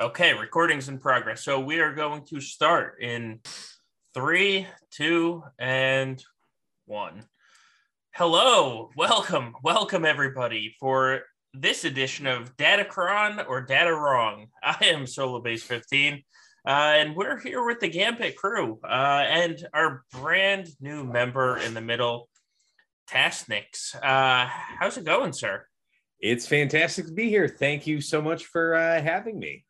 Okay, recording's in progress. So we are going to start in three, two, and one. Hello, welcome, welcome everybody for this edition of Datacron or Data Wrong. I am Solobass 15, uh, and we're here with the Gambit crew uh, and our brand new member in the middle, Tassenix. Uh, how's it going, sir? It's fantastic to be here. Thank you so much for uh, having me.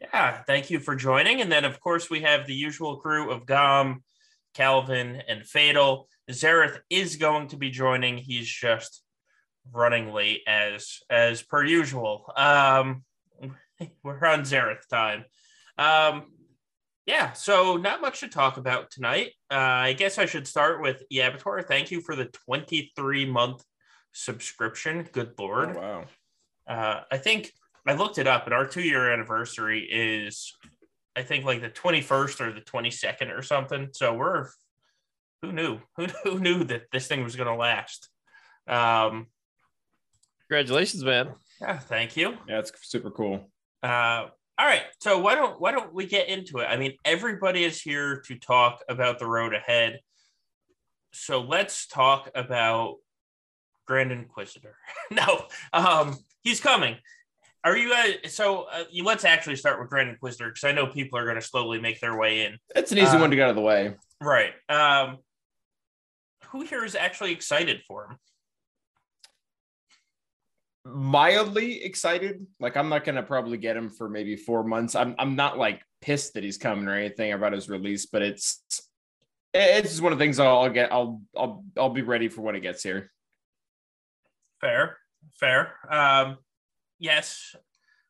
Yeah, thank you for joining. And then, of course, we have the usual crew of Gom, Calvin, and Fatal. Xaereth is going to be joining. He's just running late as as per usual. Um, we're on Xaereth time. Um, yeah, so not much to talk about tonight. Uh, I guess I should start with Yabator. Thank you for the 23 month subscription. Good lord. Oh, wow. Uh, I think I looked it up, and our two year anniversary is, I think, like the 21st or the 22nd or something. So we're, who knew? Who, who knew that this thing was going to last? Um, Congratulations, man. yeah, thank you. Yeah, it's super cool. Uh, all right, so why don't why don't we get into it? I mean, everybody is here to talk about the road ahead. So let's talk about Grand Inquisitor. no, um, he's coming. Are you guys? So uh, you, let's actually start with Grand Inquisitor because I know people are going to slowly make their way in. That's an easy Uh, one to get out of the way. Right. Um, who here is actually excited for him? mildly excited. Like I'm not gonna probably get him for maybe four months. I'm I'm not like pissed that he's coming or anything about his release, but it's it's just one of the things I'll, I'll get. I'll I'll I'll be ready for when it gets here. Fair, fair. Um, yes,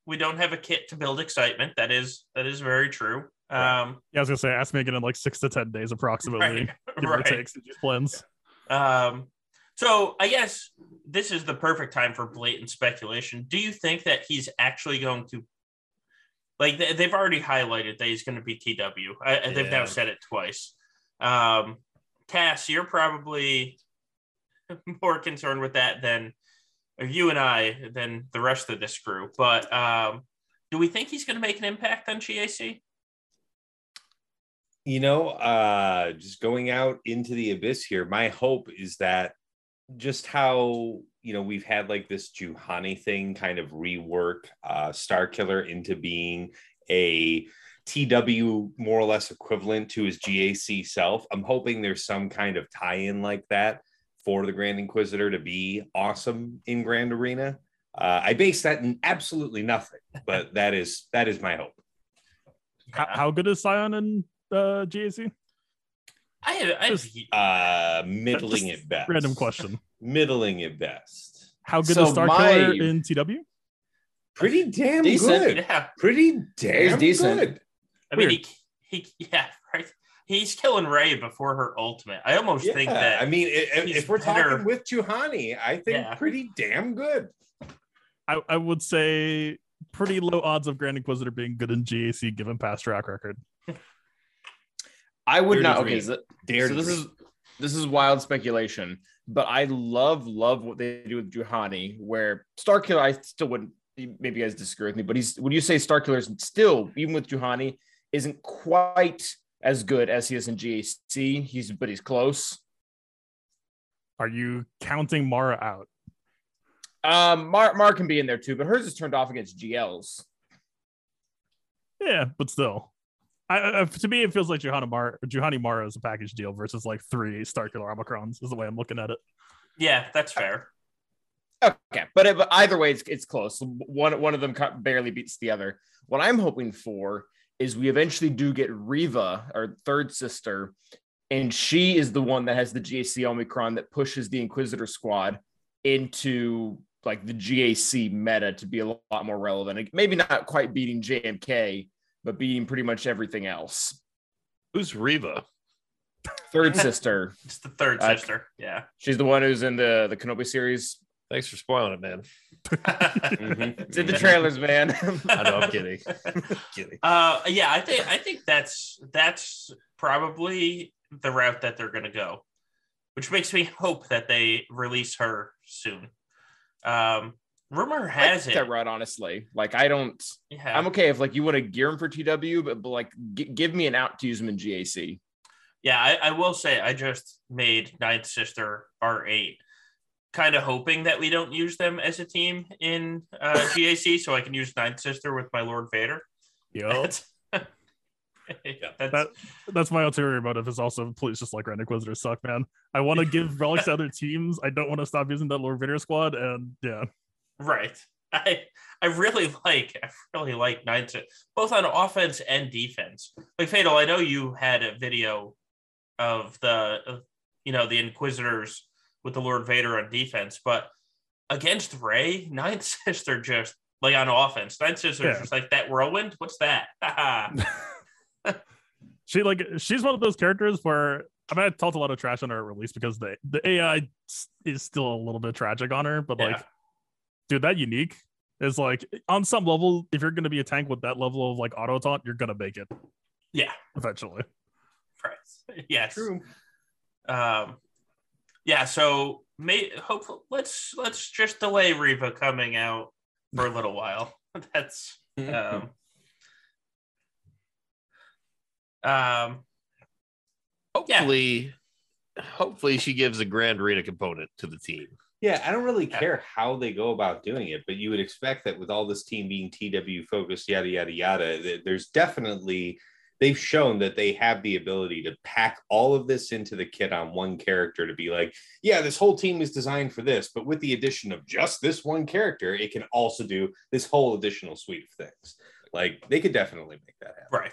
we don't have a kit to build excitement. That is that is very true. Um, Yeah, I was gonna say, ask me again in like six to ten days, approximately. right, Give or right. take these plans. Um, so I guess this is the perfect time for blatant speculation. Do you think that he's actually going to, like, they- they've already highlighted that he's going to be TW? I, I- They've now said it twice. Um, Cass, you're probably more concerned with that than or you and I than the rest of this group. But um, do we think he's going to make an impact on GAC? You know, uh, just going out into the abyss here, my hope is that just how, you know, we've had like this Juhani thing kind of rework uh, Starkiller into being a TW more or less equivalent to his GAC self. I'm hoping there's some kind of tie in like that for the Grand Inquisitor to be awesome in Grand Arena. Uh, I base that in absolutely nothing, but that is that is my hope. How, how good is Scion in uh, GAC? I, I, Just- Uh, middling Just at best. Random question. Middling at best. How good So is Star my- Killer in TW? Pretty damn Decent. good. yeah. Pretty damn decent. good. I mean, Weird. he, he, yeah, right. He's killing Rey before her ultimate. I almost Yeah, think that. I mean, i- if, if we're better. talking with Juhani, I think Yeah. pretty damn good. I, I would say pretty low odds of Grand Inquisitor being good in GAC given past track record. I would Dare not. Okay, so, Dare so this is this is wild speculation, but I love love what they do with Juhani. Where Starkiller, I still wouldn't. Maybe you guys disagree with me, but he's when you say Starkiller is still even with Juhani isn't quite as good as he is in GAC. He's but he's close. Are you counting Mara out? Um, Mar, Mar can be in there too, but hers is turned off against GLs. Yeah, but still. I, I, to me, it feels like Johanna Mara, Juhani Mara is a package deal versus like three Starkiller Omicrons, is the way I'm looking at it. yeah, that's fair. Okay, but, it, but either way, it's it's close. One one of them cut- barely beats the other. What I'm hoping for is we eventually do get Reva, our third sister, and she is the one that has the GAC Omicron that pushes the Inquisitor squad into like the GAC meta to be a lot more relevant. Maybe not quite beating JMK, but beating pretty much everything else. Who's Reva? Third sister, It's the third Uh, sister. Yeah. she's the one who's in the the Kenobi series. Thanks for spoiling it, man. Mhm. It's in the trailers, man. I know, I'm kidding. kidding. uh, yeah, I think I think that's that's probably the route that they're going to go, which makes me hope that they release her soon. Um, Rumor has think it. that route, honestly. Like, I don't. yeah. I'm okay if like you want to gear him for TW, but, but like g- give me an out to use him in GAC. Yeah, I, I will say I just made Ninth Sister R8, kind of hoping that we don't use them as a team in uh, GAC, so I can use Ninth Sister with my Lord Vader. Yo, That's, yeah, that's that that's my ulterior motive. Is also please just like Grand Inquisitors suck, man. I want to give relics to other teams. I don't want to stop using that Lord Vader squad, and yeah, right. I I really like I really like Ninth Sister, both on offense and defense. Like Fatal, I know you had a video of the of, you know the Inquisitors with the Lord Vader on defense, but against Rey, Ninth Sister just like on offense, Ninth Sister Yeah. just like that whirlwind. What's that? Haha. she like she's one of those characters where I mean I talked a lot of trash on her at release because the the AI is still a little bit tragic on her, but like, dude, that unique is like on some level, if you're gonna be a tank with that level of like auto taunt, you're gonna make it yeah, eventually. right. Yes. True. Um, yeah. So may hopefully let's let's just delay Reva coming out for a little while. That's um, um, Hopefully, hopefully she gives a Grand Arena component to the team. Yeah, I don't really Yeah. care how they go about doing it, but you would expect that with all this team being TW focused, yada yada yada, there's definitely they've shown that they have the ability to pack all of this into the kit on one character to be like, yeah, this whole team is designed for this, but with the addition of just this one character, it can also do this whole additional suite of things. Like they could definitely make that happen. right.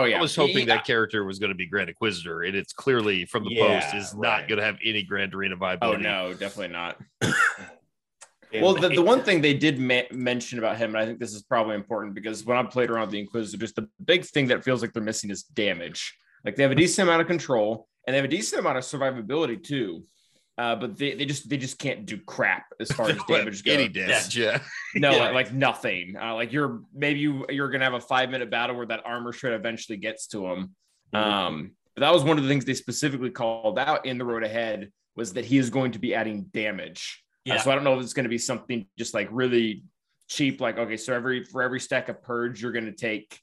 Oh yeah, I was hoping Yeah. that character was going to be Grand Inquisitor, and it's clearly from the Yeah, post is right. not going to have any Grand Arena vibe. Oh no, definitely not. And- Well, the, the one thing they did ma- mention about him, and I think this is probably important because when I played around with the Inquisitor, just the big thing that feels like they're missing is damage. Like they have a decent amount of control and they have a decent amount of survivability too. Uh, but they, they just they just can't do crap as far as damage goes. any damage, yeah. No, Yeah. like, like nothing. Uh, like you're maybe you you're gonna have a five minute battle where that armor shred eventually gets to him. Um, but that was one of the things they specifically called out in the road ahead was that he is going to be adding damage. Uh, Yeah. so I don't know if it's going to be something just like really cheap, like okay, so every for every stack of purge, you're going to take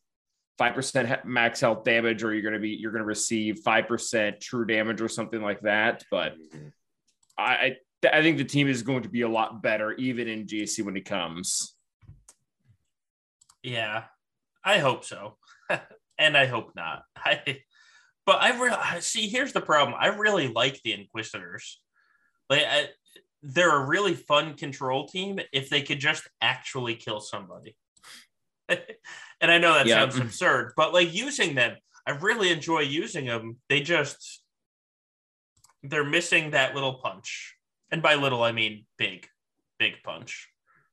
five percent max health damage, or you're going to be you're going to receive five percent true damage or something like that. But Mhm. I I I think the team is going to be a lot better even in GAC when it comes. Yeah, I hope so, and I hope not. I, but I really see. Here's the problem. I really like the Inquisitors. Like, I, they're a really fun control team if they could just actually kill somebody. and I know that Yeah. sounds absurd, but like using them, I really enjoy using them. They just they're missing that little punch, and by little I mean big, big punch.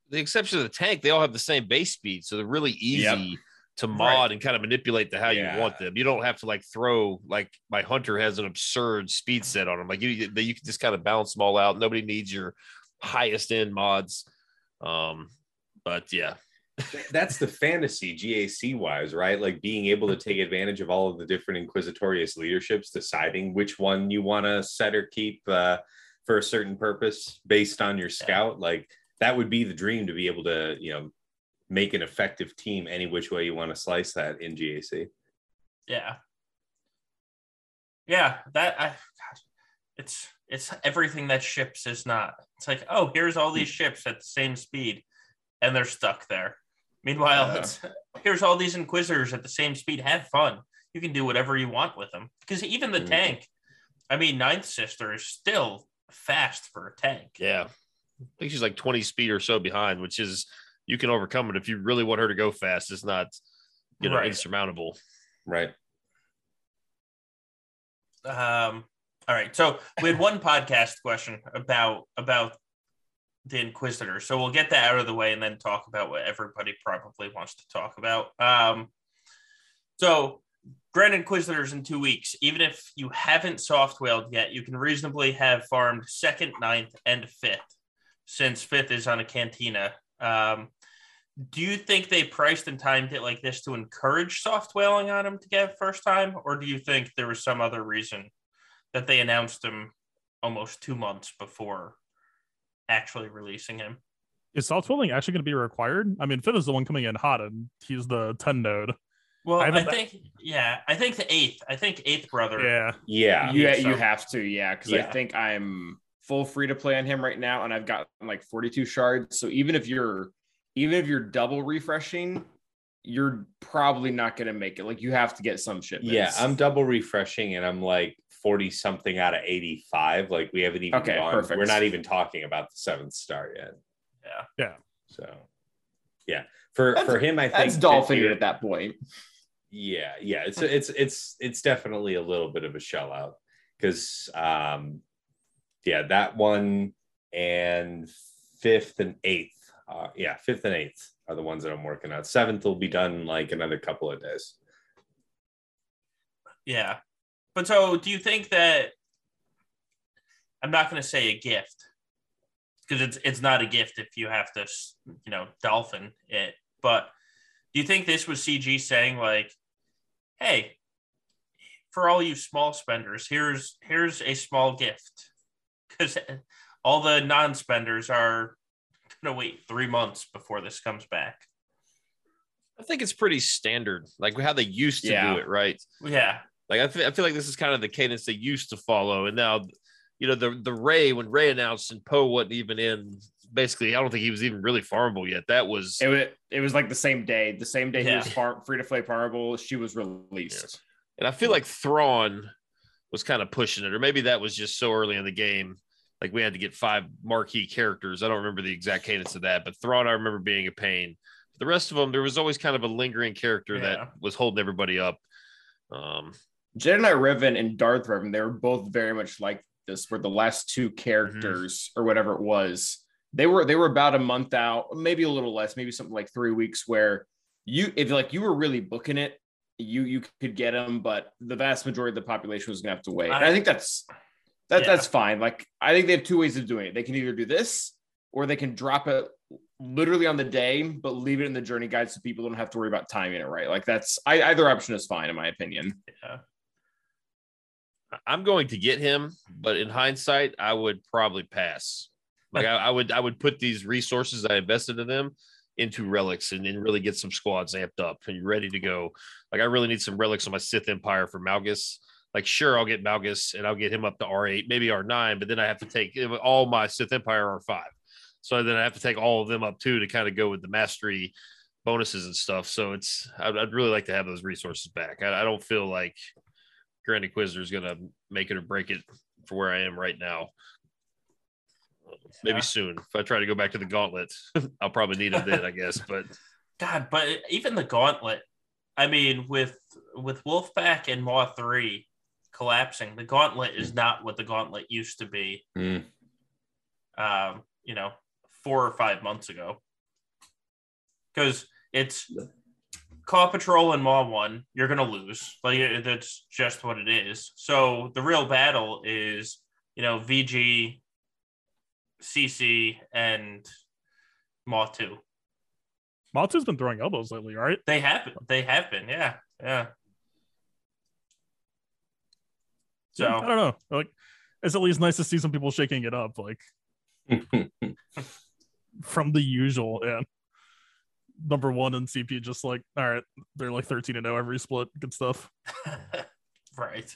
The exception of the tank, they all have the same base speed, so they're really easy Yep. To mod Right. and kind of manipulate the how Yeah. you want them. You don't have to like throw like my hunter has an absurd speed set on them. Like you, you can just kind of balance them all out. Nobody needs your highest end mods. Um, but yeah, that's the fantasy GAC wise, right? Like being able to take advantage of all of the different Inquisitorius leaderships, deciding which one you want to set or keep uh, for a certain purpose based on your scout. Like that would be the dream to be able to, you know, make an effective team any which way you want to slice that in GAC. Yeah. Yeah, that I God, it's it's everything that ships is not. It's like, oh, here's all these ships at the same speed and they're stuck there. Meanwhile, Yeah. it's here's all these inquisitors at the same speed. Have fun. You can do whatever you want with them. Because even the Mhm. tank, I mean, Ninth Sister is still fast for a tank. yeah. I think she's like 20 speed or so behind, which is you can overcome it if you really want her to go fast. It's not, you know, Right. insurmountable. Right. Um, all right. So we had one podcast question about about the Inquisitor. So we'll get that out of the way and then talk about what everybody probably wants to talk about. Um, so Grand Inquisitors in two weeks. Even if you haven't soft whaled yet, you can reasonably have farmed second, ninth, and fifth, since fifth is on a cantina. Um, do you think they priced and timed it like this to encourage soft whaling on him to get first time, or do you think there was some other reason that they announced him almost two months before actually releasing him? Is soft whaling actually going to be required? I mean, Finn is the one coming in hot, and he's the 10 node. Well, I I, haven't- think yeah, I think the eighth. I think eighth brother. Yeah. Yeah. you, Yeah, you so- have to, yeah, because I think I'm full free to play on him right now, and I've got like 42 shards. So even if you're even if you're double refreshing, you're probably not going to make it. Like you have to get some shipments. Yeah, I'm double refreshing and I'm like 40 something out of 85. Like we haven't even Okay, gone. perfect. We're not even talking about the seventh star yet. Yeah. Yeah. So yeah. For That's- for him, I think that's dolphin at that point. Yeah, yeah. It's it's it's it's definitely a little bit of a shell out because um yeah, that one and fifth and eighth. Uh yeah, fifth and eighth are the ones that I'm working on. Seventh will be done in like another couple of days. Yeah. But so do you think that I'm not going to say a gift because it's it's not a gift if you have to you know dolphin it but do you think this was CG saying like hey for all you small spenders here's here's a small gift cuz all the non-spenders are going to wait 3 months before this comes back. I think it's pretty standard, like how they used to Yeah. do it, right? Yeah. Like I, fe- I feel like this is kind of the cadence they used to follow, and now, you know, the the Rey when Rey announced and Poe wasn't even in. Basically, I don't think he was even really farmable yet. That was It was it was like the same day. The same day he was farm, free to play farmable, she was released. And I feel like Thrawn was kind of pushing it, or maybe that was just so early in the game. Like we had to get five marquee characters. I don't remember the exact cadence of that, but Thrawn I remember being a pain. The rest of them, there was always kind of a lingering character Yeah. that was holding everybody up. Um, Jedi Revan and Darth Revan, they were both very much like this, where the last two characters or whatever it was, they were they were about a month out, maybe a little less, maybe something like three weeks, where you if like you were really booking it, you you could get them, but the vast majority of the population was gonna have to wait. And I, I- think that's that Yeah. that's fine. Like I think they have two ways of doing it. They can either do this or they can drop it literally on the day, but leave it in the journey guide so people don't have to worry about timing it right. Like that's I, either option is fine in my opinion. Yeah. I'm going to get him, but in hindsight, I would probably pass. Like I, I would, I would put these resources I invested in them into relics and then really get some squads amped up and you're ready to go. Like I really need some relics on my Sith Empire for Malgus. Like sure, I'll get Malgus and I'll get him up to R8, maybe R9, but then I have to take all my Sith Empire R5. So then I have to take all of them up too to kind of go with the mastery bonuses and stuff. So it's I'd, I'd really like to have those resources back. I, I don't feel like Grand Inquisitor is going to make it or break it for where I am right now. Maybe Yeah. soon. If I try to go back to the gauntlet, I'll probably need it then, I guess. But God, but even the gauntlet, I mean, with with Wolfpack and Maw 3 collapsing, the gauntlet is not what the gauntlet used to be, Mm. um, you know, four or five months ago. Because it's Claw Patrol and Maw 1, you're going to lose. Like, that's just what it is. So the real battle is, you know, VG, CC, and Maw 2. Matu's been throwing elbows lately, right? They have. They have been. Yeah. Yeah. So I don't know. Like, it's at least nice to see some people shaking it up, like from the usual. Yeah. Number one and CP just like, all right, they're like 13 and 0 every split. Good stuff. right.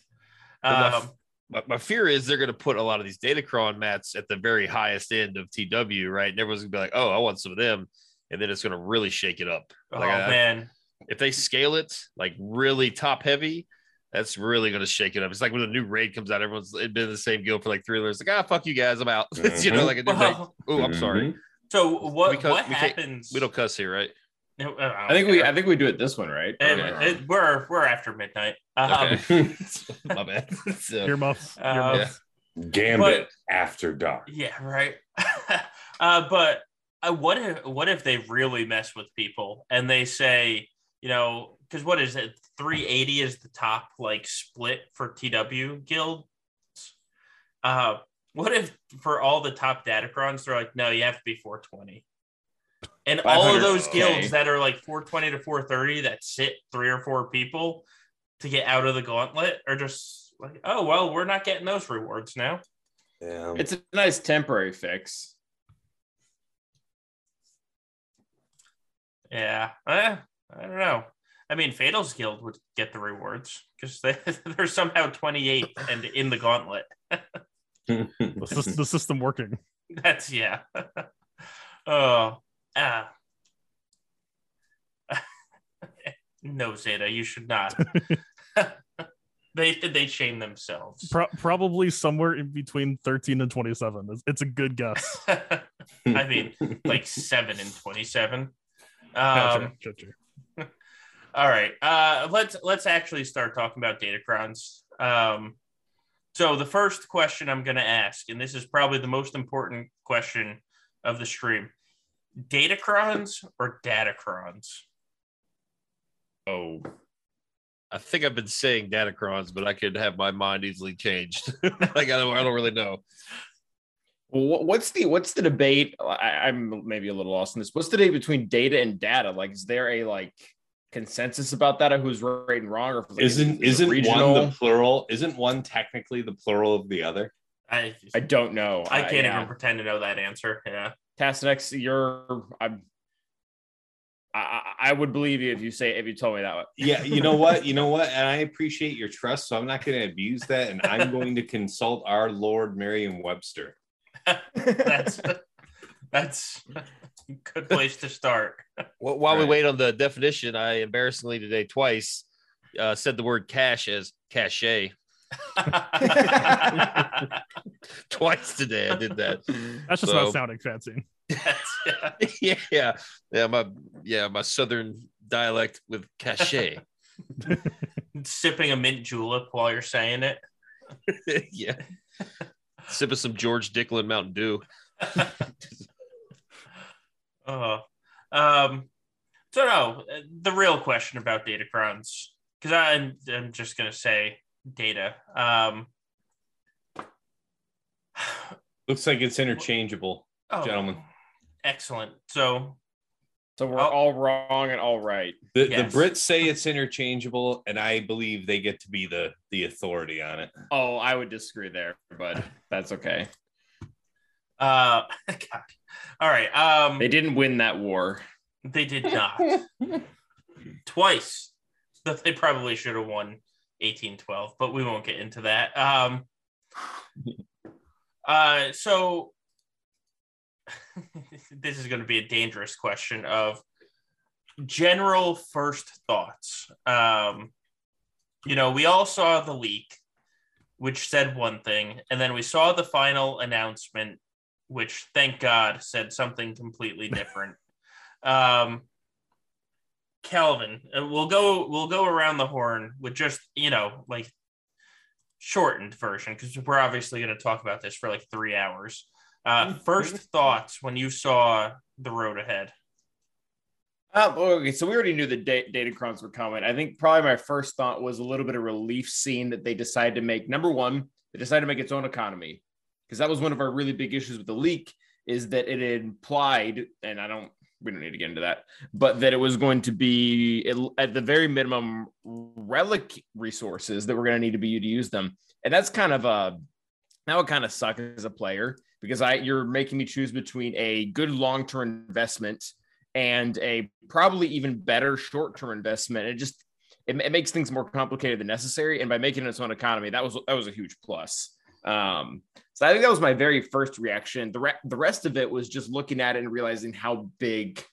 Um, my, my fear is they're going to put a lot of these Datacron mats at the very highest end of TW, right? And everyone's going to be like, oh, I want some of them. And then it's going to really shake it up. oh I- man. if they scale it like really top heavy, that's really going to shake it up. It's like when a new raid comes out, everyone's been in the same guild for like three years. Like, ah, fuck you guys, I'm out. It's, you know, like a new raid. Oh, I'm sorry. so what We cut- what we can't- happens? We don't cuss here, right? No, I think we I think we do it this one, right? It- Okay. it- we're we're after midnight. Um, Okay. My bad. So, Earmuffs. Um, earmuffs. Gambit after dark. Yeah, right. uh, but uh, what if what if they really mess with people and they say, you know, because what is it? 380 is the top like split for TW guilds. Uh, what if for all the top datacrons, they're like, no, you have to be 420. And all of those guilds that are like 420 to 430 that sit three or four people to get out of the gauntlet are just like, oh well, we're not getting those rewards now. Yeah. It's a nice temporary fix. Yeah, eh, I don't know. I mean, Fatal's Guild would get the rewards because they, they're somehow 28 and in the gauntlet. The, sys- the system working. That's yeah. oh, ah. no, Zeta, you should not. they they shame themselves. Pro- probably somewhere in between 13 and 27. It's, it's a good guess. I mean, like seven and 27. Yeah, Um, sure, sure. All right. Uh, let's let's actually start talking about datacrons. Um, so the first question I'm going to ask, and this is probably the most important question of the stream: datacrons or datacrons? Oh, I think I've been saying Datacrons, but I could have my mind easily changed. like I don't, I don't really know. What's the what's the debate? I, I'm maybe a little lost in this. What's the debate between data and data? Like, is there a like consensus about that? Of who's right and wrong, or like, isn't is it isn't one the plural? Isn't one technically the plural of the other? I I don't know. I can't yeah. even pretend to know that answer. Yeah. Tassenix, you're I'm. I, I- I would believe you if you say if you told me that. Yeah, you know what? You know what? And I appreciate your trust, so I'm not going to abuse that, and I'm going to consult our Lord Merriam-Webster. That's that's a good place to start. Well, while we wait on the definition, I embarrassingly today twice uh, said the word cash as cachet. Twice today I did that. That's just So- not sounding fancy. That's- yeah. yeah, yeah, yeah. My yeah, my southern dialect with cachet. Sipping a mint julep while you're saying it. yeah, sipping some George Dicklin Mountain Dew. Oh, um, so no, the real question about data datacrons, because I'm I'm just gonna say data. Um, Looks like it's interchangeable, oh, gentlemen. excellent. So So we're Oh. all wrong and all right. The, Yes. the Brits say it's interchangeable, and I believe they get to be the the authority on it. Oh, I would disagree there, but that's okay. uh, God. All right. Um, They didn't win that war. They did not. Twice. So They probably should have won 1812, but we won't get into that. Um, uh, so this is going to be a dangerous question of general first thoughts. Um, you know, we all saw the leak, which said one thing, and then we saw the final announcement, which thank God said something completely different. um, Calvin, uh, we'll go we'll go around the horn with just you know like shortened version because we're obviously going to talk about this for like three hours. Uh, first thoughts when you saw the road ahead. Um, okay, so we already knew the da- Datacrons were coming. I think probably my first thought was a little bit of relief seeing that they decided to make number one, they decided to make its own economy because that was one of our really big issues with the leak is that it implied, and I don't, we don't need to get into that, but that it was going to be at the very minimum relic resources that were going to need to be to use them, and that's kind of a that would kind of suck as a player because I you're making me choose between a good long term investment and a probably even better short-term investment. It just it, it makes things more complicated than necessary. And by making its own economy, that was that was a huge plus. Um, so I think that was my very first reaction. The re- the rest of it was just looking at it and realizing how big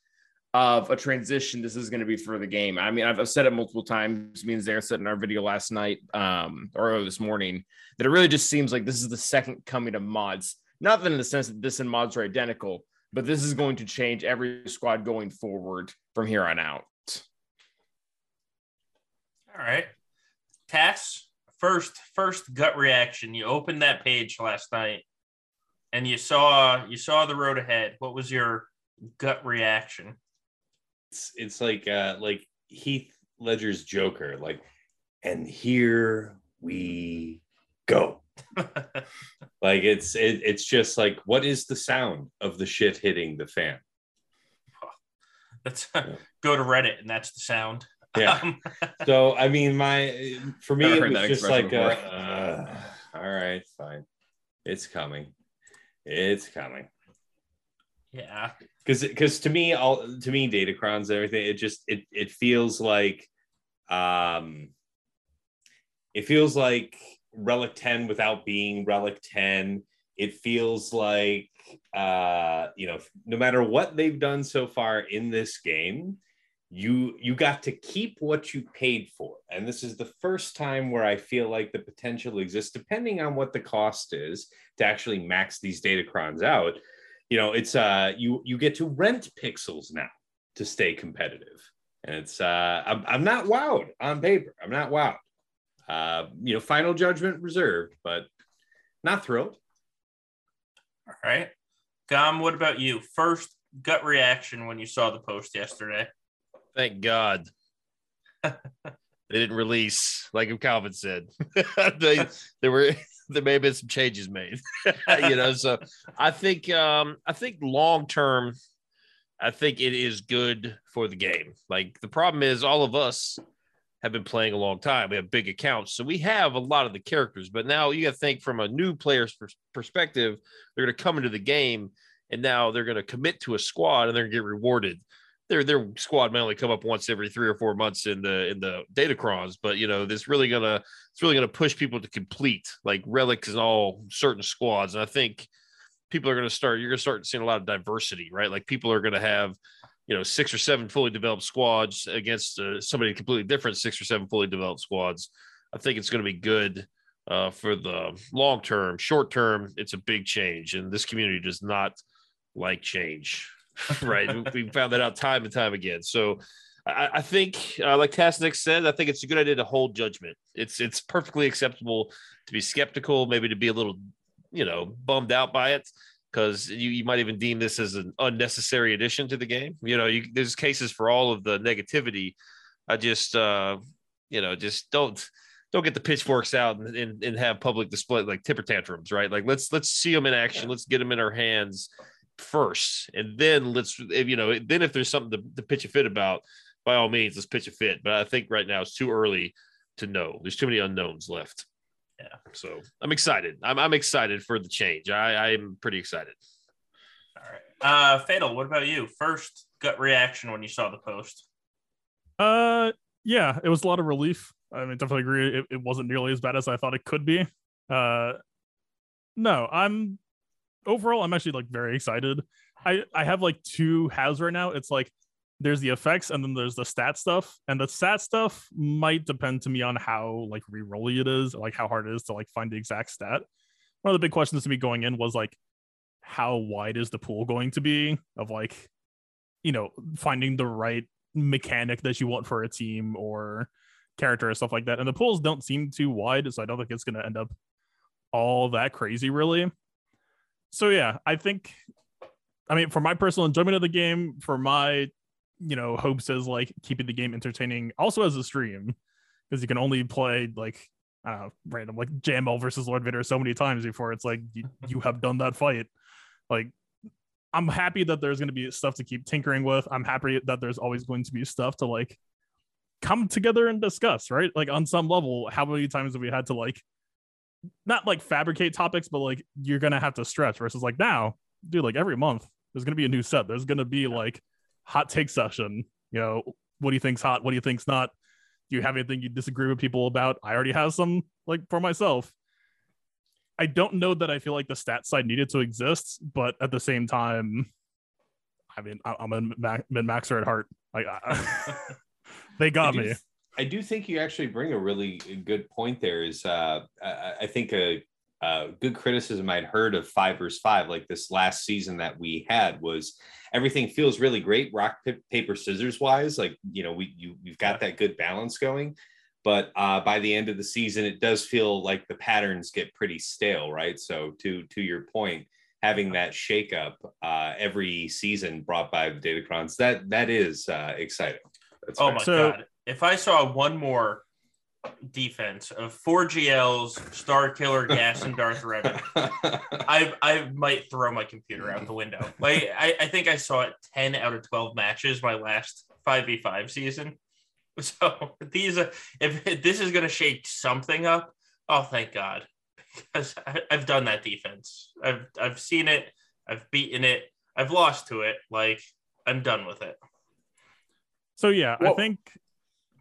of a transition this is going to be for the game. I mean, I've, I've said it multiple times. Me and Zara said in our video last night um, or this morning that it really just seems like this is the second coming of mods. Not that in the sense that this and mods are identical, but this is going to change every squad going forward from here on out. All right, Tass. First, first gut reaction. You opened that page last night, and you saw you saw the road ahead. What was your gut reaction? It's it's like uh like Heath Ledger's Joker, like, and here we go. Like it's it, it's just like what is the sound of the shit hitting the fan? That's go to Reddit, and that's the sound. Yeah. Um, So I mean, my for me it was just like, a, uh, all right, fine, it's coming, it's coming. Yeah. because because to me all to me datacrons and everything it just it it feels like um it feels like relic 10 without being relic 10 it feels like uh you know no matter what they've done so far in this game you you got to keep what you paid for and this is the first time where i feel like the potential exists depending on what the cost is to actually max these datacrons out you know it's uh you you get to rent pixels now to stay competitive and it's uh i'm, I'm not wowed on paper i'm not wowed uh you know final judgment reserved but not thrilled All right. Gom, what about you? First gut reaction when you saw the post yesterday. Thank God. they didn't release, like Calvin said. they there were there may have been some changes made. you know, so I think um I think long term, I think it is good for the game. Like the problem is all of us have been playing a long time. We have big accounts, so we have a lot of the characters. But now you got to think from a new player's perspective. They're going to come into the game, and now they're going to commit to a squad, and they're going to get rewarded. Their their squad may only come up once every three or four months in the in the datacrons, but you know this really gonna it's really gonna push people to complete like relics and all certain squads. And I think people are to start you're to start seeing a lot of diversity right? Like people are to have you know six or seven fully developed squads against uh, somebody completely different six or seven fully developed squads. I think it's to be good uh, for the long term. Short term it's a big change and this community does not like change right we found that out time and time again so I, I think, uh, like Tassenix said, I think it's a good idea to hold judgment. It's it's perfectly acceptable to be skeptical, maybe to be a little, you know, bummed out by it, because you, you might even deem this as an unnecessary addition to the game. You know, you, there's cases for all of the negativity. I just, uh, you know, just don't don't get the pitchforks out and, and, and have public display like tipper tantrums, right? Like let's let's see them in action. Let's get them in our hands first, and then let's if, you know then if there's something to, to pitch a fit about, by all means let's pitch a fit. But I think right now it's too early to know. There's too many unknowns left. Yeah. So I'm excited. I'm I'm excited for the change. I I'm pretty excited. All right. Uh, Fatal, what about you? First gut reaction when you saw the post. Uh, yeah, it was a lot of relief. I mean, definitely agree. It, it wasn't nearly as bad as I thought it could be. Uh, no, I'm overall, I'm actually like very excited. I I have like two halves right now. It's like there's the effects and then there's the stat stuff, and the stat stuff might depend to me on how like rerolly it is, like how hard it is to like find the exact stat. One of the big questions to me going in was like, how wide is the pool going to be of like, you know, finding the right mechanic that you want for a team or character or stuff like that. And the pools don't seem too wide, so I don't think it's going to end up all that crazy, really. So yeah, I think, I mean, for my personal enjoyment of the game, for my, you know, hopes as like keeping the game entertaining, also as a stream, because you can only play like I don't know, random like JML versus Lord Vader so many times before it's like you, you have done that fight. Like I'm happy that there's going to be stuff to keep tinkering with. I'm happy that there's always going to be stuff to like come together and discuss, right? Like on some level, how many times have we had to like not like fabricate topics, but like you're gonna have to stretch versus like now, dude, like every month there's gonna be a new set. There's gonna be like hot take session. You know, what do you think's hot? What do you think's not? Do you have anything you disagree with people about? I already have some like for myself. I don't know that I feel like the stat side needed to exist, but at the same time, I mean, I- I'm a min maxer at heart. Like, I, they got me. I do think you actually bring a really good point there. Is uh, I, I think a, a good criticism I'd heard of five versus five, like this last season that we had, was everything feels really great, rock pa- paper scissors wise. Like you know, we you you've got that good balance going, but uh, by the end of the season, it does feel like the patterns get pretty stale, right? So to to your point, having that shakeup uh, every season brought by the Datacrons, that that is uh, exciting. That's Oh fair. my So- god! If I saw one more defense of four GLs, Starkiller, Gas, and Darth Revan, I I might throw my computer out the window. Like I, I think I saw it ten out of twelve matches my last five v five season. So these are if this is gonna shake something up, oh thank God, because I, I've done that defense. I've I've seen it. I've beaten it. I've lost to it. Like I'm done with it. So yeah, I think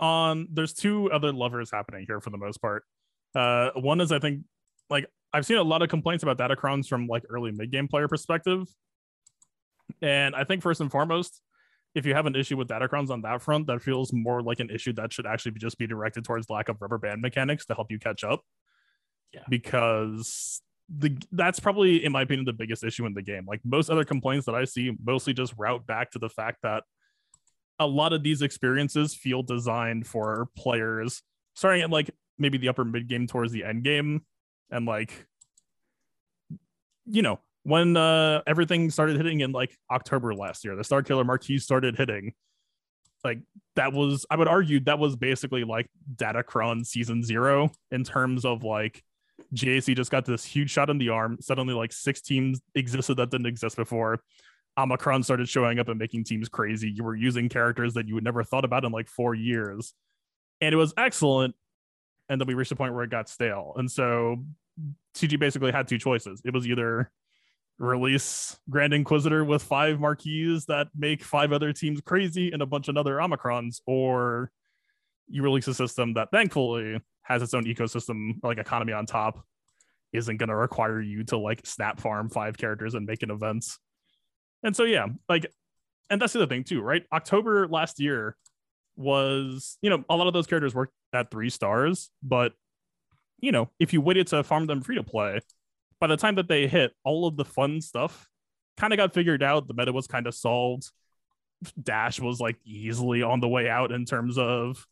on there's two other lovers happening here for the most part. Uh, one is I think like I've seen a lot of complaints about Datacrons from like early mid game player perspective, and I think first and foremost, if you have an issue with Datacrons on that front, that feels more like an issue that should actually be just be directed towards lack of rubber band mechanics to help you catch up. Yeah. because the that's probably in my opinion the biggest issue in the game. Like most other complaints that I see, mostly just route back to the fact that a lot of these experiences feel designed for players starting at like maybe the upper mid game towards the end game and like you know when uh everything started hitting in like october last year the starkiller marquee started hitting like that was i would argue that was basically like datacron season zero in terms of like gac just got this huge shot in the arm. Suddenly like six teams existed that didn't exist before Omicron started showing up and making teams crazy. You were using characters that you would never thought about in like four years. And it was excellent. And then we reached a point where it got stale. And so CG basically had two choices. It was either release Grand Inquisitor with five marquees that make five other teams crazy and a bunch of other Omicrons, or you release a system that thankfully has its own ecosystem, like economy on top, isn't going to require you to like snap farm five characters and make an events. And so yeah, like, and that's the other thing too, right? October last year was, you know, a lot of those characters worked at three stars, but you know, if you waited to farm them free to play, by the time that they hit, all of the fun stuff kind of got figured out. The meta was kind of solved. Dash was like easily on the way out in terms of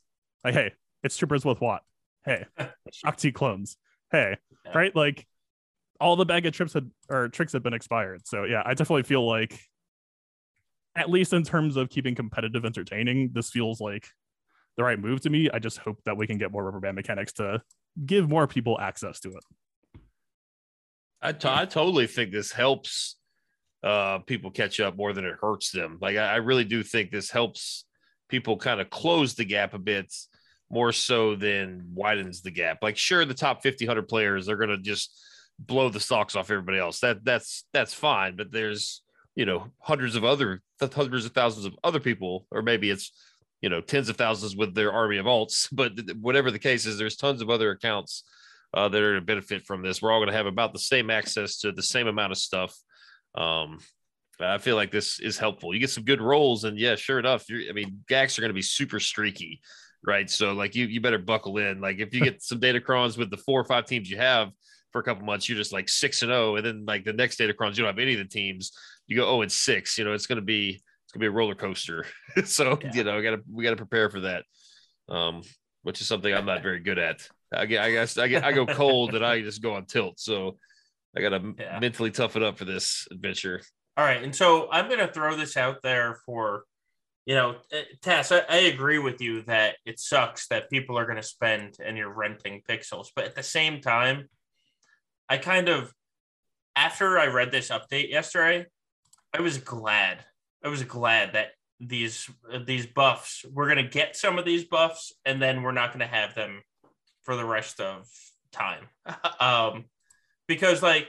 like, hey, it's troopers with what? Hey, Shaak Ti clones. Hey, right? Like all the bag of trips had or tricks had been expired. So yeah, I definitely feel like at least in terms of keeping competitive entertaining, this feels like the right move to me. I just hope that we can get more rubber band mechanics to give more people access to it. I, I totally think this helps uh, people catch up more than it hurts them. Like I, I really do think this helps people kind of close the gap a bit more so than widens the gap. Like sure, the top 50, 100 players are going to just blow the socks off everybody else. That that's that's fine. But there's you know hundreds of other hundreds of thousands of other people, or maybe it's you know tens of thousands with their army of alts. But whatever the case is, there's tons of other accounts uh, that are to benefit from this. We're all going to have about the same access to the same amount of stuff. Um, I feel like this is helpful. You get some good rolls, and yeah, sure enough, I mean, GACs are going to be super streaky, right? So like you, you better buckle in. Like if you get some Datacrons with the four or five teams you have for a couple months, you're just like six and zero, and then like the next Datacrons, you don't have any of the teams. You go oh and six. You know, it's going to be it's to be a roller coaster. so Yeah. you know, we got to we got to prepare for that. Um, which is something I'm not very good at. I, get- I guess I get I go cold and I just go on tilt. So I got to Yeah. mentally tough it up for this adventure. All right, and so I'm to throw this out there for, you know, uh, Tess. I, I agree with you that it sucks that people are going to spend and you're renting pixels, but at the same time, I kind of, after I read this update yesterday, I was glad. I was glad that these these buffs we're going to get some of these buffs, and then we're not going to have them for the rest of time, um, because like.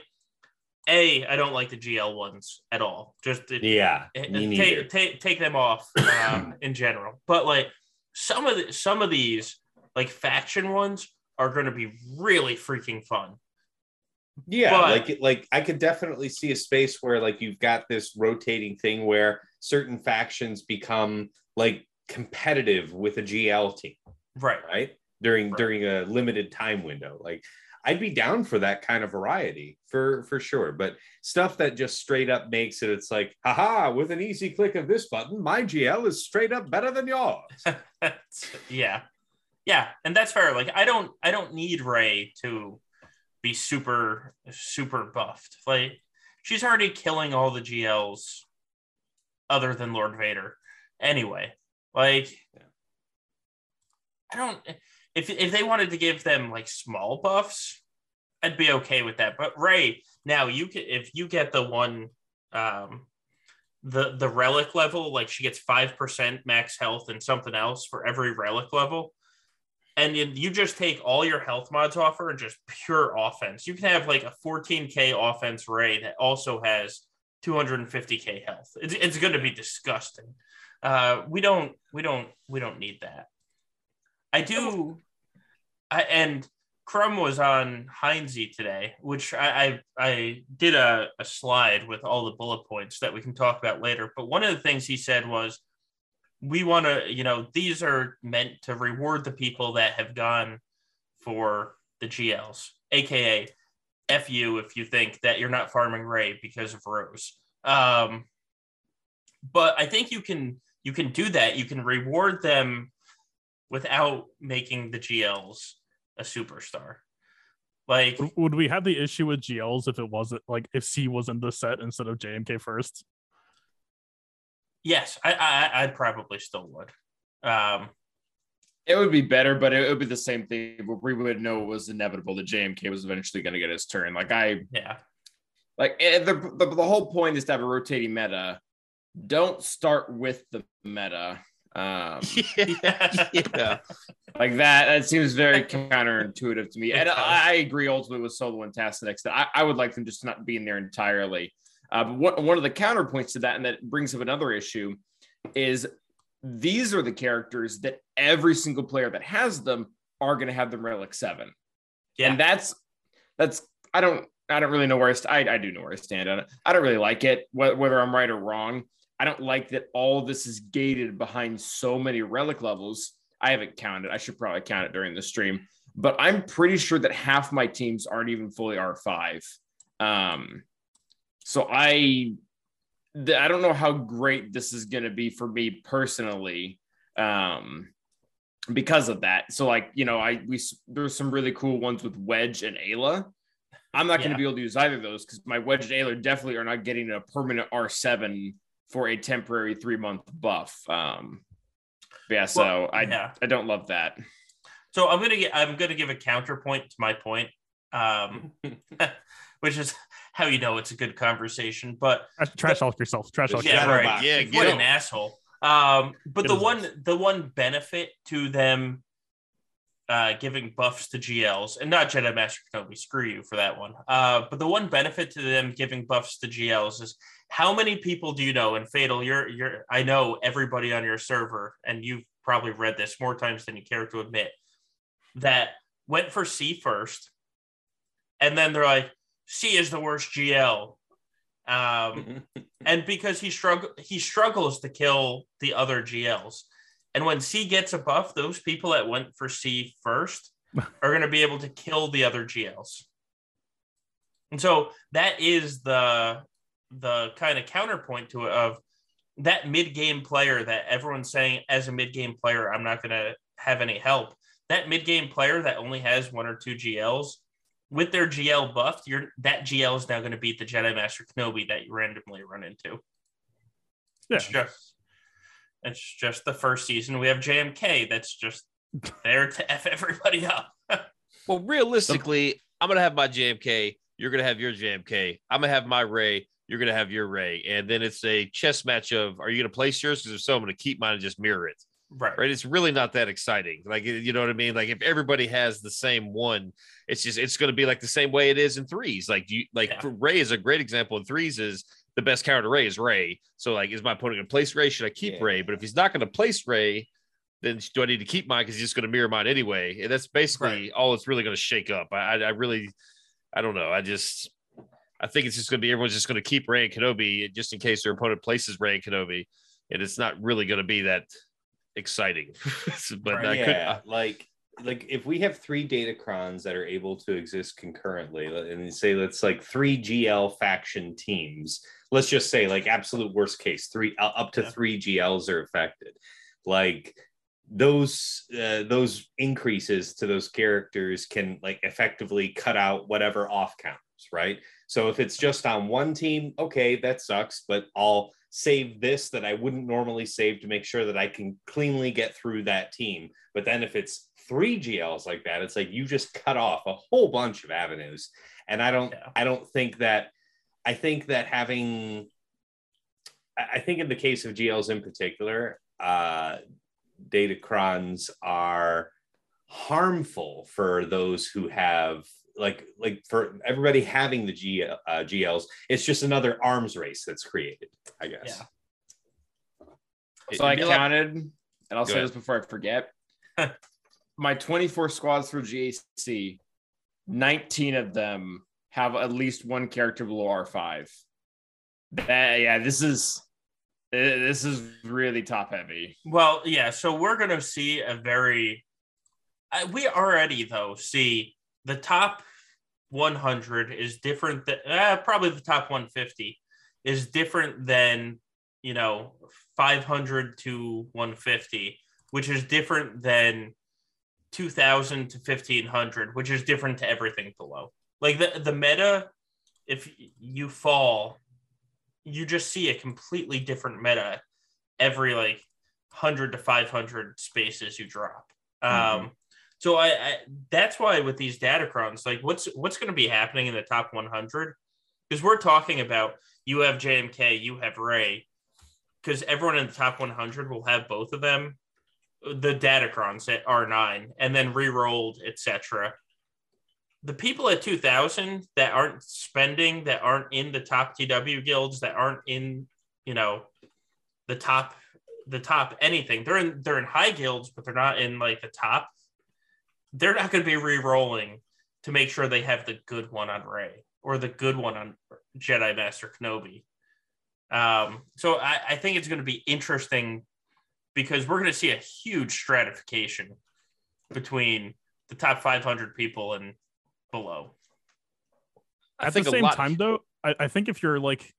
A, I don't like the GL ones at all. Just it, Yeah, Eh, me take, take take them off um, in general. But like some of the some of these like faction ones are going to be really freaking fun. Yeah, But- like like I could definitely see a space where like you've got this rotating thing where certain factions become like competitive with a GL team, Right. right? During Right. during a limited time window. Like I'd be down for that kind of variety for for sure. But stuff that just straight up makes it it's like, haha, with an easy click of this button, my GL is straight up better than yours. yeah. Yeah, and that's fair. Like I don't I don't need Rey to be super super buffed. Like she's already killing all the GLs other than Lord Vader. Anyway, like I don't if if they wanted to give them like small buffs, I'd be okay with that. But Rey, now you can if you get the one um the the relic level, like she gets five percent max health and something else for every relic level. And you, just take all your health mods off her and just pure offense. You can have like a 14k offense Rey that also has 250k health. It's it's going to be disgusting. Uh, we don't we don't we don't need that. I do, I, and Crumb was on Heinze today, which I I, I did a, a slide with all the bullet points that we can talk about later. But one of the things he said was, we want to, you know, these are meant to reward the people that have gone for the GLs, aka F you if you think that you're not farming Rey because of Rose. Um, but I think you can you can do that. You can reward them without making the GLs a superstar. Like, Would- we have the issue with GLs if it wasn't like if C was in the set instead of JMK first? Yes, I, I I probably still would. Um, It would be better, but it would be the same thing. We would know it was inevitable that JMK was eventually going to get his turn. Like I, yeah, like eh, the, the the whole point is to have a rotating meta. Don't start with the meta. Um, yeah. yeah. like that. That seems very counterintuitive to me. And. I, I agree ultimately with Solo and Tassenix that I, I would like them just not being there entirely. Uh, but one, one of the counterpoints to that, and that brings up another issue, is these are the characters that every single player that has them are going to have them relic seven. Yeah. And that's that's I don't I don't really know where I, st- I I do know where I stand on it. I don't really like it wh- whether I'm right or wrong. I don't like that all of this is gated behind so many relic levels. I haven't counted. I should probably count it during the stream, but I'm pretty sure that half my teams aren't even fully R5. Um, so I I don't know how great this is going to be for me personally. Um, because of that. So like, you know, I we there's some really cool ones with Wedge and Aayla. I'm not going to be able to use either of those because my Wedge and Aayla definitely are not getting a permanent R7 for a temporary three month buff. Um, yeah, so Well, I yeah. I don't love that. So I'm gonna get I'm gonna give a counterpoint to my point, um, which is how you know it's a good conversation. But Trash, trash off yourself. Trash off yeah, yourself. Right. Yeah, what get an asshole. Um, but Get the one ass. the one benefit to them uh, giving buffs to GLs and not Jedi Master Kenobi, screw you for that one. Uh, but the one benefit to them giving buffs to GLs is how many people do you know? And Fatal, you're you're I know everybody on your server, and you've probably read this more times than you care to admit, that went for C first, and then they're like, C is the worst GL. Um, and because he struggle he struggles to kill the other GLs. And when C gets a buff, those people that went for C first are going to be able to kill the other GLs. And so that is the the kind of counterpoint to it of that mid game player that everyone's saying as a mid game player, I'm not going to have any help. That mid game player that only has one or two GLs with their GL buffed, you're that GL is now going to beat the Jedi Master Kenobi that you randomly run into. Yeah. It's just it's just the first season. We have JMK that's just there to F everybody up. Well, realistically, I'm gonna have my JMK. You're gonna have your JMK. I'm gonna have my Rey. You're gonna have your Rey, and then it's a chess match of Are you gonna place yours? Because if so, I'm gonna keep mine and just mirror it. Right. Right? It's really not that exciting. Like you know what I mean? Like if everybody has the same one, it's just it's gonna be like the same way it is in threes. Like you like Yeah. Rey is a great example in threes. Is the best counter Rey is Rey. So like, is my opponent gonna place Rey? Should I keep Yeah. Rey? But if he's not gonna place Rey, then do I need to keep mine because he's just going to mirror mine anyway? And that's basically Right. all it's really going to shake up. I, I, I really, I don't know. I just, I think it's just going to be everyone's just going to keep Rey and Kenobi just in case their opponent places Rey and Kenobi, and it's not really going to be that exciting. but Right. I could, yeah, like like if we have three datacrons that are able to exist concurrently, and say let's like three GL faction teams. Let's just say like absolute worst case, three uh, up to Yeah. three GLs are affected. Like those uh, those increases to those characters can like effectively cut out whatever off counters, right? So if it's just on one team, okay, that sucks, but I'll save this that I wouldn't normally save to make sure that I can cleanly get through that team. But then if it's three GLs like that, it's like you just cut off a whole bunch of avenues. And I don't Yeah. I don't think that I think that having I think in the case of GLs in particular, uh datacrons are harmful for those who have like like for everybody having the G uh, GLs, it's just another arms race that's created. I guess. Yeah. So I It'd be a lot- counted, and I'll say ahead. this before I forget. My 24 squads for GAC, 19 of them have at least one character below R5. That, yeah, this is this is really top heavy. Well, yeah. So we're gonna see a very. I, we already though see the top 100 is different. Than, uh, probably the top 150 is different than you know 500 to 150, which is different than 2000 to 1500, which is different to everything below. Like the the meta, if you fall, you just see a completely different meta every like 100 to 500 spaces you drop. Um, so I, I that's why with these datacrons, like what's what's going to be happening in the top 100? Because we're talking about you have JMK, you have Rey, because everyone in the top 100 will have both of them, the datacrons at R9, and then re-rolled, etc. The people at 2000 that aren't spending, that aren't in the top TW guilds, that aren't in, you know, the top the top anything. They're in they're in high guilds, but they're not in like the top. They're not going to be re-rolling to make sure they have the good one on Rey or the good one on Jedi Master Kenobi. Um, so I, I think it's going to be interesting because we're going to see a huge stratification between the top 500 people and below. I At the same lot- time, though, I, I think if you're like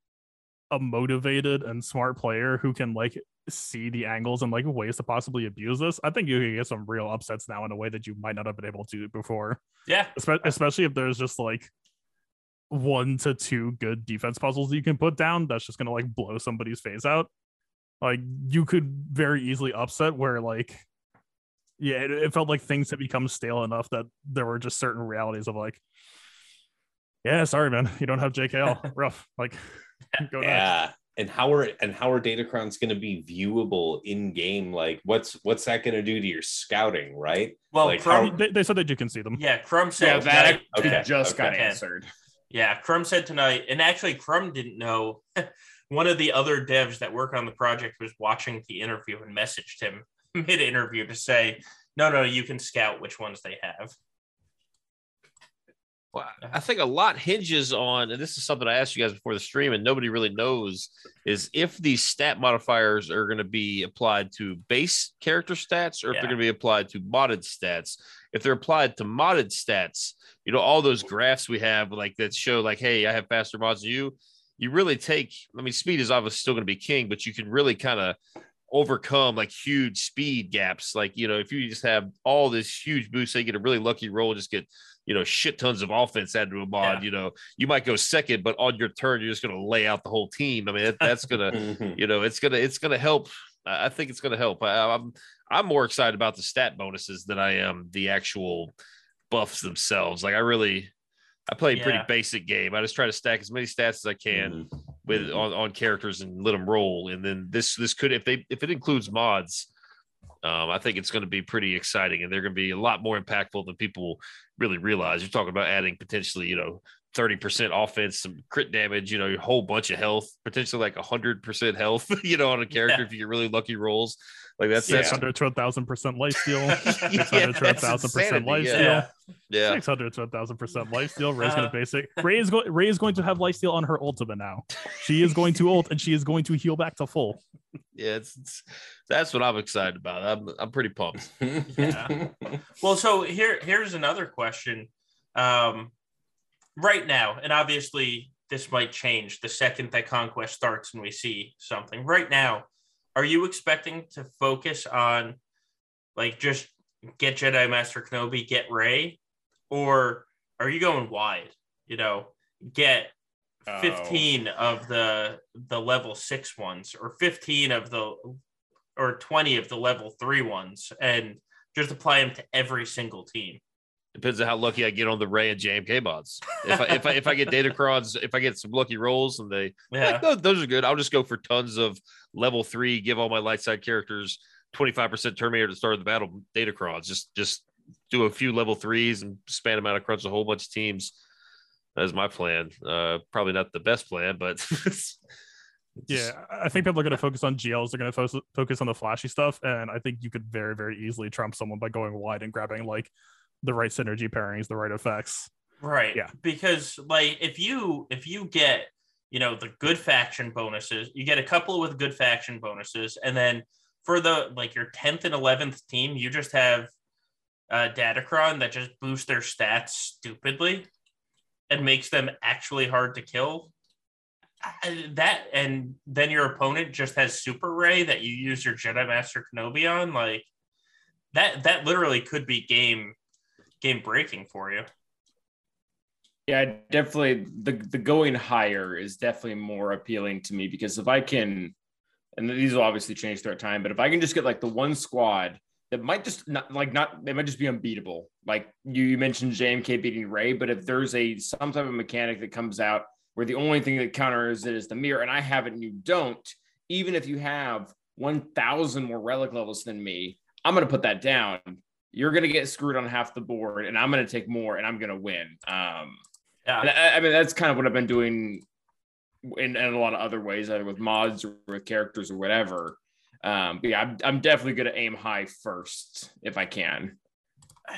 a motivated and smart player who can like see the angles and like ways to possibly abuse this, I think you can get some real upsets now in a way that you might not have been able to before. Yeah, Espe- especially if there's just like one to two good defense puzzles you can put down that's just gonna like blow somebody's face out. Like you could very easily upset where like yeah, it, it felt like things had become stale enough that there were just certain realities of like, yeah, sorry man, you don't have JKL. Rough. Like go next. Yeah. And how are and how are Datacrons going to be viewable in game? Like, what's what's that going to do to your scouting, right? well, Like, Crumb, how- They, they said that you can see them. yeah, Crumb said Yeah, that tonight actually Okay, just got answered. Yeah, Crumb said tonight, and actually, Crumb didn't know. One of the other devs that work on the project was watching the interview and messaged him mid interview to say, no, no, you can scout which ones they have. Well, I think a lot hinges on, and this is something I asked you guys before the stream, and nobody really knows, is if these stat modifiers are going to be applied to base character stats or if they're going to be applied to modded stats. If they're applied to modded stats, you know, all those graphs we have, like that show, like, hey, I have faster mods than you. You really take, I mean, speed is obviously still going to be king, but you can really kind of overcome like huge speed gaps. Like, you know, if you just have all this huge boost, say you get a really lucky roll, just get you know, shit tons of offense added to a mod. Yeah. You know, you might go second, but on your turn, you're just going to lay out the whole team. I mean, that, that's going to, you know, it's gonna, it's gonna help. I think it's gonna help. I, I'm, I'm more excited about the stat bonuses than I am the actual buffs themselves. Like I really, I play a pretty Yeah. basic game. I just try to stack as many stats as I can Mhm. with on, on characters and let them roll. And then this this could if they if it includes mods, um, I think it's going to be pretty exciting and they're going to be a lot more impactful than people really realize. You're talking about adding potentially, you know, 30% offense, some crit damage, you know, a whole bunch of health, potentially like 100% health, you know, on a character Yeah. if you get really lucky rolls. Like that's Yeah. that's 600 to 1000% life steal. Yeah, 600 to that's 1000% life yeah. steal. Yeah. yeah. 600 to 1000% life steal. Rey's gonna Uh, basic. Rey is going. Rey is going to have life steal on her ultimate now. She is going to ult and she is going to heal back to full. Yeah, it's, it's that's what I'm excited about. I'm I'm pretty pumped. Yeah. Well, so here here's another question. Um, right now, and obviously this might change the second that conquest starts and we see something. Right now, are you expecting to focus on like just get Jedi Master Kenobi, get Rey, or are you going wide? You know, get Oh. 15 of the the level six ones or 15 of the or 20 of the level three ones and just apply them to every single team Depends on how lucky I get on the Rey and JMK mods. If I if I if I get Datacrons, if I get some lucky rolls and they yeah like, those, those are good, I'll just go for tons of level three. Give all my light side characters twenty five percent Terminator to start of the battle. Datacrons, just just do a few level threes and span them out across a whole bunch of teams. That's my plan. Uh, probably not the best plan, but Yeah, I think people are going to focus on GLs. They're going to focus focus on the flashy stuff, and I think you could very, very easily trump someone by going wide and grabbing like the right synergy pairings, the right effects. Right. Yeah. Because like if you if you get you know the good faction bonuses, you get a couple with good faction bonuses, and then for the like your tenth and eleventh team, you just have uh, Datacron that just boosts their stats stupidly and makes them actually hard to kill. I- That and then your opponent just has Super Rey that you use your Jedi Master Kenobi on, like that. That literally could be game game breaking for you. Yeah, definitely the the going higher is definitely more appealing to me because if I can, and these will obviously change throughout time, but if I can just get like the one squad that might just not like not they might just be unbeatable. Like you, you mentioned JMK beating Rey, but if there's a some type of mechanic that comes out where the only thing that counters it is the mirror, and I have it and you don't, even if you have one thousand more relic levels than me, I'm gonna put that down. You're gonna get screwed on half the board, and I'm gonna take more, and I'm gonna win. Um, Yeah. I, I mean, that's kind of what I've been doing in, in a lot of other ways, either with mods or with characters or whatever. Um, but yeah, I'm, I'm definitely going to aim high first if I can.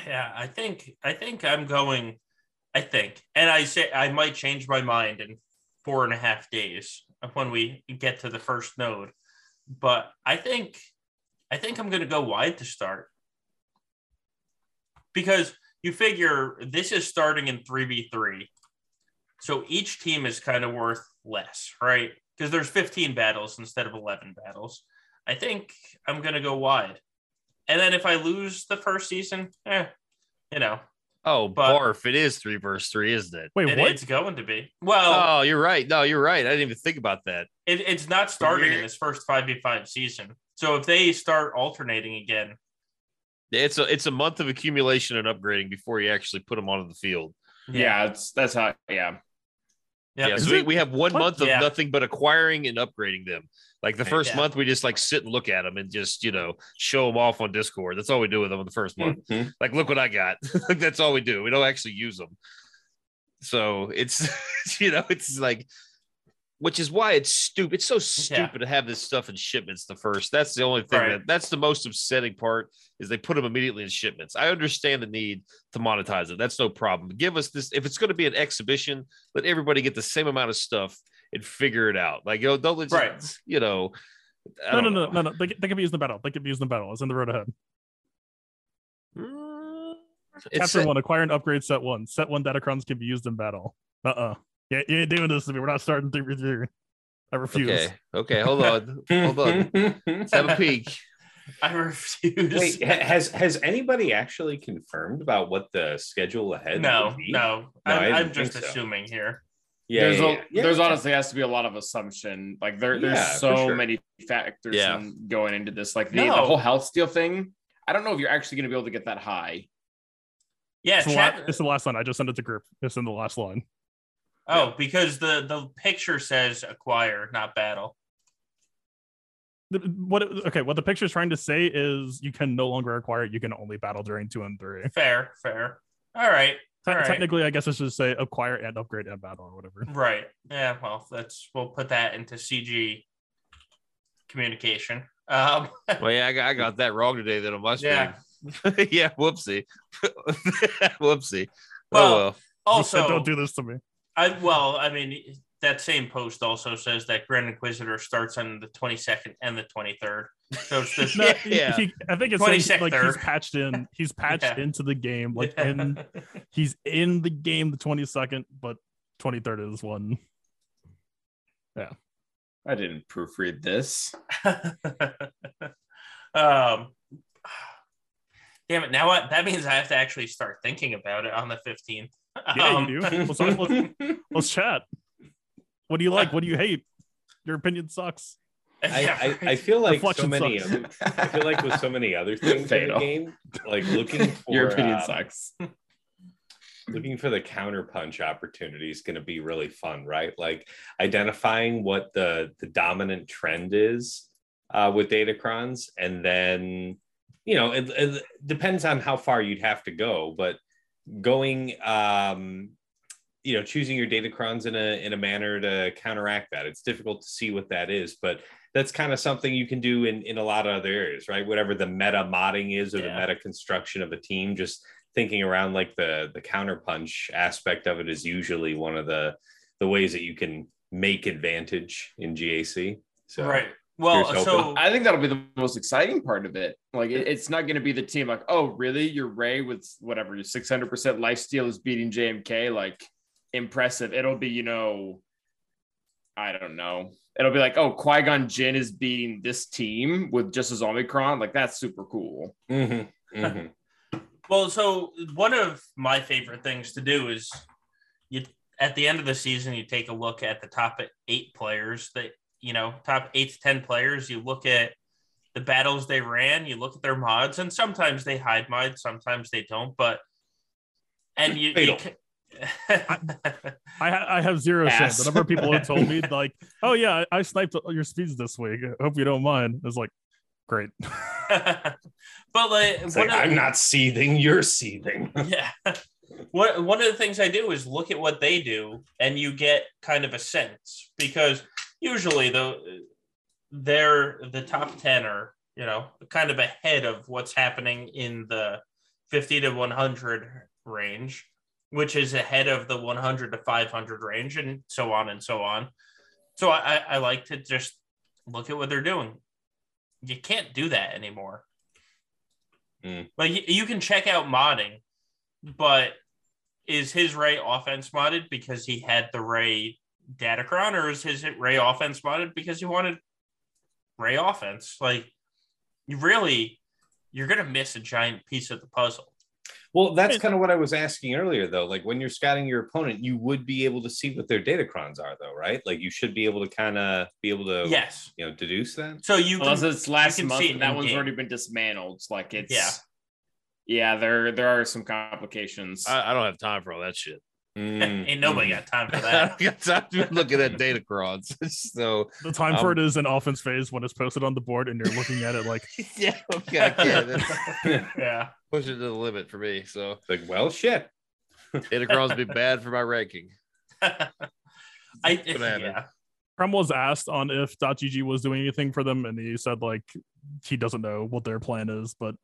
Yeah, I think I think I'm going. I think, and I say I might change my mind in four and a half days when we get to the first node. But I think, I think I'm going to go wide to start because you figure this is starting in three v three, so each team is kind of worth less, right? Because there's 15 battles instead of 11 battles. I think I'm going to go wide. And then if I lose the first season, eh, you know, oh, But- barf! It is three versus three, isn't it? Wait, it- what? it's going to be. Well, Oh, you're right. No, you're right. I didn't even think about that. it, it's not starting in this first 5v5 season. So if they start alternating again, It's a it's a month of accumulation and upgrading before you actually put them onto the field. Yeah, it's that's how. Yeah, yeah, Yeah, so we, it- we have one what? month of Yeah. nothing but acquiring and upgrading them. Like the first Yeah. month, we just like sit and look at them and just you know show them off on Discord. That's all we do with them in the first month. Mhm. Like, look what I got. like that's all we do. We don't actually use them. So it's you know it's like, which is why it's stupid. It's so stupid to have this stuff in shipments. The first that's the only thing Right. that that's the most upsetting part is they put them immediately in shipments. I understand the need to monetize it. That's no problem. Give us this if it's going to be an exhibition. Let everybody get the same amount of stuff and figure it out. Like, yo, don't let Right. you know. I No, no, no, no, no. They, they can be used in the battle. They can be used in the battle. It's in the road ahead. Mm, It's Chapter one, acquire and upgrade set one. Set one datacrons can be used in battle. Uh uh Yeah, you ain't doing this to me. We're not starting three v three. I refuse. okay. Okay, hold on. hold on. Let's have a peek. I refuse. Wait, has has anybody actually confirmed about what the schedule ahead? no, no, No, I I'm, I'm just so. assuming here. Yeah, there's yeah, a, yeah. Yeah. there's honestly has to be a lot of assumption. Like there, there's Yeah, so sure. many factors Yeah. in going into this. Like the, No. the whole health steal thing. I don't know if you're actually going to be able to get that high. Yeah, It's the, chat- la- it's the last line. I just sent it to group. It's in the last line. Oh, because the the picture says acquire, not battle. The- What? Okay, what the picture's trying to say is you can no longer acquire. You can only battle during two and three. Fair, fair. All right, Te- all right. Technically, I guess it should say acquire and upgrade and battle or whatever. Right. Yeah. Well, that's we'll put that into CG communication. Um, Well, yeah, I got, I got that wrong today. Then on must screen. Yeah. Yeah, whoopsie, whoopsie. Well, oh well. Also, don't do this to me. I well, I mean, that same post also says that Grand Inquisitor starts on the 22nd and the 23rd. So it's this. No, Yeah, he- I think it's saying, like he's patched in. He's patched Yeah. into the game. Like in he's in the game the twenty second, but twenty third is one. Yeah. I didn't proofread this. um, damn it! Now what? That means I have to actually start thinking about it on the 15th. Yeah, Um, you do. Let's, let's, let's chat. What do you like? What do you hate? Your opinion sucks. I, I, I feel like so many. sucks. Other, I feel like with so many other things in the game, like looking for Your opinion um, sucks. looking for the counterpunch opportunity is going to be really fun, right? Like identifying what the the dominant trend is uh, with Datacrons, and then you know, it, it depends on how far you'd have to go, but going, um, you know, choosing your datacrons in a in a manner to counteract that. It's difficult to see what that is, but that's kind of something you can do in in a lot of other areas, right? Whatever the meta modding is or Yeah. the meta construction of a team, just thinking around like the the counterpunch aspect of it is usually one of the the ways that you can make advantage in GAC. So right. Well, so I think that'll be the most exciting part of it. Like, it- it's not going to be the team like, oh, really? Your Rey with whatever your 600% life steal is beating JMK. Like, impressive. It'll be, you know, I don't know. It'll be like, oh, Qui Gon Jinn is beating this team with just his Omicron. Like, that's super cool. Mhm, mhm. Well, so one of my favorite things to do is you at the end of the season you take a look at the top eight players that you know top eight to ten players. You look at the battles they ran. You look at their mods, and sometimes they hide mods, sometimes they don't. But and you, you Fatal. ca- I I have zero shame. The number of people have told me like, "Oh yeah, I, I sniped your speeds this week. I hope you don't mind." It's like, great. but like, It's like, of- I'm not seething, you're seething. yeah. What one of the things I do is look at what they do, and you get kind of a sense because usually the they're the top ten are you know kind of ahead of what's happening in the fifty to one hundred range, which is ahead of the one hundred to five hundred range, and so on and so on. So I, I like to just look at what they're doing. You can't do that anymore. Mm. Like you, you can check out modding, but is his Rey offense modded because he had the Rey Datacron, or is his Rey offense modded because he wanted Rey offense? Like you really, you're gonna miss a giant piece of the puzzle. Well, that's kind of what I was asking earlier, though. Like when you're scouting your opponent, you would be able to see what their datacrons are, though, right? Like you should be able to kind of be able to, Yes. you know, deduce that. So you Unless can, it's last can month see it and that one's in-game. already been dismantled. Like, it's, Yeah. yeah, there, there are some complications. I, I don't have time for all that shit. Mm, ain't nobody mm. got time for I that. don't got time to be looking at datacrons. so The time for Um, it is an offense phase when it's posted on the board and you're looking at it like, yeah, okay, I can't. Yeah. pushing it to the limit for me. So Like, well, shit. datacrons would be bad for my ranking. I Banana. yeah. Prem was asked on if .gg was doing anything for them, and he said like he doesn't know what their plan is, but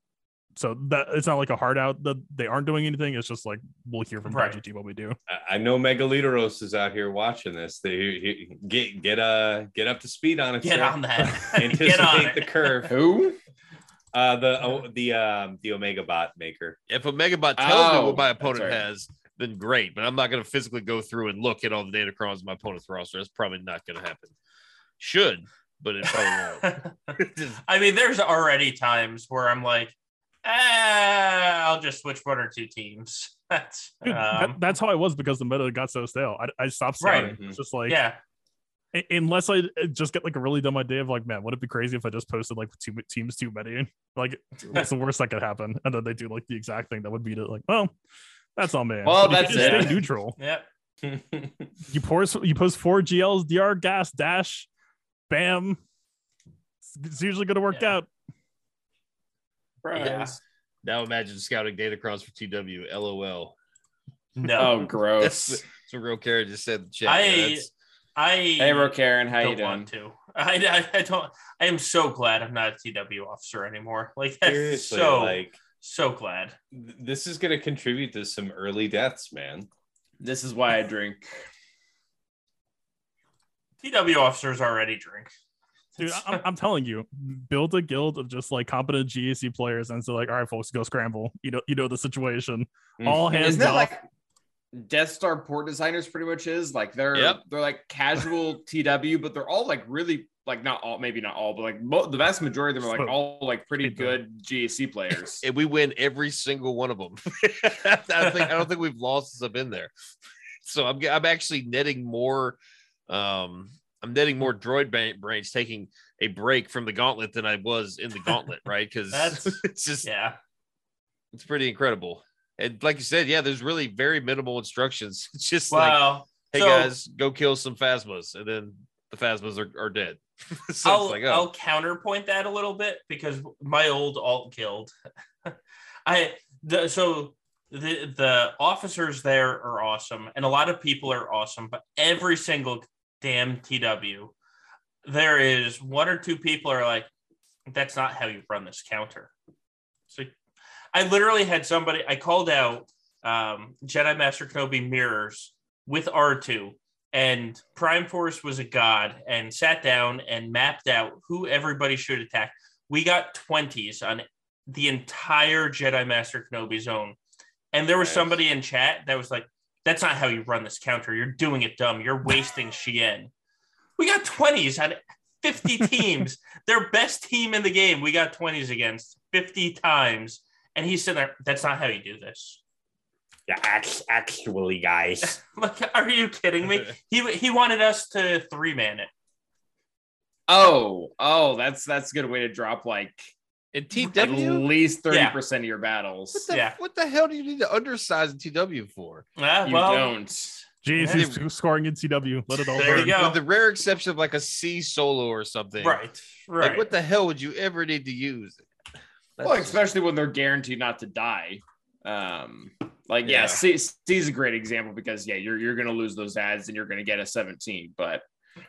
so that it's not like a hard out that they aren't doing anything. It's just like we'll hear from Right. .gg what we do. I- I know Megaliteros is out here watching this. They he- get get uh get up to speed on it. Get sir. on that. Anticipate on the it. curve. Who? Uh, the oh, the um the Omega Bot maker. If a megabot tells me Oh, what my opponent right. has, then great. But I'm not going to physically go through and look at all the datacrons in my opponent's roster. That's probably not going to happen. Should, but it probably won't. I mean, there's already times where I'm like, ah, I'll just switch one or two teams. That's Dude, that- um, that's how I was because the meta got so stale. I, I stopped Right. scouting. It's just like yeah, unless I uh, just get like a really dumb idea of like, man, would it be crazy if I just posted like two teams too many? Like, what's the worst that could happen? And then they do like the exact thing that would beat it. Like, well, that's all man. Well, But that's you just it. Stay neutral. yep. You post you post four GLs, DR, gas, dash, bam. It's- It's usually going to work Yeah. out. Yeah. now imagine scouting datacrons for TW. LOL. No, Oh, gross. That's some real character just said in the chat. I- That's- I Hey, bro, Karen, how you don't doing? want to. I, I, I don't. I am so glad I'm not a TW officer anymore. Like that's Seriously, so like so glad. this is going to contribute to some early deaths, man. This is why I drink. TW officers already drink. Dude, I'm, I'm telling you, build a guild of just like competent GAC players and so like, all right, folks, go scramble. You know, you know the situation. Mm. All hands Isn't off. like Death Star port designers pretty much is? Like they're Yep. they're like casual TW, but they're all like really like not all maybe not all, but like mo- the vast majority of them are like all like pretty good GAC players. and we win every single one of them. I don't think I don't think we've lost since I've been there. So I'm I'm actually netting more. Um, I'm netting more droid brains taking a break from the gauntlet than I was in the gauntlet, right? Because That's- it's just Yeah, it's pretty incredible. And like you said, yeah, there's really very minimal instructions. It's just like, hey so, guys, go kill some phasmas, and then the phasmas are, are dead. so I'll, like, oh, I'll counterpoint that a little bit because my old alt guild, I the so the the officers there are awesome and a lot of people are awesome, but every single damn TW, there is one or two people are like, that's not how you run this counter. So I literally had somebody I called out um, Jedi Master Kenobi mirrors with R2 and Prime Force was a god and sat down and mapped out who everybody should attack. We got 20s on the entire Jedi Master Kenobi zone. And there was Nice. somebody in chat that was like, that's not how you run this counter. You're doing it dumb. You're wasting Shien. We got 20s on 50 teams. Their best team in the game, we got 20s against 50 times. And he's sitting there, that's not how you do this. Yeah, actually, guys. Like, are you kidding me? He he wanted us to three man it. oh, oh, that's that's a good way to drop like in at least thirty Yeah. percent of your battles. What the, Yeah. what the hell do you need to undersize in TW for? Ah, You well, don't. Jeez, Yeah. scoring in CW. Let it all There you go. With the rare exception of like a C solo or something. Right, right. Like, what the hell would you ever need to use? Well, especially when they're guaranteed not to die. Um, like yeah, Yeah. C, C is a great example because yeah, you're you're gonna lose those ads and you're gonna get a 17, but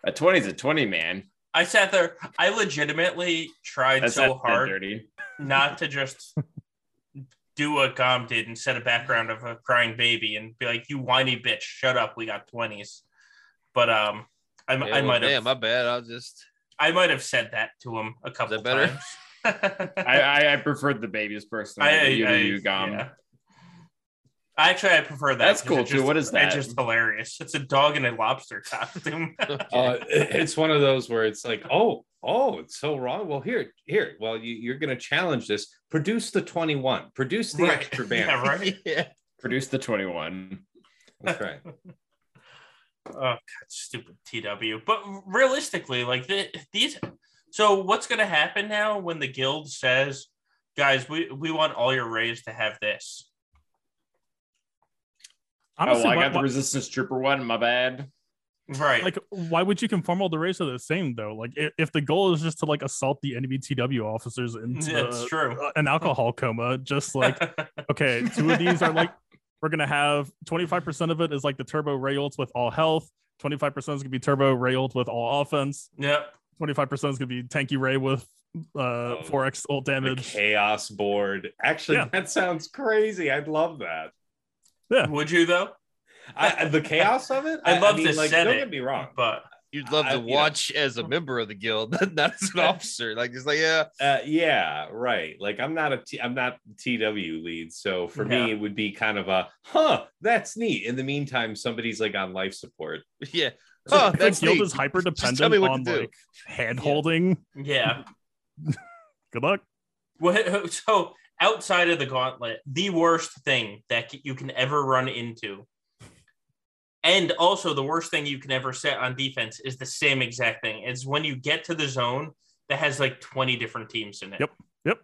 a 20 is a 20, man. I sat there. I legitimately tried That's so hard dirty. not to just do what Gom did and set a background of a crying baby and be like, "You whiny bitch, shut up. We got 20s." But um, I, Yeah, I well, might have damn, my bad. I'll just I might have said that to him a couple that better? times. I, I I preferred the babies personally. I, you, I- you, Gom. yeah. Actually, I prefer that. That's cool, it's too. just- What is that? It's just hilarious. It's a dog in a lobster costume. Uh, it's one of those where it's like, oh, oh, it's so wrong. Well, here, here. Well, you, you're going to challenge this. Produce the 21. Produce the Right. extra band. Yeah, right. yeah. Produce the 21. That's right. Oh god, stupid TW. But realistically, like the, these so what's gonna happen now when the guild says, guys, we, we want all your Reys to have this? Honestly, oh, I why- got the resistance trooper one. My bad. Right. like why would you conform all the races to the same though? Like if, if the goal is just to like assault the enemy TW officers into That's true. uh, an alcohol coma, just like okay, two of these are like we're gonna have 25% of it is like the turbo Rey ults with all health, 25% is gonna be turbo Rey ult with all offense, yep. 25% is gonna be tanky Rey with uh Oh, 4x ult The damage. chaos board. Actually, Yeah. that sounds crazy. I'd love that. Would you though? I, the chaos of it. I'd love I mean, to like, set don't it, get me wrong. But You'd love I- to you know. watch as a member of the guild, not as an officer. Like it's like, yeah, Uh, yeah, right. Like I'm not a T, I'm not TW lead, so for Yeah. me it would be kind of a huh. That's neat. In the meantime, somebody's like on life support. yeah. So Oh, the that's guild neat. is hyper dependent on do. like hand holding. yeah. Good luck. What so outside of the gauntlet, the worst thing that you can ever run into, and also the worst thing you can ever set on defense is the same exact thing. It's when you get to the zone that has like 20 different teams in it. Yep. Yep.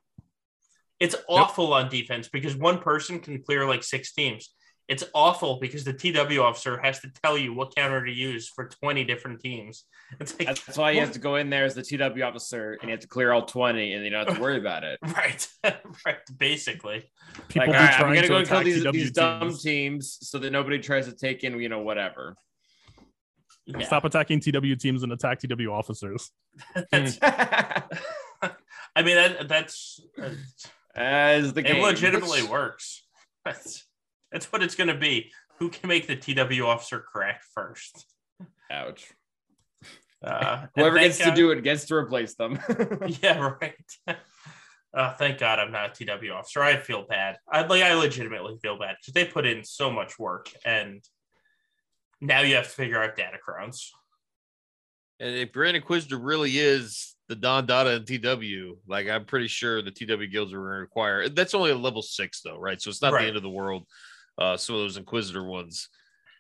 It's awful on defense because one person can clear like six teams. It's awful because the TW officer has to tell you what counter to use for 20 different teams. It's like, That's why you have to go in there as the TW officer and you have to clear all 20 and you don't have to worry about it. right, right, basically. People like, be all right, I'm gonna go and kill attack these, TW these dumb teams. teams so that nobody tries to take in, you know, whatever. Yeah. Stop attacking TW teams and attack TW officers. I mean, that, that's uh, As the game. it legitimately works. That's, that's what it's going to be. Who can make the TW officer correct first? Ouch. Uh, Whoever thank gets to do it gets to replace them. Yeah, right. Uh, thank God I'm not a TW officer. I feel bad. I like I legitimately feel bad because they put in so much work, and now you have to figure out datacrons. And if Grand Inquisitor really is the Don Dada and TW, like I'm pretty sure the TW guilds are going to require. That's only a level six though, right? So it's not Right. the end of the world. Uh, some of those Inquisitor ones,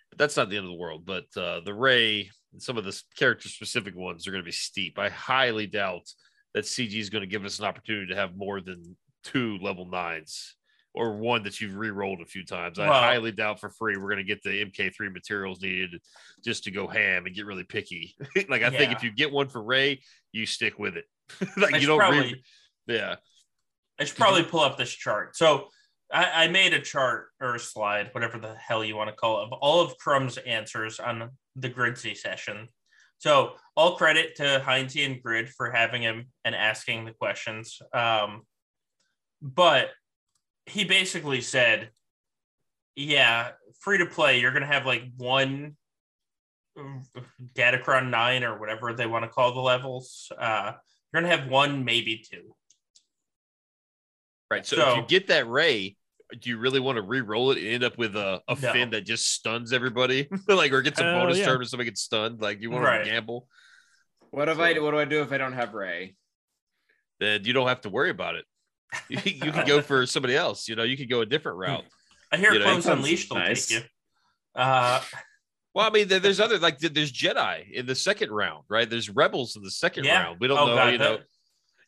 but that's not the end of the world. But uh, the Rey and some of the character specific ones are going to be steep. I highly doubt that CG is going to give us an opportunity to have more than two level nines or one that you've re-rolled a few times. I highly doubt for free we're going to get the MK3 materials needed just to go ham and get really picky. like I think if you get one for Rey, you stick with it. like I you don't probably re- yeah. I should probably pull up this chart. So I, I made a chart or a slide, whatever the hell you want to call it, of all of Crumb's answers on the Gridsy session. So all credit to Heinze and Grid for having him and asking the questions. Um, but he basically said, yeah, free to play, you're going to have like one Datacron 9 or whatever they want to call the levels. Uh, you're going to have one, maybe two. Right. So, So- if you get that Ray, do you really want to re-roll it and end up with a, a No. fin that just stuns everybody? like or gets a Hell bonus yeah. turn if somebody gets stunned? Like you want Right. to gamble? What if So- I what do I do if I don't have Rey? Then you don't have to worry about it. You, you can go for somebody else. You know, you could go a different route. I hear You know, Clones sounds Unleashed will nice. take you. Uh, Well, I mean, there's other like there's Jedi in the second round, right? There's Rebels in the second yeah. round. We don't Oh, know, God, you know, that-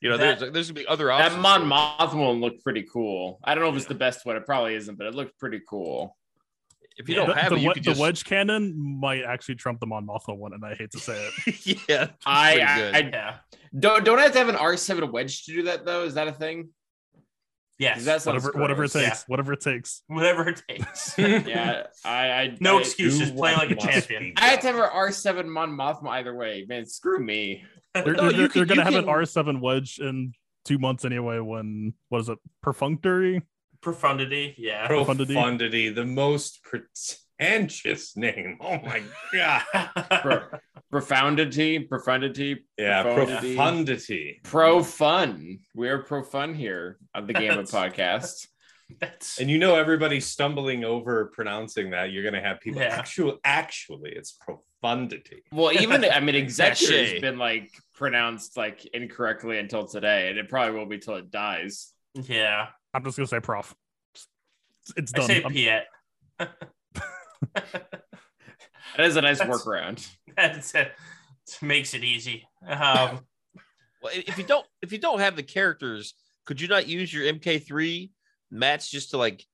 you know. that- there's there's gonna be other options. That. Mon for. Mothma one looked pretty cool. I don't know if it's the best one. It probably isn't, but it looked pretty cool. if you Yeah. don't the, have the, it, you we- could the just wedge cannon might actually trump the Mon Mothma one, and I hate to say it. yeah. I, I. I yeah. don't don't I have to have an R7 wedge to do that though. Is that a thing? Yes. 'Cause that sounds whatever, whatever it gross. takes. Whatever it takes. Whatever it takes. Yeah, I, I no I, excuses. do Play like a champion. I have to have an R7 Mon Mothma either way. Man, screw me. They're, No, they're, you they're can- gonna you have an R7 wedge in two months anyway. When what is it? Perfunctory. Profundity. Yeah. Profundity. Profundity, the most pretentious name. Oh my god. Pro- profundity, profundity, Yeah, Profundity. profundity. pro fun. We are pro fun here on the Gambit That's- podcast. That's And you know everybody's stumbling over pronouncing that. You're gonna have people Yeah. actually actually it's profundity. Well, even I mean, Executor has been like pronounced like incorrectly until today, and it probably will be till it dies. yeah. I'm just gonna say prof. It's- It's I done. say I'm- Piet. That is a nice That's- workaround. That's it. Makes it easy. Um, Well, if you don't if you don't have the characters, could you not use your MK3 mats just to like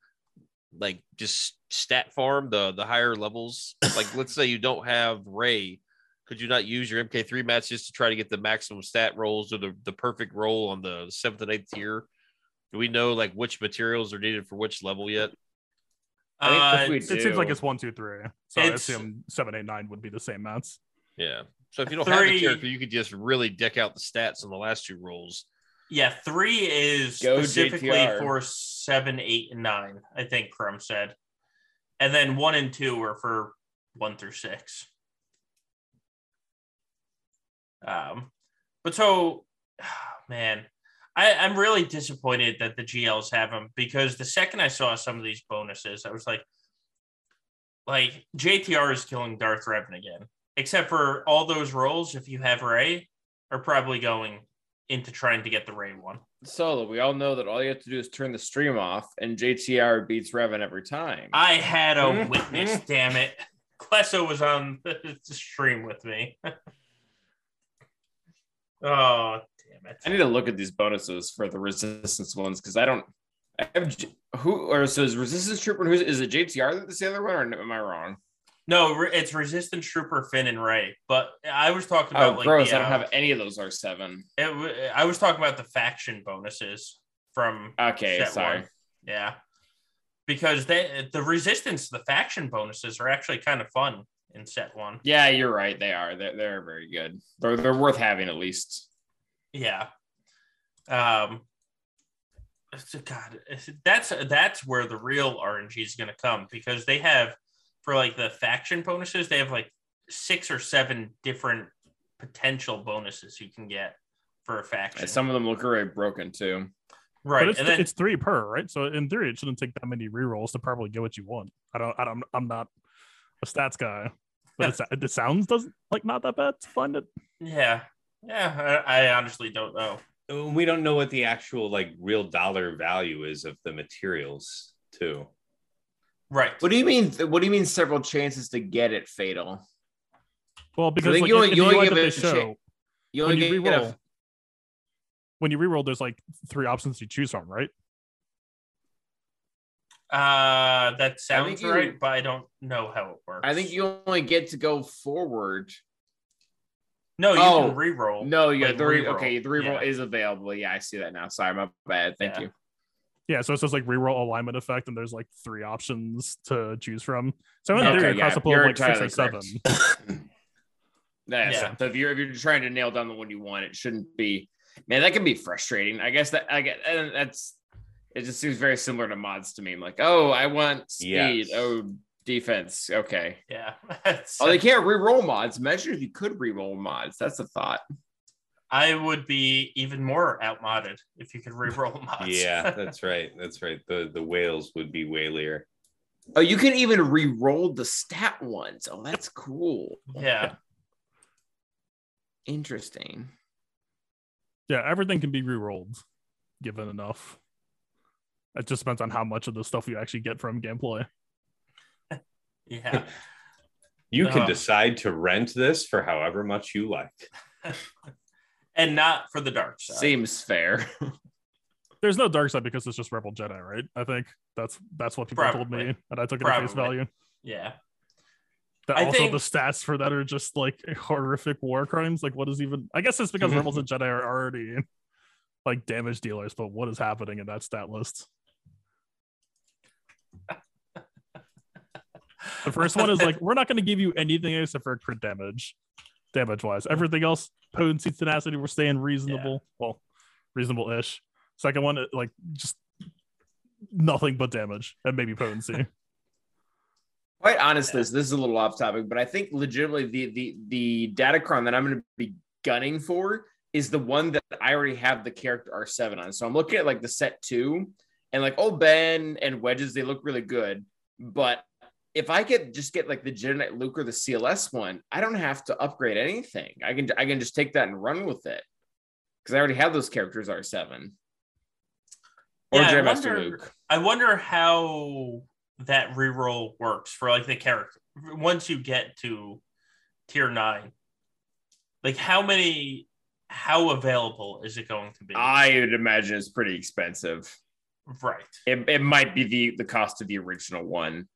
like just stat farm the the higher levels? Like let's say you don't have Rey, could you not use your MK3 mats just to try to get the maximum stat rolls or the, the perfect roll on the seventh and eighth tier? Do we know like which materials are needed for which level yet? I think uh, if we It seems like it's one, two, three. So I It's- assume seven, eight, nine would be the same mats. Yeah. So if you don't have Three- the character, you could just really deck out the stats on the last two rolls. yeah, three is Go specifically JTR. for seven, eight, and nine. I think Crumb said, and then one and two are for one through six. Um, but so, man, I, I'm really disappointed that the GLs have them because the second I saw some of these bonuses, I was like, like JTR is killing Darth Revan again. Except for all those rolls, if you have Rey, are probably going into trying to get the Rey one. Solo. We all know that all you have to do is turn the stream off, and JTR beats Revan every time. I had a witness, damn it. Klesso was on the stream with me. oh, damn it. I need to look at these bonuses for the resistance ones because I don't. I have who or so is resistance trooper? Who's is it? JTR that's the other one, or am I wrong? No, it's Resistance Trooper Finn and Rey. But I was talking Oh, about like gross! the, I don't uh, have any of those R seven. it w- I was talking about the faction bonuses from Okay, set sorry. one. Yeah, because they the Resistance, the faction bonuses are actually kind of fun in set one. Yeah, you're right. They are. They're, they're very good. They're, they're worth having at least. Yeah. Um. it's- God, that's that's where the real RNG is going to come because they have for like the faction bonuses, they have like six or seven different potential bonuses you can get for a faction. And some of them look very broken too. right, But it's, and then it's three per, right? So in theory, it shouldn't take that many rerolls to probably get what you want. I don't, I don't, I'm not a stats guy, but it's, it sounds doesn't like not that bad to find it. yeah, yeah, I, I honestly don't know. We don't know what the actual like real dollar value is of the materials too. Right. What do you mean? What do you mean? Several chances to get it fatal? Well, because think like, you if- only- if you you only like give it a cha- show, You when only you get reroll, a, when you reroll, there's like three options to choose from, right? Uh, that sounds you- right, but I don't know how it works. I think you only get to go forward. No, you Oh, can re-roll. No, yeah, Like the re- reroll. okay, the reroll Yeah. is available. Yeah, I see that now. Sorry, my bad. Thank Yeah. you. Yeah, so it says like reroll alignment effect, and there's like three options to choose from. So in Okay, theory, across yeah, a pool of you're like six or entirely seven. Yeah, Yeah. So if you're if you're trying to nail down the one you want, it shouldn't be. Man, that can be frustrating. I guess that I get and that's. It just seems very similar to mods to me. I'm like, oh, I want speed. Yes. Oh, defense. Okay. Yeah. It's- Oh, they can't re-roll mods. Imagine if you could re-roll mods. That's a thought. I would be even more outmodded if you could re-roll mods. Yeah, that's right. That's right. The the whales would be whalier. Oh, you can even re-roll the stat ones. Oh, that's cool. yeah. Interesting. Yeah, everything can be re-rolled, given enough. It just depends on how much of the stuff you actually get from gameplay. Yeah. You can decide to rent this for however much you like. and not for the dark side. Seems fair. There's no dark side because it's just Rebel Jedi, right? I think that's that's what people told me, and I took it at face value. Yeah. That I also think- the stats for that are just like horrific war crimes. Like, what is even? I guess it's because Rebels and Jedi are already like damage dealers, but what is happening in that stat list? The first one is like, we're not going to give you anything except for crit damage, damage wise. Everything else, potency, tenacity, we're staying reasonable. Well, reasonable ish. Second one, like just nothing but damage and maybe potency. Quite honestly, this is a little off topic, but I think legitimately the the the Datacron that I'm going to be gunning for is the one that I already have the character R7 on. So I'm looking at like the set two, and like oh Ben and Wedges, they look really good. But if I could just get like the Jedi Knight Luke or the CLS one, I don't have to upgrade anything. I can I can just take that and run with it because I already have those characters R7 or Yeah, I Jedi Master Luke. I wonder how that reroll works for like the character once you get to tier nine. Like how many how available is it going to be? I would imagine it's pretty expensive. right. It, it might be the the cost of the original one,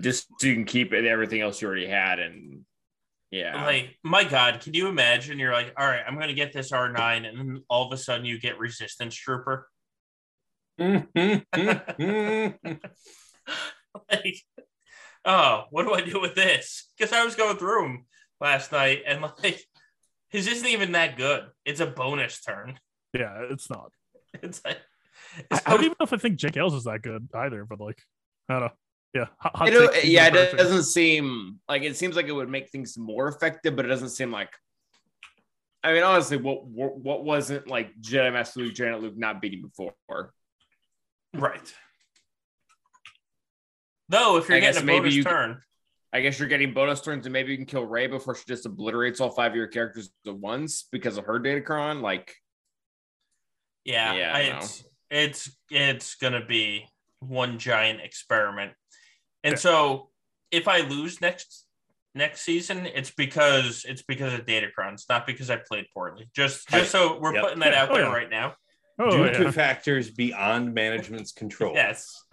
just so you can keep it everything else you already had, and yeah, Like, my God, can you imagine? You're like, all right, I'm gonna get this R9, and then all of a sudden you get resistance trooper. like, oh, what do I do with this? Because I was going through them last night, and like, his isn't even that good. It's a bonus turn. yeah, it's not. It's like, I, it's I don't even know if I think Jake Ailes is that good either, but like, I don't know. Yeah, hot- hot You know, take, he's yeah, it perfect. doesn't seem like it seems like it would make things more effective, but it doesn't seem like. I mean, honestly, what what, what wasn't like Jedi Master Luke, Janet Luke not beating before? right. Though, if you're I getting a maybe bonus you- turn, I guess you're getting bonus turns, and maybe you can kill Rey before she just obliterates all five of your characters at once because of her datacron. Like, yeah, Yeah, I- I it's it's it's gonna be one giant experiment. And Yeah. so, if I lose next next season, it's because it's because of Datacrons, not because I played poorly. Just just so we're Yep. putting that out Oh, there yeah. right now. Oh, Due yeah. to factors beyond management's control. Yes.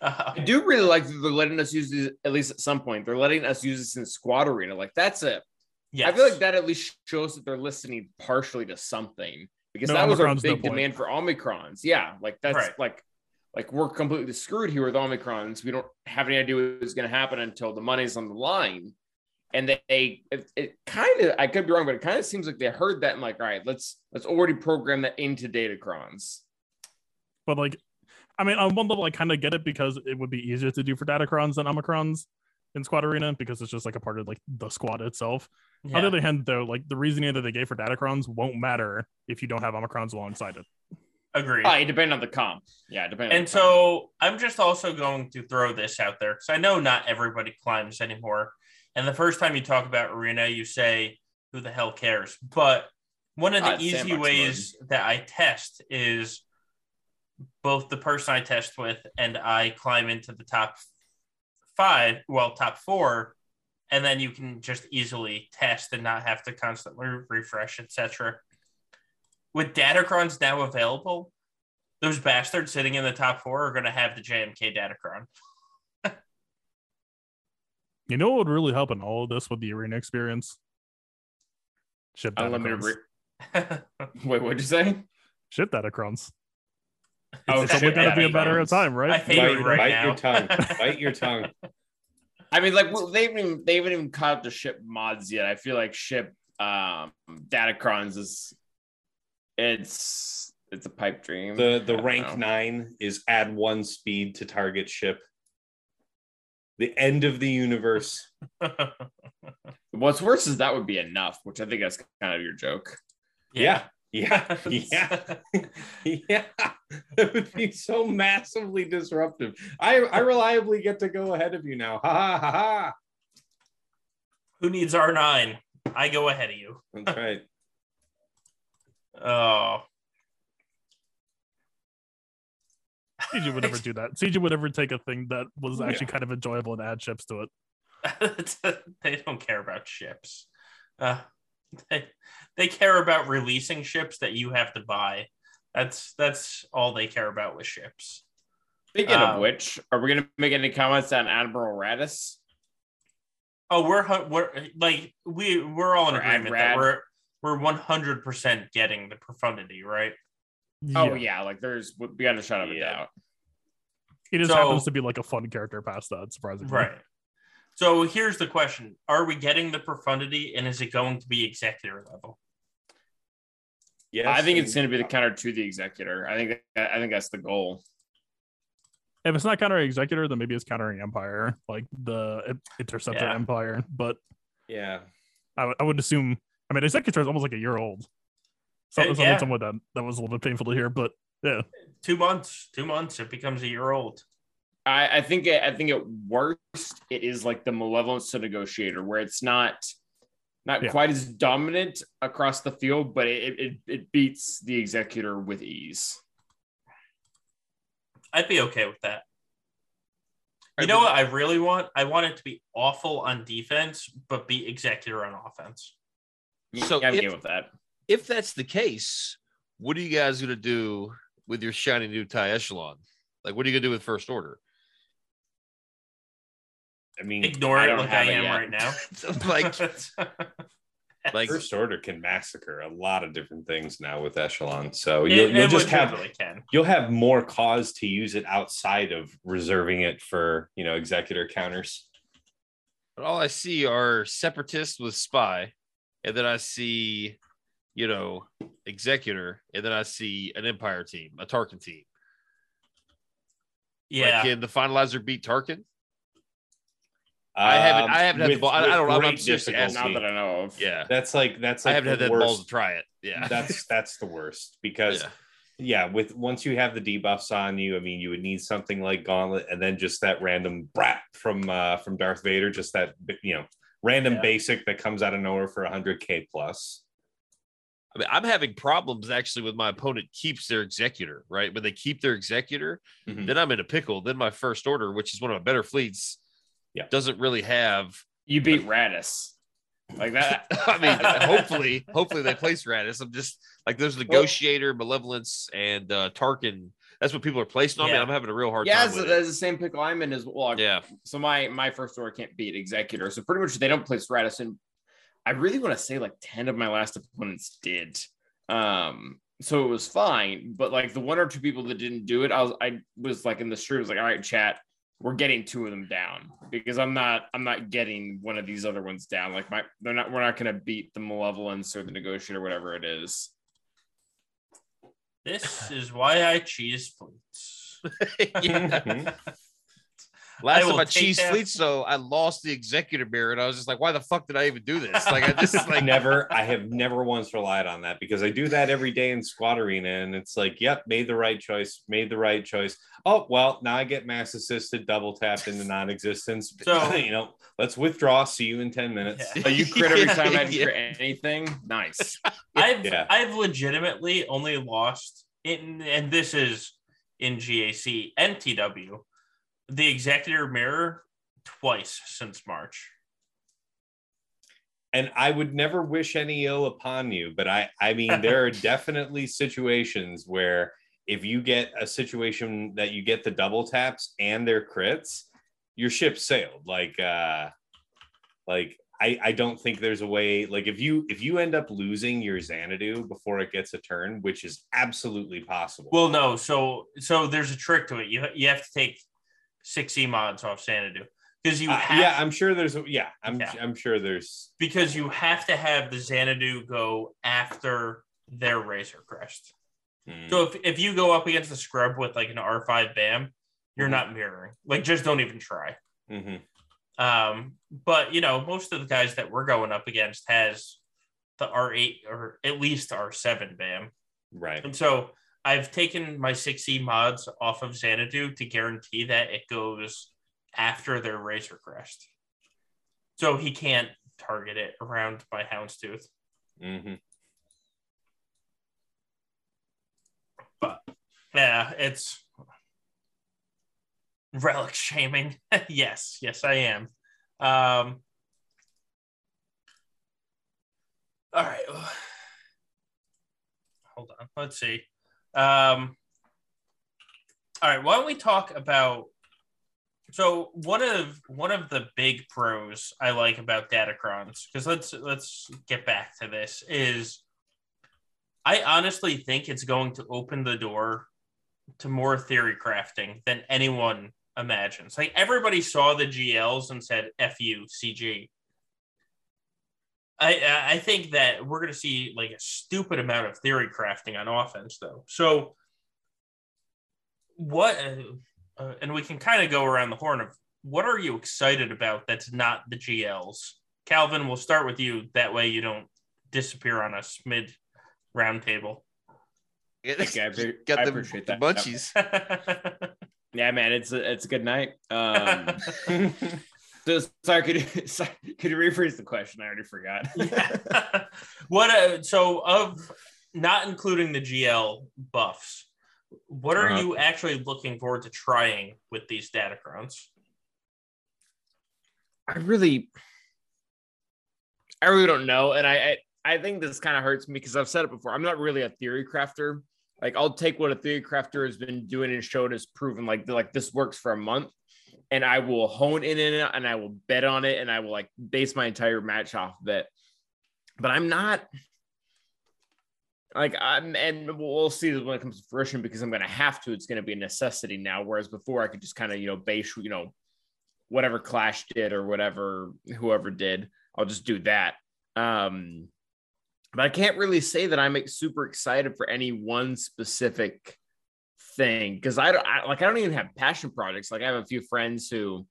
Uh, I do really like that they're letting us use this at least at some point. They're letting us use this in Squad Arena. Like that's it. yes. I feel like that at least shows that they're listening partially to something because No that was our Omicrons, no big demand for Omicrons. Yeah, like that's Right. like like we're completely screwed here with Omicrons. We don't have any idea what's going to happen until the money's on the line. And they, it, it kind of, I could be wrong, but it kind of seems like they heard that and like, all right, let's let's already program that into Datacrons. but like i mean on one level i kind of get it because it would be easier to do for datacrons than omicrons in squad arena because it's just like a part of like the squad itself Yeah. on the other hand though like the reasoning that they gave for datacrons won't matter if you don't have omicrons alongside it Agreed. Oh, it depends on the comp. Yeah, depending. And so I'm just also going to throw this out there because I know not everybody climbs anymore. And the first time you talk about arena, you say, "Who the hell cares?" But one of the ah, it's easy ways that I test is both the person I test with and I climb into the top five, well, top four, and then you can just easily test and not have to constantly refresh, etc. With Datacrons now available, those bastards sitting in the top four are going to have the JMK Datacron. You know what would really help in all of this with the arena experience? Ship Unlimited. Datacrons. Re- Wait, what'd you say? Ship Datacrons. Oh, It's ship only gonna be a better Datacrons. time, right? I hate bite, it right bite now. your tongue. bite your tongue. I mean, like well, they haven't even they haven't even caught up to ship mods yet. I feel like ship um Datacrons is it's it's a pipe dream. The the rank know. nine is add one speed to target ship. The end of the universe. What's worse is that would be enough, which I think that's kind of your joke. Yeah. Yeah. Yeah. Yeah. That would be so massively disruptive. I, I reliably get to go ahead of you now. Ha ha ha ha. Who needs R9? I go ahead of you. That's right. Oh, CG would never do that. CG would never take a thing that was Yeah. actually kind of enjoyable and add chips to it. they don't care about ships. Uh, they, they care about releasing ships that you have to buy. That's that's all they care about with ships. Speaking Um, of which, are we gonna make any comments on Admiral Raddus? Oh, we're we're like we we're all in Or agreement Ad that we're we're one hundred percent getting the profundity, right? Oh yeah, like there's beyond a shadow of a Yeah. doubt. It just So- happens to be like a fun character past that, surprisingly. Right. So here's the question: Are we getting the profundity, and is it going to be executor level? Yeah, I think it's going to be the counter to the executor. I think I think that's the goal. If it's not countering Executor, then maybe it's countering Empire, like the I- Interceptor Yeah. Empire. But Yeah. I, I would assume, I mean, Executor is almost like a year old. So, Uh, something yeah. somewhat that, that was a little bit painful to hear, but yeah. Two months. Two months. It becomes a year old. I, I think it, I think at worst it is like the malevolence to negotiator, where it's not not Yeah. quite as dominant across the field, but it, it it beats the executor with ease. I'd be okay with that. You Right, know but- what I really want? I want it to be awful on defense, but be executor on offense. So yeah, I'm if- game with that. If that's the case, what are you guys going to do with your shiny new tie echelon? Like, what are you going to do with first order? I mean, Ignore I it like I am yet. right now. like, like First Order can massacre a lot of different things now with Echelon. So It- you'll, you'll it just have legitimately can. you'll have more cause to use it outside of reserving it for you know executor counters. But all I see are separatists with spy, and then I see, you know, executor, and then I see an empire team, a Tarkin team. Like, Yeah. can the finalizer beat Tarkin? I haven't- I haven't had the with- ball- I- I don't- I'm- I'm great seriously asking. Not that I know of. Yeah, That's like that's Like I haven't had the that balls worst. to try it. Yeah, That's that's the worst because yeah. yeah, with once you have the debuffs on you, I mean, you would need something like Gauntlet, and then just that random brat from uh from Darth Vader, just that you know random Yeah. basic that comes out of nowhere for 100k plus. I mean, I'm having problems actually with my opponent keeps their executor, right? When they keep their executor, Mhm. then I'm in a pickle. Then my first order, which is one of my better fleets, Yeah. doesn't really have. You beat Raddus. Like that. I mean, hopefully, hopefully they place Raddus. I'm just like there's negotiator, malevolence, and uh Tarkin. That's what people are placing on me. I'm having a real hard yeah, time with that's the same pick I'm in as well. Yeah, So my my first order can't beat executor. So pretty much they don't place Radisson. I really want to say like 10 of my last opponents did. Um so it was fine, but like the one or two people that didn't do it, I was I was like in the stream, I was like, all right, chat, we're getting two of them down because I'm not I'm not getting one of these other ones down. Like my they're not we're not gonna beat the malevolence or the negotiator, whatever it is. This is why I cheese fleets. yeah. Last I will time I cheese that. fleet, so I lost the executor mirror, and I was just like, "Why the fuck did I even do this?" Like, I just like never, I have never once relied on that because I do that every day in Squad Arena, and it's like, yep, made the right choice, made the right choice. Oh well, now I get mass assisted, double tapped into non-existence. So- you know, let's withdraw. See you in ten minutes. Yeah. Oh, you crit every Yeah, time I yeah. crit anything. Nice. I've Yeah. I've legitimately only lost in and this is in GAC and TW the executor mirror twice since March. and I would never wish any ill upon you, but I I mean there are definitely situations where if you get a situation that you get the double taps and their crits, your ship sailed. Like uh like I, I don't think there's a way like if you if you end up losing your Xanadu before it gets a turn, which is absolutely possible. Well, no. So so there's a trick to it. You you have to take six E mods off Xanadu because you Uh, yeah, I'm sure there's yeah, I'm Yeah. I'm sure there's because you have to have the Xanadu go after their Razor Crest. mm, So if, if you go up against the scrub with like an R5 BAM, you're Mhm. not mirroring. Like just don't even try. mhm. Um, but you know, most of the guys that we're going up against has the R8 or at least R7 BAM. right. And so I've taken my 6E mods off of Xanadu to guarantee that it goes after their Razor Crest. So he can't target it around by Houndstooth. hmm Yeah, it's relic shaming. yes, yes, I am. Um, all right. Hold on. Let's see. Um, all right. Why don't we talk about? So one of one of the big pros I like about Datacrons, because let's let's get back to this is. I honestly think it's going to open the door to more theory crafting than anyone imagines. Like everybody saw the GLs and said "F you, CG." I I think that we're going to see like a stupid amount of theory crafting on offense, though. So what? Uh, uh, and we can kind of go around the horn of what are you excited about that's not the GLs? Calvin, we'll start with you. That way, you don't disappear on us mid round table. Okay, I pre- Got I the, appreciate the that. munchies. Yeah, man, it's a it's a good night. Um, so, sorry, could you sorry, could you rephrase the question? I already forgot. Yeah. what uh, so of not including the GL buffs, what are Uh-huh. you actually looking forward to trying with these Datacrons? I really, I really don't know, and I I, I think this kind of hurts me because I've said it before. I'm not really a theory crafter. Like I'll take what a theory crafter has been doing and showed has proven like like this works for a month, and I will hone in on it and I will bet on it and I will like base my entire match off of it. But I'm not like I'm, and we'll see when it comes to fruition because I'm going to have to. It's going to be a necessity now, whereas before I could just kind of you know base you know whatever Clash did or whatever whoever did. I'll just do that. Um, but I can't really say that I'm super excited for any one specific thing because I don't I, like I don't even have passion projects. Like I have a few friends who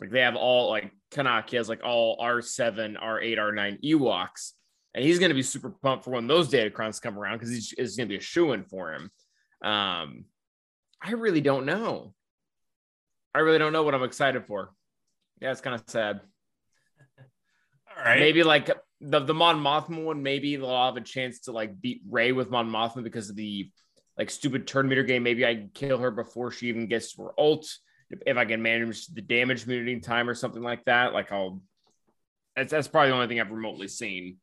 like they have all like Kanaki has like all R7, R8, R9 Ewoks, and he's gonna be super pumped for when those Datacrons come around because he's it's gonna be a shoe in for him. Um, I really don't know. I really don't know what I'm excited for. Yeah, it's kind of sad. All right. Maybe like the the Mon Mothma one. Maybe they'll have a chance to like beat Rey with Mon Mothma because of the like stupid turn meter game. Maybe I kill her before she even gets her ult. If, I can manage the damage in time or something like that, like I'll. That's that's probably the only thing I've remotely seen.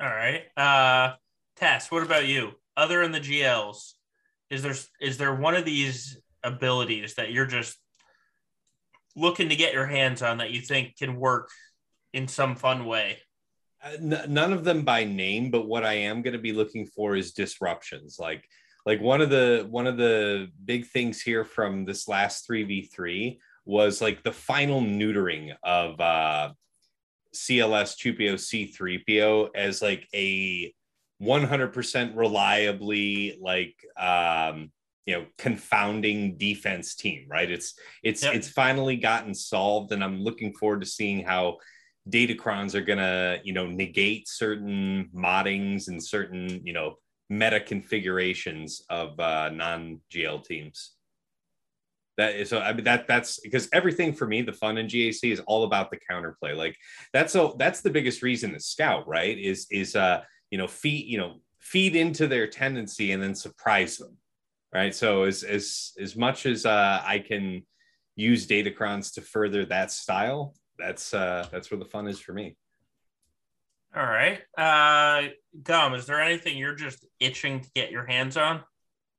All right. Uh Tess, what about you? Other than the GLs, is there is there one of these abilities that you're just looking to get your hands on that you think can work in some fun way? Uh, n- none of them by name, but what I am going to be looking for is disruptions. Like, like one of the one of the big things here from this last three v three was like the final neutering of uh, CLS Chewpio C3PO as like a 100% reliably like um, you know confounding defense team. Right? It's it's Yep. it's finally gotten solved, and I'm looking forward to seeing how datacrons are gonna you know negate certain moddings and certain you know meta configurations of uh, non GL teams. That is so I mean that that's because everything for me, the fun in GAC is all about the counterplay. Like that's so that's the biggest reason to scout, right? Is is uh you know feed you know feed into their tendency and then surprise them. Right. So as as as much as uh I can use datacrons to further that style, that's uh that's where the fun is for me. All right. Uh Gum, is there anything you're just itching to get your hands on?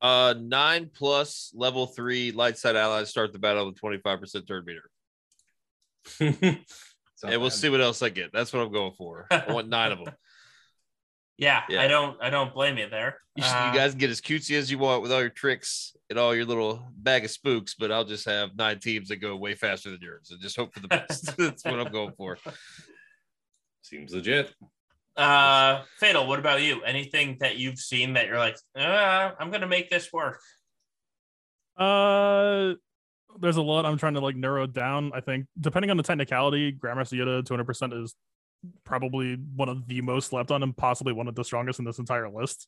Uh, nine plus level three light side allies start the battle with 25% turn meter. It's not and we'll see what else I get. That's what I'm going for. I want nine of them. Yeah, Yeah. I don't I don't blame you there. You, Uh, you guys get as cutesy as you want with all your tricks and all your little bag of spooks, but I'll just have nine teams that go way faster than yours and just hope for the best. That's what I'm going for. Seems legit. Uh, Fatal, what about you? Anything that you've seen that you're like, uh, I'm gonna make this work? Uh, there's a lot I'm trying to like narrow down. I think depending on the technicality, Grandmaster Yoda 200% is probably one of the most slept on and possibly one of the strongest in this entire list.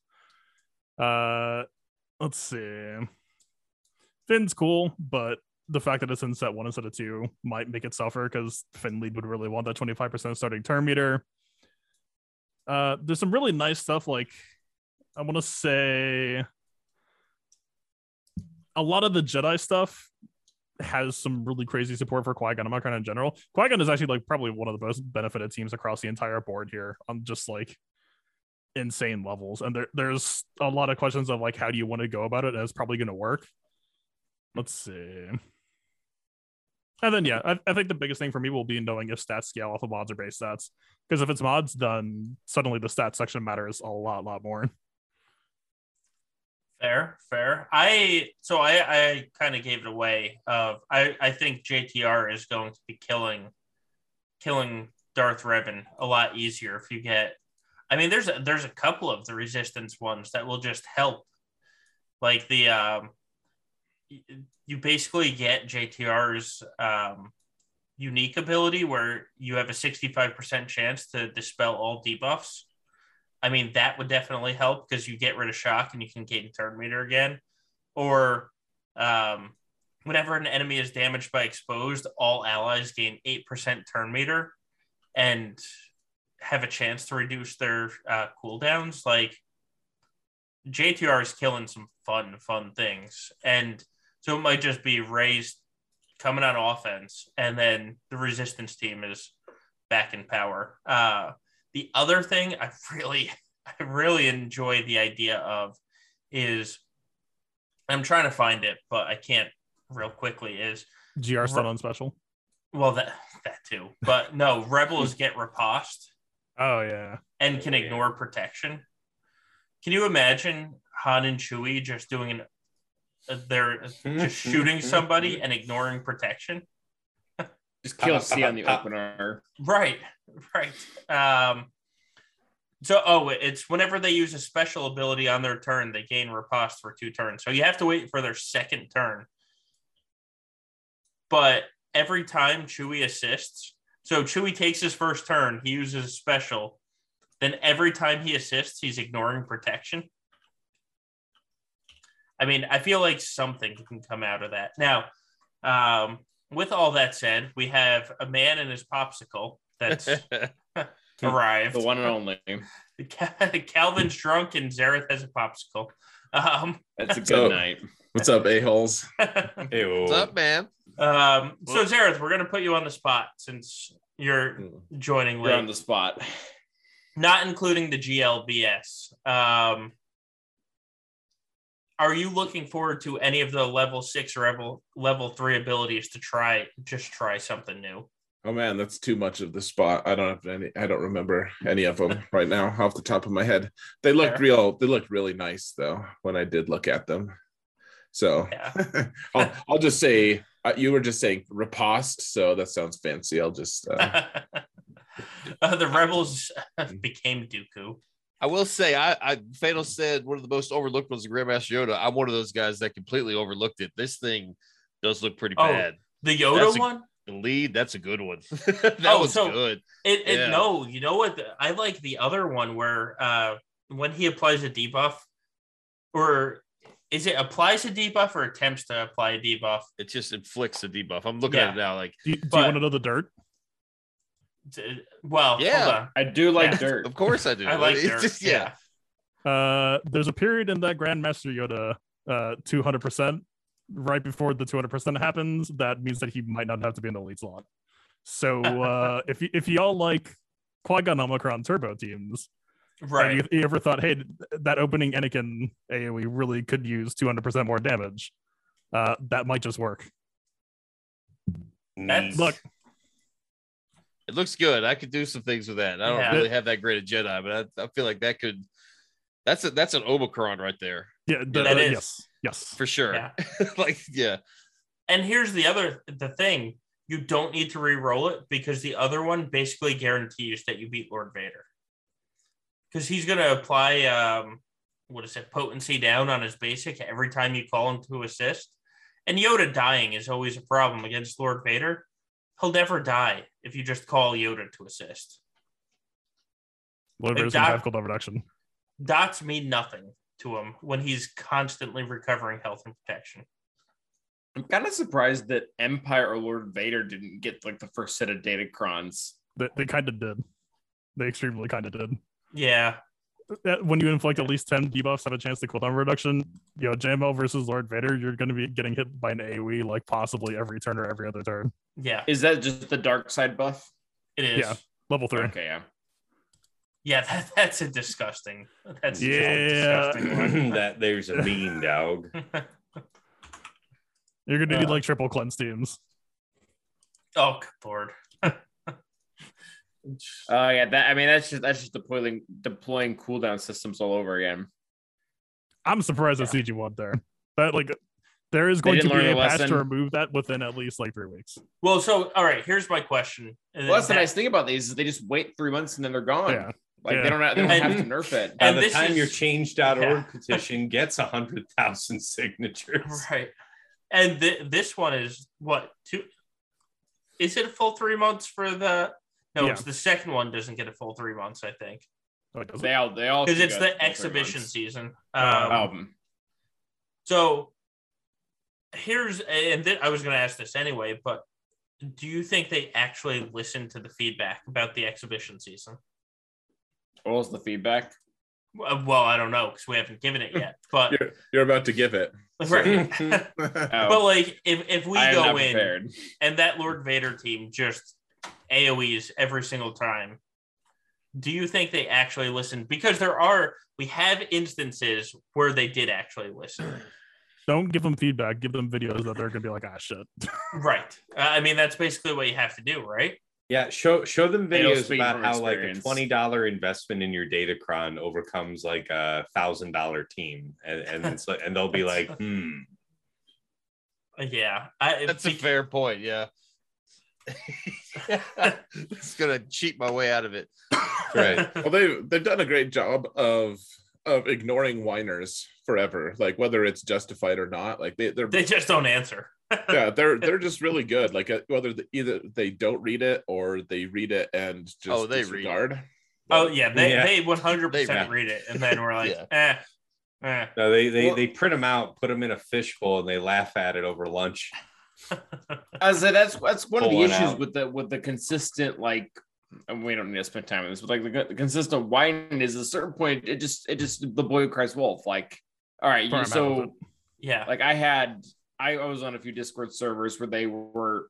Uh, let's see. Finn's cool, but the fact that it's in set one instead of two might make it suffer because Finn lead would really want that 25% starting turn meter. Uh, there's some really nice stuff like I want to say a lot of the Jedi stuff has some really crazy support for Qui-Gon and Makron in general. Qui-Gon is actually like probably one of the most benefited teams across the entire board here on just like insane levels. And there, there's a lot of questions of like how do you want to go about it? And it's probably going to work. Let's see. And then yeah, I, I think the biggest thing for me will be knowing if stats scale off of mods or base stats. Because if it's mods, then suddenly the stats section matters a lot, lot more. Fair, fair. I so I I kind of gave it away. Of I I think JTR is going to be killing killing Darth Revan a lot easier if you get. I mean, there's a, there's a couple of the resistance ones that will just help, like the um, you basically get JTR's um, unique ability where you have a 65% chance to dispel all debuffs. I mean, that would definitely help because you get rid of shock and you can gain turn meter again. Or um, whenever an enemy is damaged by exposed, all allies gain 8% turn meter and have a chance to reduce their uh, cooldowns. Like JTR is killing some fun, fun things. And so it might just be raised coming on offense, and then the resistance team is back in power. Uh, the other thing I really, I really enjoy the idea of is I'm trying to find it, but I can't real quickly. Is GR stun on special. well that that too, but no, rebels get riposte Oh yeah. and can yeah. ignore protection. Can you imagine Han and Chewie just doing an uh, they're just shooting somebody and ignoring protection? Just kill C on the opener. Right, right. Um, so, oh, it's whenever they use a special ability on their turn, they gain riposte for two turns. So you have to wait for their second turn. But every time Chewie assists, so Chewie takes his first turn, he uses a special. Then every time he assists, he's ignoring protection. I mean, I feel like something can come out of that. Now, um, with all that said, we have a man and his popsicle that's arrived. The one and only. Calvin's drunk and Xaereth has a popsicle. Um, That's a good So- night. What's up, a-holes? Ew. What's up, man? um, so Xaereth, we're gonna put you on the spot since you're joining You're on the spot. not including the GLBS. Um, are you looking forward to any of the level six or level level three abilities to try just try something new? Oh man, that's too much of the spot. I don't have any. I don't remember any of them right now off the top of my head. They looked Fair. real. They looked really nice though when I did look at them. So Yeah. I'll, I'll just say uh, you were just saying riposte, so that sounds fancy. I'll just uh, Uh, the rebels became Dooku. I will say, I, I Fatal said one of the most overlooked ones in Grandmaster Yoda. I'm one of those guys that completely overlooked it. This thing does look pretty Oh, bad. The Yoda That's a- one. The lead, that's a good one. that Oh, was so- good. It, it Yeah. no, you know what? I like the other one where uh when he applies a debuff, or is it applies a debuff or attempts to apply a debuff? It just inflicts a debuff. I'm looking Yeah. at it now, like Do you, do But- you want to know the dirt? D- Well, Yeah. hold on. I do like Yeah. dirt. of course I do. I like It's dirt. just- yeah. Uh, there's a period in that Grandmaster Yoda, uh, 200% right before the 200% happens. That means that he might not have to be in the lead slot. So uh, if y- if y'all like Qui Gon Omicron turbo teams, Right. You, you ever thought, hey, that opening Anakin AoE really could use 200% more damage? Uh, that might just work. That's- Look, It looks good. I could do some things with that. I don't Yeah. really have that great a Jedi, but I, I feel like that could. That's a that's an Omicron right there yeah, the- that uh, is. yes, yes. for sure. Yeah. like yeah, And here's the other the thing: you don't need to re-roll it because the other one basically guarantees that you beat Lord Vader. Because he's gonna apply um what is it, potency down on his basic every time you call him to assist. And Yoda dying is always a problem against Lord Vader. He'll never die if you just call Yoda to assist. Lord Like Vader's Doc- have cold reduction. Dots mean nothing to him when he's constantly recovering health and protection. I'm kind of surprised that Empire or Lord Vader didn't get like the first set of Datacrons. They, they kind of did. They extremely kind of did. Yeah, Uh, When you inflict at least 10 debuffs, have a chance to cooldown reduction. You know, JML versus Lord Vader, you're going to be getting hit by an AoE like possibly every turn or every other turn. yeah, Is that just the dark side buff? it is. Yeah. Level three. Okay, yeah. Yeah, that, that's a disgusting. That's just a Yeah. disgusting one. that there's a mean dog. You're going to need Uh. like triple cleanse teams. oh, lord. Oh yeah, that I mean that's just that's just deploying deploying cooldown systems all over again. I'm surprised that CG won there. But like, there is going to be learn a the patch to remove that within at least like three weeks. Well, so all right. Here's my question. And Well, that's the nice thing about these is they just wait three months and then they're gone. Yeah. Like Yeah. they don't have, they don't have to nerf it. By And the this time is- your change.org Yeah. petition gets a hundred thousand signatures. Right. And th- this one is what two? Is it a full three months for the? No, Yeah. it's the second one doesn't get a full three months. I think Oh, it. They all they all because it's the exhibition season. Oh. Um, album. So here's, and th- I was going to ask this anyway, but do you think they actually listened to the feedback about the exhibition season? What was the feedback? Well, well, I don't know because we haven't given it yet, but You're, you're about to give it. right. Oh, but like, if if we I go in prepared. and that Lord Vader team just AOE's every single time, do you think they actually listened? Because there are, we have instances where they did actually listen. Don't give them feedback. Give them videos that they're going to be like, ah, shit. right. Uh, I mean, that's basically what you have to do, right? Yeah, show show them videos about from how like a twenty dollar investment in your Datacron overcomes like a thousand dollar team, and and it's like, and they'll be like, hmm, Yeah. I, that's a fair point. Yeah, it's gonna cheat my way out of it. Right. Well, they they've done a great job of of ignoring whiners forever, like whether it's justified or not. Like they they're they just don't answer. yeah they're they're just really good. Like uh, whether the, either they don't read it or they read it and just Oh, they read disregard. Oh yeah, they Yeah. they one hundred percent read it, and then we're like, Yeah. eh, eh. no, they they Well- they print them out, put them in a fishbowl, and they laugh at it over lunch. I say that's that's one of the issues out. with the with the consistent like and we don't need to spend time on this, but like the, the consistent whining is at a certain point it just it just the boy who cries wolf. Like, all right, Fair you, so yeah, like I had I, I was on a few Discord servers where they were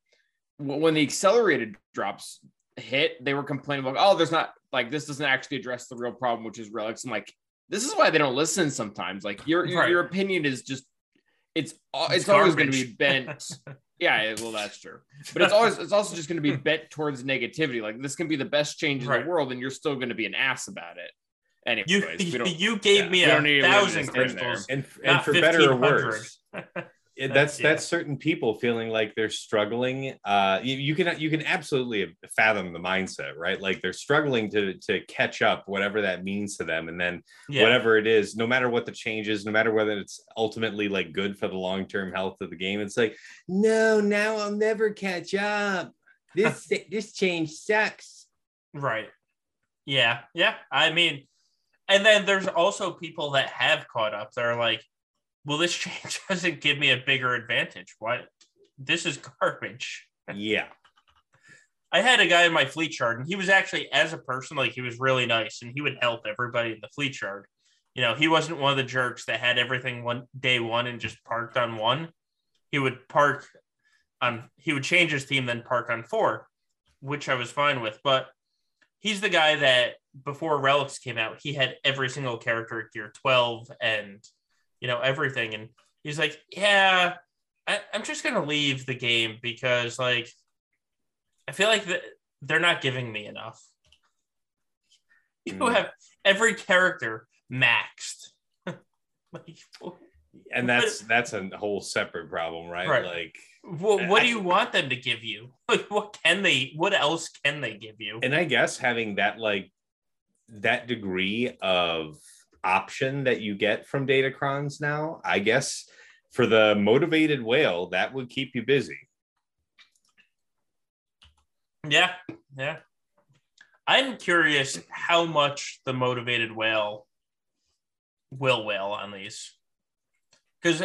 when the accelerated drops hit, they were complaining about oh, there's not like this doesn't actually address the real problem, which is relics. I'm like, this is why they don't listen sometimes. Like your your, Right. your opinion is just it's uh, it's, It's always going to be bent. yeah, well, that's true. But it's always it's also just going to be bent towards negativity. Like this can be the best change in the world, and you're still going to be an ass about it. Anyways, you you gave yeah, me a don't need to live thousand this in there. crystals, And and for better or worse, it, That's- that's yeah. that's certain people feeling like they're struggling uh you, you can you can absolutely fathom the mindset right like they're struggling to to catch up whatever that means to them and then Yeah, whatever it is no matter what the change is no matter whether it's ultimately like good for the long-term health of the game it's like no now i'll never catch up this this change sucks right. Yeah, yeah. I mean, and then there's also people that have caught up. They're like, well, this change doesn't give me a bigger advantage. Why? This is garbage. yeah I had a guy in my fleet chart, and he was actually, as a person, like he was really nice, and he would help everybody in the fleet chart. You know, he wasn't one of the jerks that had everything one day one and just parked on one. He would park on, he would change his team, then park on four, which I was fine with. But he's the guy that before Relics came out, he had every single character at gear 12 and you know everything. And he's like, Yeah, I, I'm just gonna leave the game because like I feel like the, they're not giving me enough. You Mm. have every character maxed. like, and that's that's a whole separate problem, right? Right. Like, what, what do you want them to give you? Like, what can they? What else can they give you? and I guess having that like that degree of option that you get from Datacrons now, I guess for the motivated whale, that would keep you busy. Yeah, yeah. I'm curious how much the motivated whale will whale on these. Because,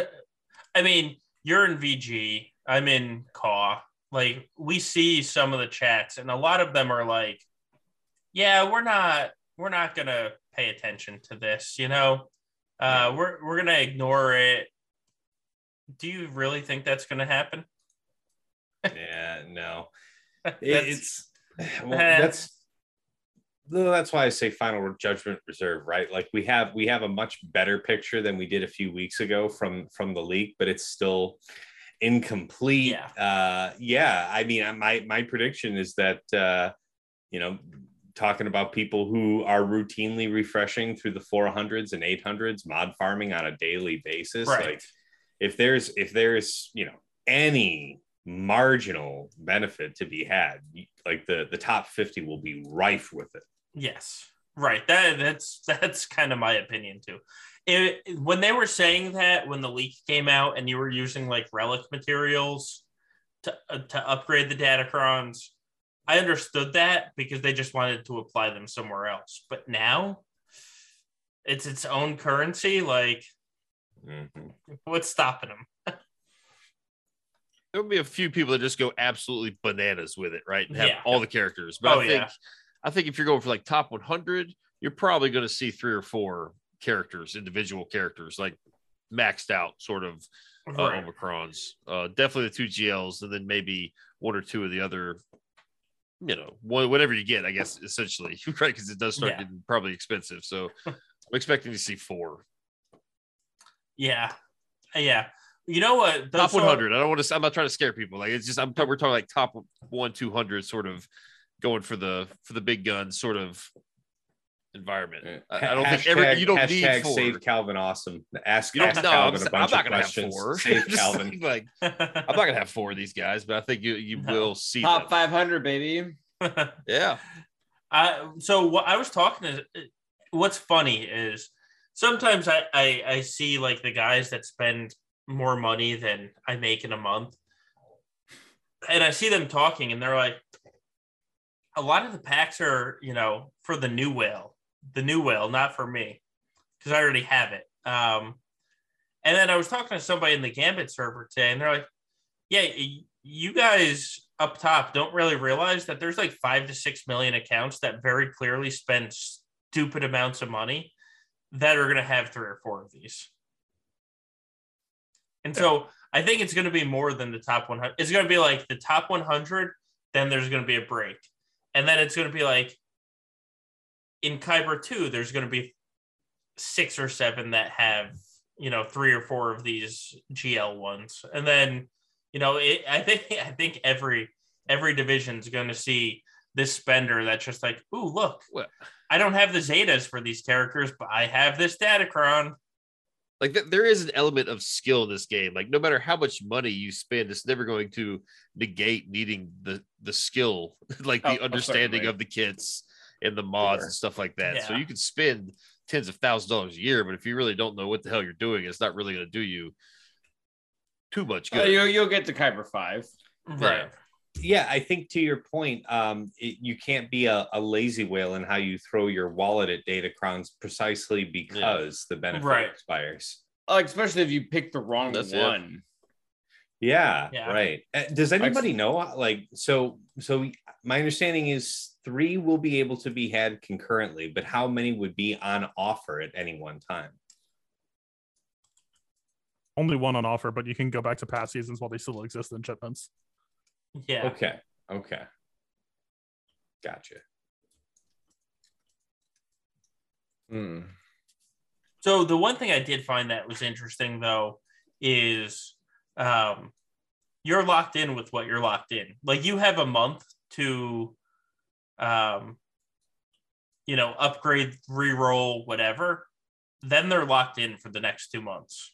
I mean, you're in VG, I'm in CAW. Like, we see some of the chats, and a lot of them are like, yeah, we're not, we're not going to pay attention to this, you know? Uh, we're, we're going to ignore it. Do you really think that's going to happen? yeah, no. That's- it's well, that's that's why I say final judgment reserve, right? Like we have we have a much better picture than we did a few weeks ago from from the leak, but it's still incomplete. Yeah. Uh yeah, I mean my my prediction is that uh you know talking about people who are routinely refreshing through the 400s and 800s mod farming on a daily basis Right. like if there's if there's you know any marginal benefit to be had like the the top 50 will be rife with it Yes, right. That that's that's kind of my opinion too. It, when they were saying that when the leak came out and you were using like relic materials to uh, to upgrade the datacrons, I understood that because they just wanted to apply them somewhere else. But now it's its own currency. Like, what's stopping them? There'll be a few people that just go absolutely bananas with it, right? And have Yeah. all the characters. But Oh, I think yeah. I think if you're going for like top 100, you're probably going to see three or four characters, individual characters, like maxed out sort of uh, Right. Omicrons. Uh, definitely the two GLs, and then maybe one or two of the other. You know, whatever you get, I guess, essentially, right? Because it does start Yeah. getting probably expensive. So I'm expecting to see four. Yeah, yeah. You know what? top Those are- 100. I don't want to. I'm not trying to scare people. Like it's just I'm. We're talking like top one, 200, sort of going for the for the big guns sort of environment. I, I don't think every you don't hashtag need four. save calvin awesome ask, You don't. ask No, I'm, calvin a I'm bunch not of gonna have questions four. save calvin like I'm not gonna have four of these guys, but I think you you No. will see Top 500, baby. Yeah, I so what I was talking to what's funny is sometimes I, I I see like the guys that spend more money than I make in a month. And I see them talking and they're like a lot of the packs are, you know, for the new whale. The new whale, not for me. Because I already have it. Um and then I was talking to somebody in the Gambit server today, and they're like, Yeah, you guys up top don't really realize that there's like five to six million accounts that very clearly spend stupid amounts of money that are going to have three or four of these. And so I think it's going to be more than the top 100. It's going to be like the top 100, then there's going to be a break. And then it's going to be like in Kyber 2, there's going to be six or seven that have, you know, three or four of these GL ones. And then, you know, it, I think I think every every division is going to see this spender that's just like, ooh, look, Well- I don't have the Zetas for these characters, but I have this Datacron. like th- there is an element of skill in this game. Like no matter how much money you spend, it's never going to negate needing the the skill, like Oh, the oh, understanding certainly. of the kits and the mods Sure. and stuff like that. So you can spend tens of thousands of dollars a year, but if you really don't know what the hell you're doing, it's not really going to do you too much Uh, good. you, you'll get to Kyber 5. Right. yeah i think to your point um it, you can't be a, a lazy whale in how you throw your wallet at data datacrons precisely because the benefit Right. expires Like, especially if you pick the wrong That's it. One. Yeah, Yeah. right. Uh, Does anybody know like so so my understanding is 3 will be able to be had concurrently, but how many would be on offer at any one time? Only one on offer, but you can go back to past seasons while they still exist in shipments. Yeah. Okay. Okay. Gotcha. Hmm. So the one thing I did find that was interesting though is um you're locked in with what you're locked in. Like you have a month to um you know upgrade, re-roll, whatever. Then they're locked in for the next two months.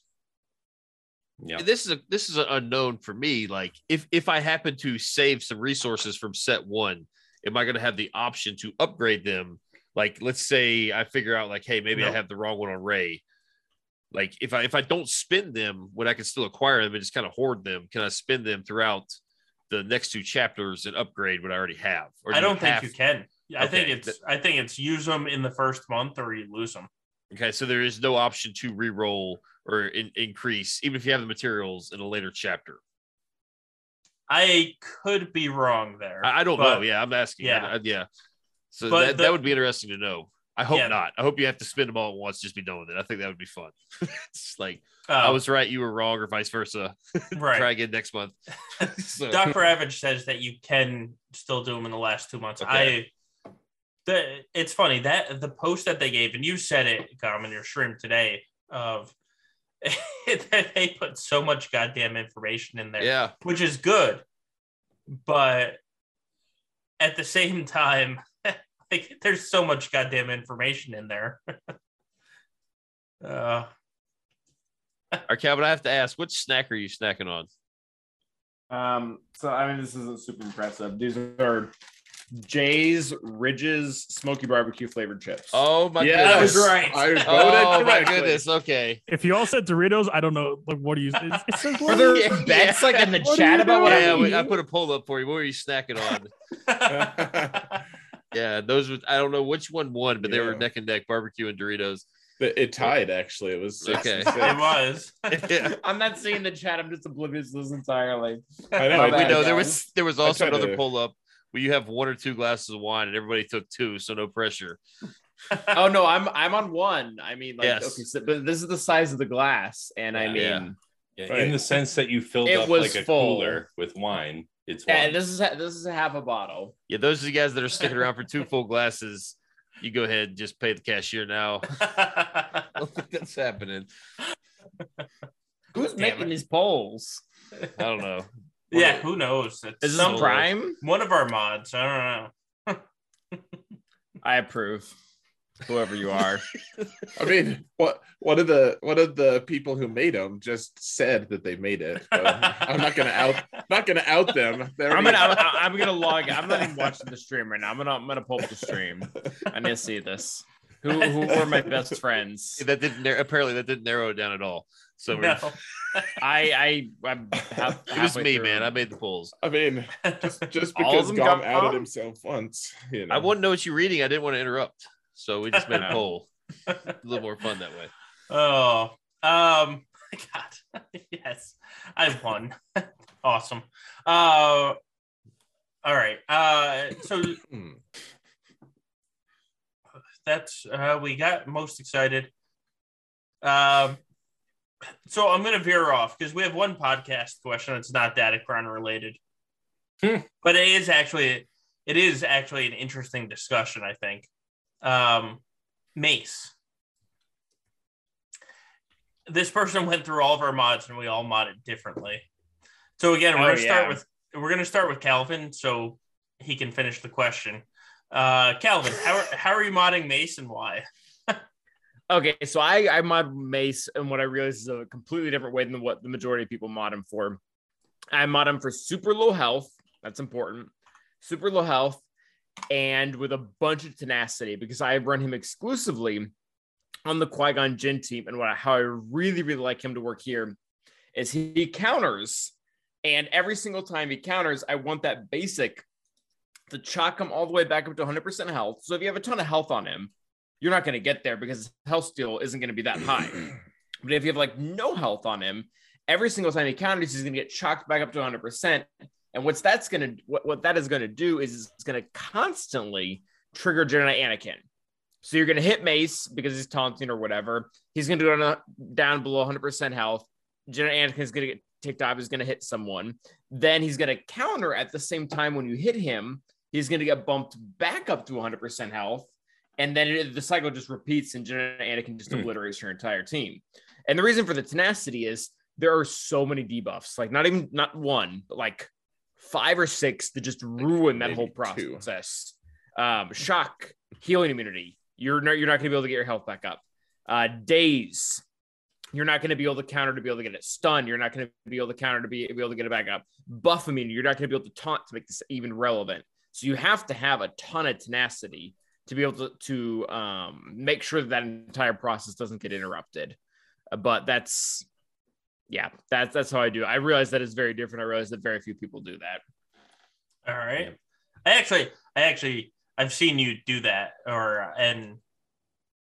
Yeah. This is a this is an unknown for me. Like if if I happen to save some resources from set one, am I going to have the option to upgrade them? Like let's say I figure out like, hey, maybe I have the wrong one on Rey. Like if I if I don't spend them when I can still acquire them and just kind of hoard them, can I spend them throughout the next two chapters and upgrade what I already have? Or I do don't think have- you can. I think it's I think it's use them in the first month or you lose them. Okay, so there is no option to re-roll or in, increase, even if you have the materials in a later chapter. I could be wrong there. I, I don't know. Yeah, I'm asking. yeah. I- I- yeah. So But that, the- that would be interesting to know. I hope Yeah. not. I hope you have to spend them all at once. Just be done with it. I think that would be fun. it's like Uh, I was right, you were wrong, or vice versa. right. Try again next month. so, Dr. Average says that you can still do them in the last two months. Okay. I the it's funny that the post that they gave, and you said it, Gom, in your stream today, of that they put so much goddamn information in there, yeah, which is good, but at the same time, like there's so much goddamn information in there. uh, All right, Calvin, I have to ask, what snack are you snacking on? Um, so I mean, this isn't super impressive. These are Jay's Ridges Smoky Barbecue flavored chips. Oh my Yes, goodness. right. I voted Oh my goodness. Okay. If you all said Doritos, I don't know. Like, what do you? It, it says Are there Yeah. bets like in the What chat about what Yeah, I'm I put a poll up for you. What were you snacking on? Yeah, those were, I don't know which one won, but they were Yeah. neck and neck barbecue and Doritos. But it tied actually. It was six Okay. and six. it was. yeah. I'm not seeing the chat. I'm just oblivious to this entirely. I know. My I we know there guys. was there was I also tried another to- pull up where you have one or two glasses of wine and everybody took two, so no pressure. Oh no, I'm I'm on one. I mean, like Yes. okay, so, but this is the size of the glass, and I mean, Yeah. Yeah, Right. In the sense that you filled It up was like a full. cooler with wine. It's yeah, wine. this is this is a half a bottle. Yeah, those are the guys that are sticking around for two full glasses. You go ahead and just pay the cashier now. I don't think that's happening. Who's Damn making it. these polls? I don't know. yeah, who knows? It's Is this some- So- Prime? one of our mods. I don't know. I approve. Whoever you are. I mean, what one of the one of the people who made them just said that they made it. But I'm not gonna out not gonna out them. They're I'm gonna I'm, I'm gonna log. I'm not even watching the stream right now. I'm gonna I'm gonna pull up the stream. I need to see this. Who who were my best friends? That didn't apparently that didn't narrow it down at all. So No. I I I'm half, it was me, through. man. I made the polls. I mean, just, just because them Gom got outed himself once, you know. I wouldn't know what you're reading. I didn't want to interrupt. So we just made a poll. A little more fun that way. Oh, um, God, yes, I won. awesome. Uh, all right. Uh, so that's uh, we got most excited. Um, so I'm gonna veer off because we have one podcast question that's not Datacron related, Hmm. but it is actually it is actually an interesting discussion. I think. Um, Mace. This person went through all of our mods and we all modded differently. So again, we're Oh, gonna start yeah. with we're gonna start with Calvin so he can finish the question. Uh, Calvin, how are, how are you modding Mace and why? Okay, so I I mod Mace, and what I realized is a completely different way than what the majority of people mod him for. I mod him for super low health. That's important. Super low health, and with a bunch of tenacity because I run him exclusively on the Qui Gon Jinn team. And what I, how I really really like him to work here is he, he counters, and every single time he counters, I want that basic to chalk him all the way back up to 100% health. So if you have a ton of health on him you're not going to get there because his health steal isn't going to be that high. but if you have like no health on him, every single time he counters, he's going to get chalked back up to 100%. And what's that's going to what, what that is going to do is it's going to constantly trigger Jedi Anakin. So you're going to hit Mace because he's taunting or whatever. He's going to go down, down below 100% health. Jedi Anakin is going to get ticked off. He's going to hit someone. Then he's going to counter at the same time when you hit him. He's going to get bumped back up to 100% health and then it, the cycle just repeats, and Jen Anakin just Hmm. obliterates her entire team. And the reason for the tenacity is there are so many debuffs, like not even not one, but like five or six that just ruin that whole process. Um, shock, healing immunity. You're not you're not going to be able to get your health back up. Uh, daze. You're not going to be able to counter to be able to get it. stunned. You're not going to be able to counter to be, be able to get it back up. Buff immunity. You're not going to be able to taunt to make this even relevant. So you have to have a ton of tenacity to be able to, to um, make sure that that entire process doesn't get interrupted. Uh, but that's, yeah, that's that's how I do. it. I realize that is very different. I realize that very few people do that. All right. I actually, I actually, I've seen you do that, or and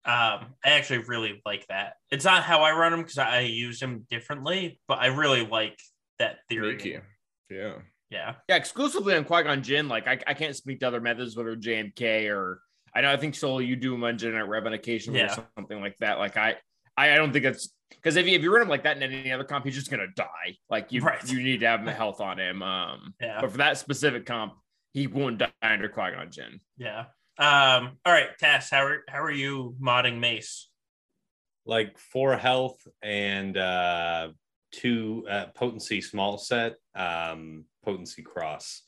um, I actually really like that. It's not how I run them because I use them differently, but I really like that theory. Thank you. Yeah. Yeah. Yeah, exclusively on Qui Gon Jinn. Like I, I can't speak to other methods, whether JMK or I know I think Solo you do them on Generate Rev on occasion Yeah. or something like that. Like I, I, I don't think that's because if you if you run him like that in any other comp, he's just gonna die. Like you, Right. you need to have the health on him. Um, Yeah. but for that specific comp, he won't die under Qui Gon Jinn. Yeah. Um. All right, Cass. How are how are you modding Mace? like four health and uh two uh, potency small set um potency cross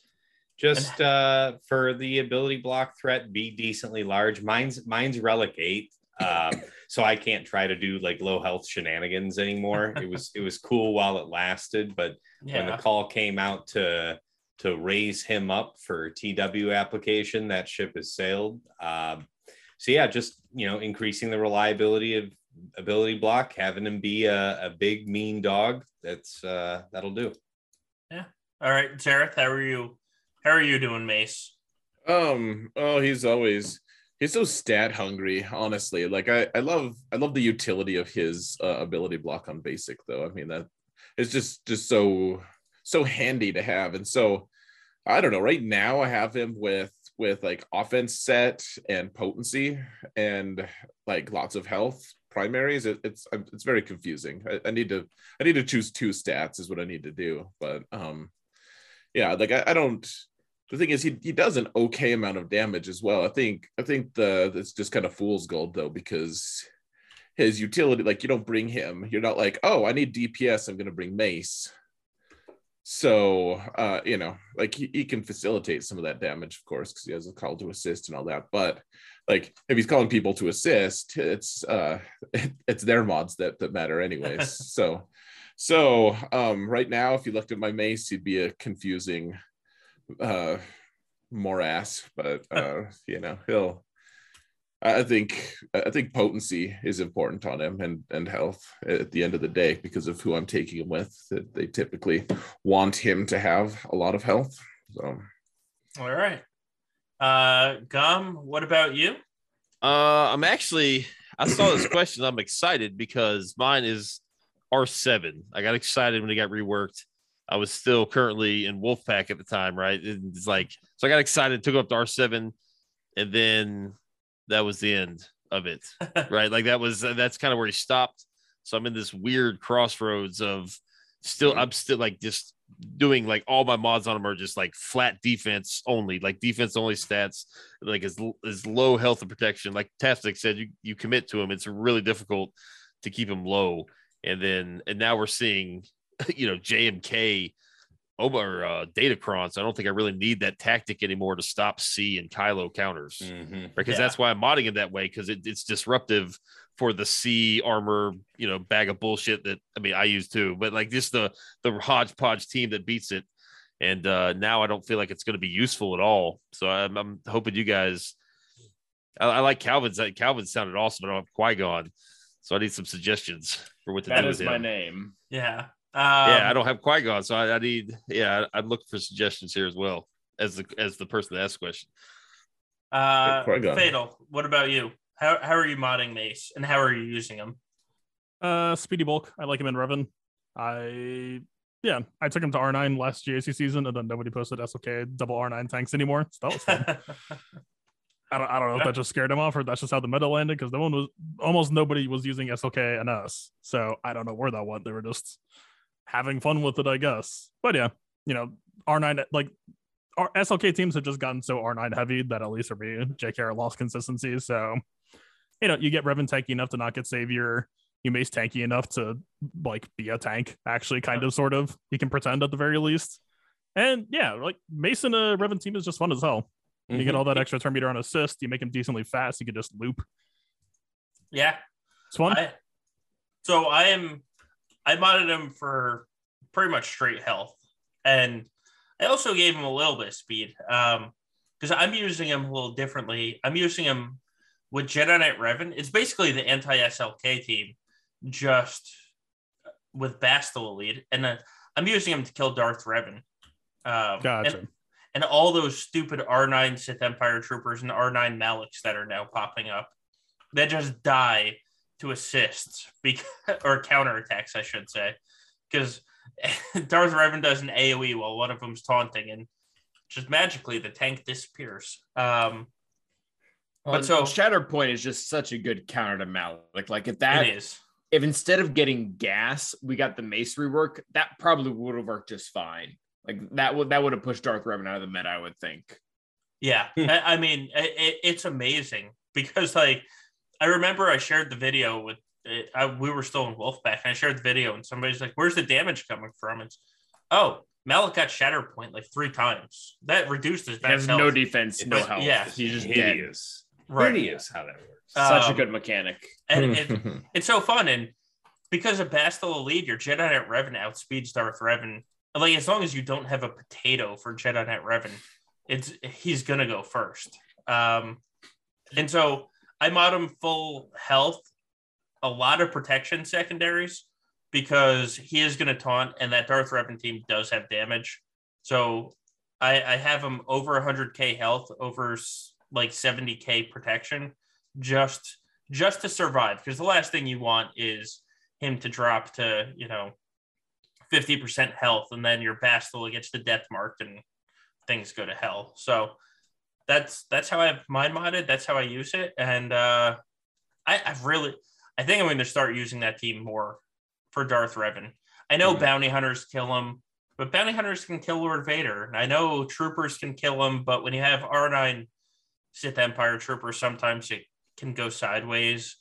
just uh for the ability block threat be decently large mine's mine's relic eight um so i can't try to do like low health shenanigans anymore it was it was cool while it lasted but when the call came out to to raise him up for TW application, that ship has sailed. Um, so yeah, just you know, increasing the reliability of ability block, having him be a, a big mean dog. That's uh, that'll do. Yeah. All right, Xaereth. How are you? How are you doing, Mace? Um, oh, he's always he's so stat hungry, honestly. Like I, I love I love the utility of his uh, ability block on basic though. I mean that it's just just so so handy to have. And so I don't know, right now I have him with with like offense set and potency and like lots of health primaries. It, it's it's very confusing. I, I need to I need to choose two stats is what I need to do. But um yeah, like I, I don't the thing is he, he does an okay amount of damage as well. I think I think the it's just kind of fool's gold though because his utility like you don't bring him you're not like oh I need DPS I'm gonna bring mace. So uh you know like he, he can facilitate some of that damage of course because he has a call to assist and all that but like if he's calling people to assist it's uh it's their mods that that matter anyways so so um right now if you looked at my mace he'd be a confusing uh morass but uh you know he'll i think i think potency is important on him and and health at the end of the day because of who i'm taking him with that they typically want him to have a lot of health so All right. Uh, Gom. What about you? Uh, I'm actually. I saw this question. I'm excited because mine is R7. I got excited when it got reworked. I was still currently in Wolfpack at the time, right? It's like so. I got excited, took up to R7, and then that was the end of it, right? Like that was that's kind of where he stopped. So I'm in this weird crossroads of still. I'm still like just doing like all my mods on him are just like flat defense only, like defense only stats, like as, as low health and protection. Like Tastic said, you you commit to him, it's really difficult to keep him low. And then and now we're seeing, you know, JMK Omar uh, Datacron. So I don't think I really need that tactic anymore to stop C and Kylo counters Mhm. because Yeah. that's why I'm modding it that way because it, it's disruptive for the C armor, you know, bag of bullshit that I mean I use too, but like just the the hodgepodge team that beats it. And uh, now I don't feel like it's going to be useful at all. So I'm, I'm hoping you guys. I, I like Calvin's. Calvin sounded awesome. I don't have Qui Gon, so I need some suggestions for what to That do is with my him. name. Yeah. Um, yeah, I don't have Qui Gon, so I, I need. Yeah, I, I'd look for suggestions here as well as the as the person that asked the question. Uh, Qui-Gon. Fatal. What about you? How how are you modding Mace, and how are you using him? Uh, Speedy Bulk. I like him in Revan. I yeah, I took him to R9 last GAC season, and then nobody posted SOK double R9 tanks anymore. So that was fun. I don't, I don't know if that just scared him off or that's just how the meta landed because no one was almost nobody was using SOK and us. So I don't know where that went. They were just having fun with it, I guess. But yeah, you know, R9 like our SLK teams have just gotten so R9 heavy that at least for me, JKR lost consistency. So, you know, you get Revan tanky enough to not get Savior. You Mace tanky enough to like be a tank, actually, kind of, sort of. You can pretend at the very least. And yeah, like Mason, a Revan team is just fun as hell. You get mm-hmm. all that extra turn meter on assist. You make him decently fast. You can just loop. Yeah. It's fun. I, so I am I modded him for pretty much straight health. And I also gave him a little bit of speed. Um because I'm using him a little differently. I'm using him with Jedi Knight Revan. It's basically the anti SLK team, just with Bastila lead. And uh, I'm using him to kill Darth Revan. Um, Gotcha. and, and all those stupid R9 Sith Empire troopers and R9 Maliks that are now popping up that just die to assists because, or counterattacks, I should say, because Darth Revan does an AoE while one of them's taunting, and just magically the tank disappears. Um, But so- so Shatterpoint is just such a good counter to Malik. Like if that is if instead of getting gas, we got the mace rework, that probably would have worked just fine. Like that would that would have pushed Darth Revan out of the meta, I would think. Yeah, Hmm. I, I mean, it, it's amazing because like I remember I shared the video with it, I, we were still in Wolfpack, and I shared the video, and somebody's like, "Where's the damage coming from?" It's oh, Malik got Shatterpoint like three times. That reduced his He has max no defense, no But, health. yeah. he's just dead. hideous. Right. Hideous how that works. Uh, Such a Um, good mechanic. and it, it's so fun. And because of Bastila lead, your Jedi Knight Revan outspeeds Darth Revan. Like as long as you don't have a potato for Jedi Knight Revan, it's he's gonna go first. Um, and so I mod him full health, a lot of protection secondaries because he is gonna taunt, and that Darth Revan team does have damage. So I, I have him over 100k health, over like 70k protection, just just to survive. Because the last thing you want is him to drop to you know 50% health, and then your Bastila gets the death marked and things go to hell. So that's that's how I've mine modded. That's how I use it, and uh, I, I've really I think I'm going to start using that team more for Darth Revan. I know Mhm. bounty hunters kill him, but bounty hunters can kill Lord Vader. And I know troopers can kill him, but when you have R9 Sith Empire troopers, sometimes it can go sideways.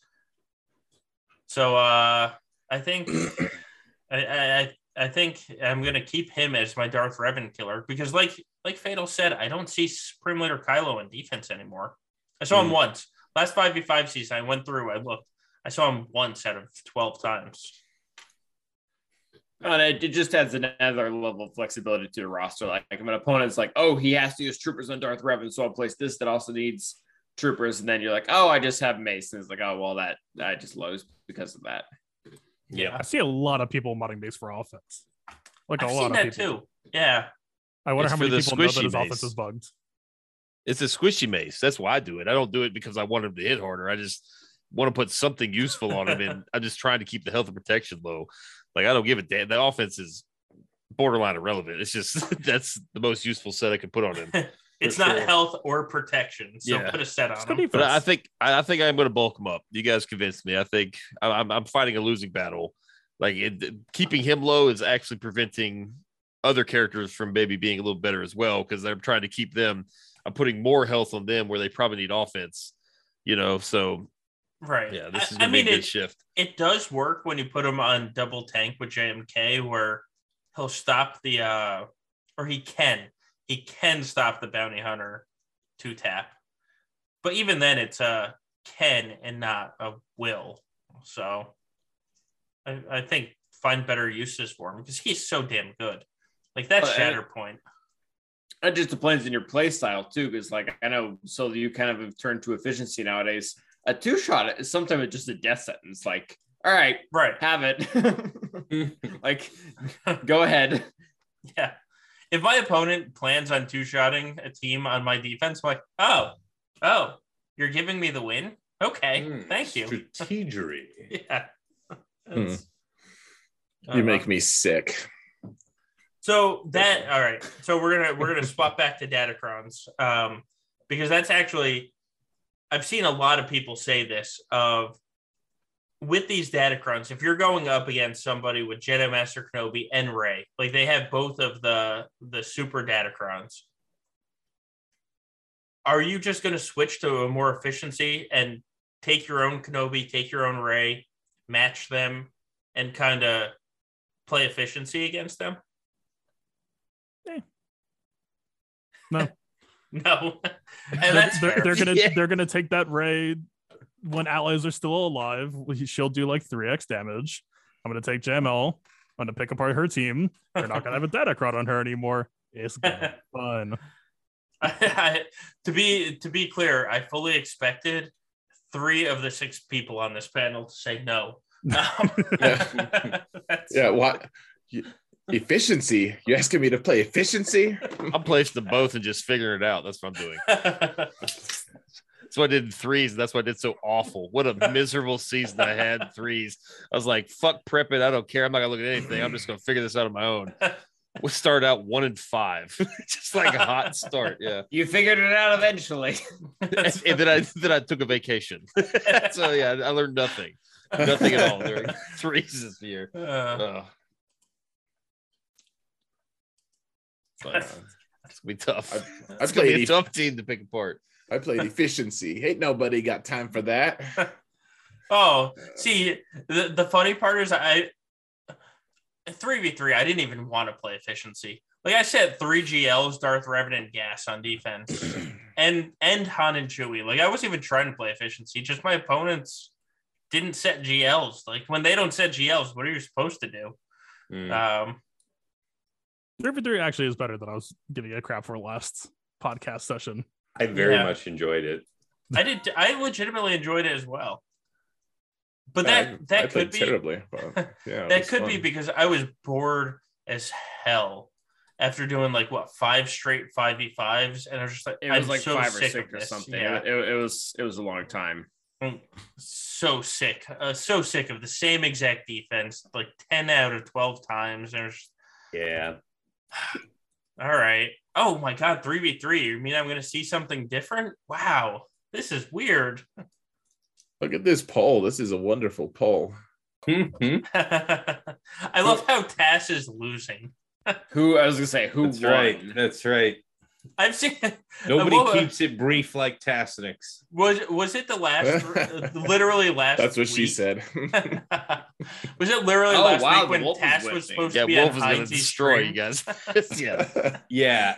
So uh, I think I, I I think I'm gonna keep him as my Darth Revan killer because, like like Fatal said, I don't see Supreme Leader Kylo in defense anymore. I saw him Mm. once last five v five season. I went through. I looked. I saw him once out of twelve times. And it, it just adds another level of flexibility to the roster. Like, if an opponent's like, oh, he has to use troopers on Darth Revan, so I'll place this that also needs troopers. And then you're like, oh, I just have Mace. And it's like, oh, well, that I just lose because of that. yeah. I see a lot of people modding Mace for offense. Like I've a seen lot of that people. too. Yeah, I wonder It's how many people know that squishy his base. offense is bugged. It's a squishy mace. That's why I do it. I don't do it because I want him to hit harder. I just want to put something useful on him, and I'm just trying to keep the health and protection low. Like I don't give a damn. The offense is borderline irrelevant. It's just that's the most useful set I could put on him. it's not sure. health or protection. So Yeah. put a set on him. But I think I I think I'm going to bulk him up. You guys convinced me. I think I- I'm I'm fighting a losing battle. Like it, keeping him low is actually preventing other characters from maybe being a little better as well because I'm trying to keep them. I'm putting more health on them where they probably need offense. You know, so Right. yeah, this is I, I going to be mean, a good it, shift. it does work when you put him on double tank with JMK, where he'll stop the uh, or he can he can stop the bounty hunter two tap, but even then it's a can and not a will. So I, I think find better uses for him because he's so damn good. Like that Well, and- shatter point. It just depends on your play style too, because like I know, so you kind of have turned to efficiency nowadays. A two shot is sometimes it's just a death sentence. Like, all right, Right. have it. like, go ahead. Yeah. If my opponent plans on two shotting a team on my defense, I'm like, oh, oh, you're giving me the win? Okay, Mm, thank you. Strategery. Yeah. That's- You make me sick. So that all right. So we're gonna we're gonna swap back to Datacrons. Um, because that's actually I've seen a lot of people say this of with these Datacrons, if you're going up against somebody with Jedi Master Kenobi and Rey, like they have both of the the super Datacrons, are you just going to switch to a more efficiency and take your own Kenobi, take your own Rey, match them, and kind of play efficiency against them? Eh. No. no, and They're, that's they're, they're gonna Yeah. they're gonna take that raid when allies are still alive. She'll do like three x damage. I'm gonna take JML. I'm gonna pick apart her team. They're not gonna have a Datacron on her anymore. It's gonna be fun. I, to be to be clear, I fully expected three of the six people on this panel to say no. Um, Yeah. that's- Yeah, what you- efficiency? You're asking me to play efficiency? I'm placing them both and just figuring it out. That's what I'm doing. That's what I did in threes. And that's why I did so awful. What a miserable season I had in threes. I was like, fuck prepping. I don't care. I'm not gonna look at anything. I'm just gonna figure this out on my own. We start out one and five. just like a hot start. Yeah. You figured it out eventually. And, and then I then I took a vacation. so yeah, I learned nothing. Nothing at all during threes this year. Uh, Ugh. But it's gonna be tough. I it's gonna be a tough team to pick apart. I played efficiency. Ain't nobody got time for that. oh, see, the, the funny part is I three v three. I didn't even want to play efficiency. Like I said, three GLs, Darth Revenant, Gas on defense, and and Han and Chewie. Like I wasn't even trying to play efficiency. Just my opponents didn't set GLs. Like when they don't set GLs, what are you supposed to do? Mm. Um, Three for three actually is better than I was giving a crap for last podcast session. I very Yeah. much enjoyed it. I did. I legitimately enjoyed it as well. But that I that played could be terribly. But yeah, it that was could be because I was bored as hell after doing like what five straight five v fives, and I was just like, It was I'm like so five or sick six of or something. Yeah, It, it was it was a long time. I'm so sick, uh, so sick of the same exact defense, like ten out of twelve times. There's Yeah. All right. Oh my god, three v three. You mean I'm going to see something different? Wow, this is weird. Look at this poll. This is a wonderful poll. Mhm. I love how Tash is losing. Who I was gonna say who That's won? right. That's right. I've seen Nobody Well, uh, keeps it brief like Tassenix. was was it the last literally last That's what she said. was it literally Oh, last wow, week when wolf was Tass was whipping. supposed Yeah, to be Wolf on is gonna destroy stream? you guys. yeah. Yeah.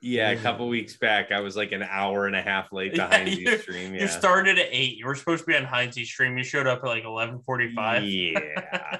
Yeah. A couple weeks back, I was like an hour and a half late to Yeah, Heinz's stream. You started at eight. You were supposed to be on Heinz's stream. You showed up at like eleven forty-five. Yeah.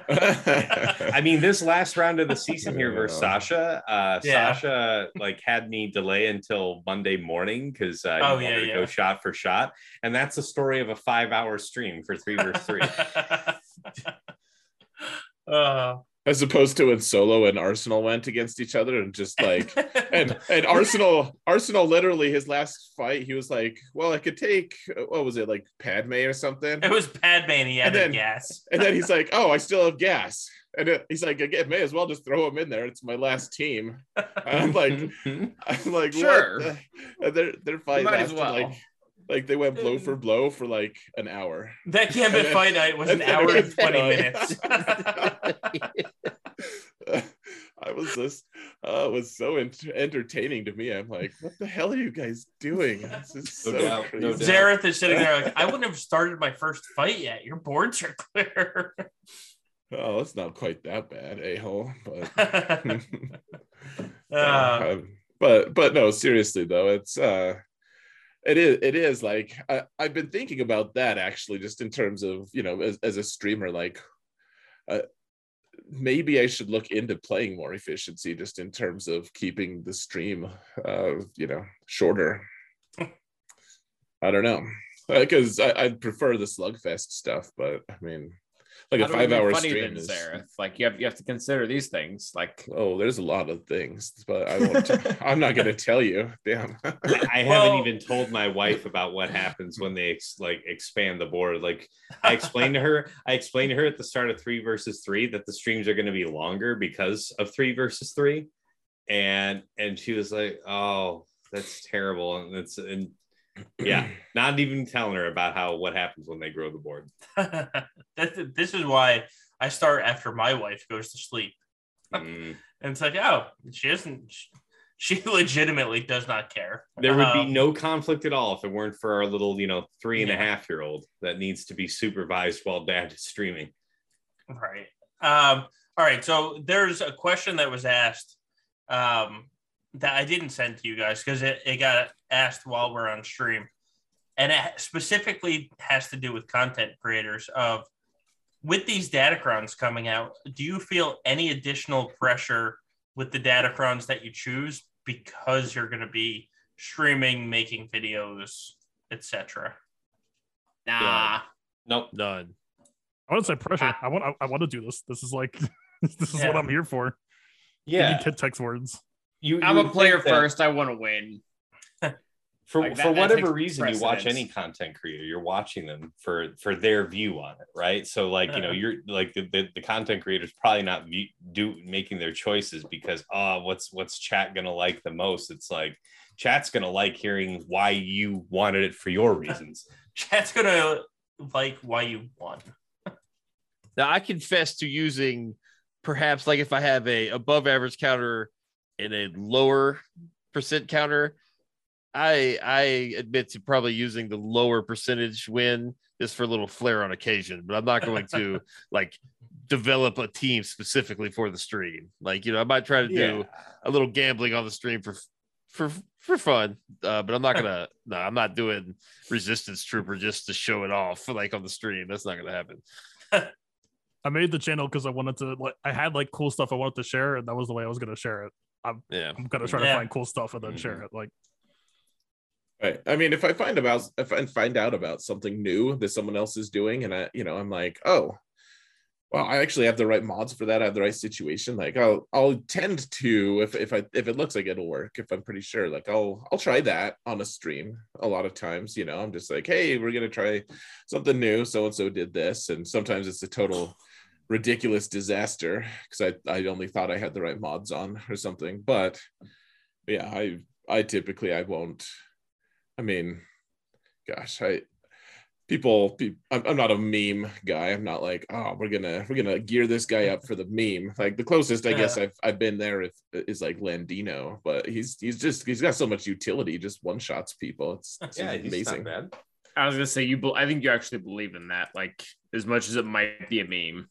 I mean, this last round of the season here versus Yeah. Sasha, uh, Yeah. Sasha like had me delay until Monday morning because uh, Oh, yeah, wanted to yeah. go shot for shot, and that's the story of a five-hour stream for three versus three. uh, As opposed to when Solo and Arsenal went against each other and just like and and Arsenal Arsenal literally his last fight he was like, well, I could take what was it like Padme or something, it was Padme and he had And then- gas. and then he's like, oh, I still have gas, and it, he's like, I may as well just throw him in there. It's my last team. I'm like, I'm like, Sure. what? the- they're they're fighting as well. like like they went blow for blow for like an hour. That Gambit And then- fight night was an hour and twenty minutes. I was just, uh, it was so ent- entertaining to me. I'm like, what the hell are you guys doing? This is No so doubt, crazy. no. Xaereth is sitting there like, I wouldn't have started my first fight yet. Your boards are clear. Oh, it's not quite that bad, a hole, but. uh, Um, but but no seriously though it's uh it is it is like I, i've been thinking about that actually just in terms of you know as, as a streamer like uh, maybe i should look into playing more efficiency just in terms of keeping the stream uh you know shorter. I don't know. Because I, i'd prefer the slugfest stuff but i mean like How a do we make five hour funny stream is Sarah? Like you have you have to consider these things. Like oh there's a lot of things but i won't i'm not going to tell you damn I haven't even told my wife about what happens when they ex- like expand the board. Like I explained to her, I explained to her at the start of three versus three that the streams are going to be longer because of three versus three, and and she was like, "Oh, that's terrible," and it's and yeah, not even telling her about how what happens when they grow the board. that, this is why I start after my wife goes to sleep. Mm. And it's like, oh, she doesn't. She, legitimately does not care. There would be Um, no conflict at all if it weren't for our little, you know, three and a half year old that needs to be supervised while dad is streaming. Right. Um, all right. So there's a question that was asked um, that I didn't send to you guys because it, it got asked while we're on stream. And it specifically has to do with content creators of with these datacrons coming out, do you feel any additional pressure with the datacrons that you choose because you're going to be streaming, making videos, etc.? Nah. Nope. None. I wouldn't say pressure. I want. I, I want to do this. This is like, this is Yeah. what I'm here for. Give Yeah. me kid text words. You, I'm you a player first. I want to win. For, Like, that- for whatever takes reason you watch any content creator, you're watching them for for their view on it, right? So like you know, Uh-huh. you're like the, the, the content creator's probably not view, do making their choices because oh, what's what's chat gonna like the most? It's like chat's gonna like hearing why you wanted it for your reasons. Chat's going to like why you won. Now I confess to using perhaps like if I have a above average counter and a lower percent counter, I I admit to probably using the lower percentage win just for a little flair on occasion, but I'm not going to like develop a team specifically for the stream. Like, you know, I might try to do a little gambling on the stream for for for fun, uh, but I'm not gonna. no, I'm not doing Resistance Trooper just to show it off, like on the stream. That's not gonna happen. I made the channel because I wanted to. Like, I had like cool stuff I wanted to share, and that was the way I was gonna share it. Yeah, I'm gonna try Yeah. to find cool stuff and then Mhm. share it. Like, Right. I mean, if I find about if I find out about something new that someone else is doing, and I, you know, I'm like, oh, well, I actually have the right mods for that. I have the right situation. Like, I'll I'll tend to if if I if it looks like it'll work, if I'm pretty sure, like I'll I'll try that on a stream. A lot of times, you know, I'm just like, hey, we're gonna try something new. So and so did this, and sometimes it's a total ridiculous disaster because I I only thought I had the right mods on or something. But yeah, I I typically I won't. I mean, gosh, I people, pe- I'm, I'm not a meme guy. I'm not like, oh, we're gonna we're gonna gear this guy up for the meme. Like the closest I guess I've I've been there is, is like Landino, but he's he's just he's got so much utility. Just one shots people. It's, it's Yeah, he's amazing. not bad. I was gonna say you. bel I think you actually believe in that, like as much as it might be a meme.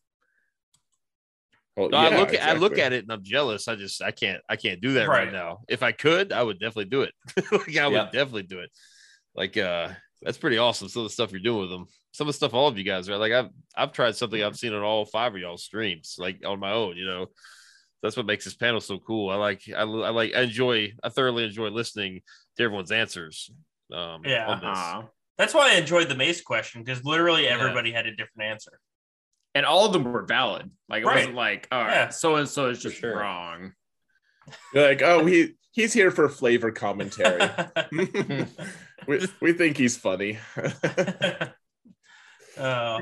Well, No, I look at I look at it and I'm jealous. I just I can't I can't do that right, Right. now. If I could, I would definitely do it. like I would definitely do it. Like uh that's pretty awesome. Some of the stuff you're doing with them. Some of the stuff all of you guys are like I've I've tried something I've seen on all five of y'all streams, like on my own, you know. That's what makes this panel so cool. I like I, I like I enjoy I thoroughly enjoy listening to everyone's answers. Um Yeah. on this. Uh-huh. That's why I enjoyed the mace question because literally Yeah. everybody had a different answer. And all of them were valid. Like it Right. wasn't like, all right, so and so is just sure. wrong. You're like, oh, he he's here for flavor commentary. we we think he's funny. Oh,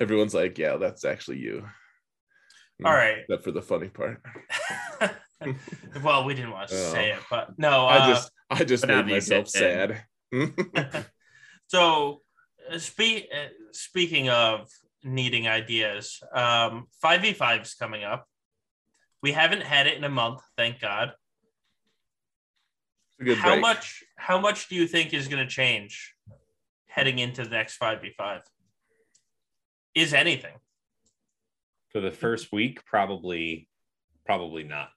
Everyone's like, yeah, that's actually you. all right. Except for the funny part. well, we didn't want to Oh. say it, but no. I Uh, just I just made myself sad. so, uh, spe- uh, speaking of needing ideas, um, 5v5 is coming up. We haven't had it in a month, thank God. A good how break. much how much do you think is going to change heading into the next 5v5? Is anything? For the first week, probably probably not.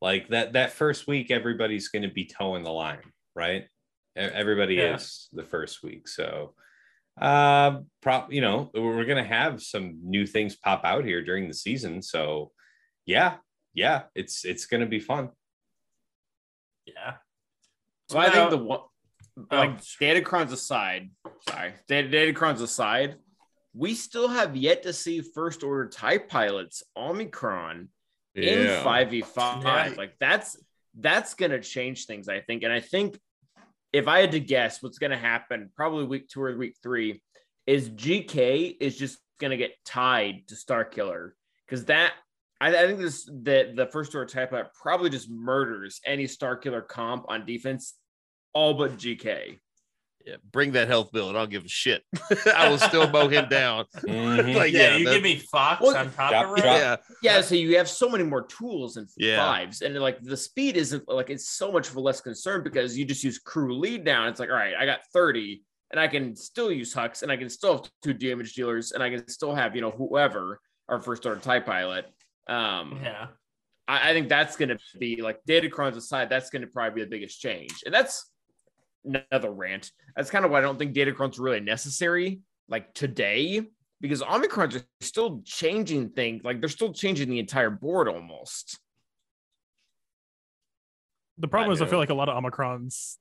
Like that that first week, everybody's gonna be towing the line, right? Everybody Yeah. is the first week. So uh prop you know, we're gonna have some new things pop out here during the season. So yeah, yeah, it's it's gonna be fun. Yeah. So I think the one, Oh. like Datacrons aside, sorry, Data Datacrons aside, we still have yet to see first order TIE pilots Omicron in 5v5. Yeah. Like that's that's gonna change things, I think. And I think if I had to guess what's gonna happen, probably week two or week three, is GK is just gonna get tied to Starkiller. Because that I, I think this the the first order TIE pilot probably just murders any Starkiller comp on defense, all but GK. Yeah, bring that health bill, and I'll give a shit. I will still mow him down. Mhm. Like, yeah, yeah, you give me Fox Well, on top Drop- of it. Yeah, Yeah, so you have so many more tools and Yeah. fives, and like the speed isn't like it's so much of a less concern because you just use crew lead down. It's like, all right, I got 30, and I can still use Hux, and I can still have two damage dealers, and I can still have, you know, whoever our first order TIE pilot. Um, Yeah. I, I think that's going to be like Datacrons aside, that's going to probably be the biggest change. And that's another rant. That's kind of why I don't think Datacrons are really necessary like today because Omicrons are still changing things. Like they're still changing the entire board almost. The problem I is, I feel like a lot of Omicrons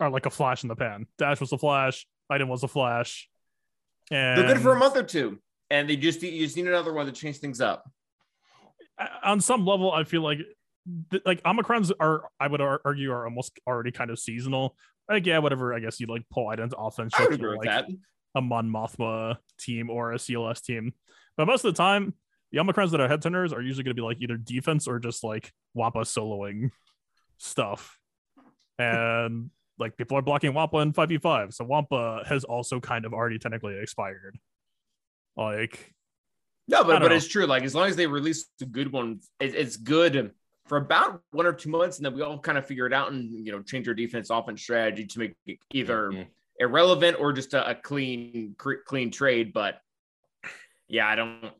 are like a flash in the pan. Dash was a flash. Item was a flash. And They're good for a month or two. And they just you just need another one to change things up. on some level, I feel like like Omicrons are, I would argue, are almost already kind of seasonal. Like, yeah, whatever. I guess you like pull items offense. I agree like that. a Mon Mothma team or a CLS team. But most of the time, the Omicrons that are head turners are usually going to be like either defense or just like Wampa soloing stuff. And like people are blocking Wampa in 5v5. So Wampa has also kind of already technically expired. Like, No, but but know. it's true. Like as long as they release a good one, it, it's good for about one or two months, and then we all kind of figure it out and you know change our defense offense strategy to make it either Mhm. irrelevant or just a, a clean cr- clean trade. But yeah, I don't.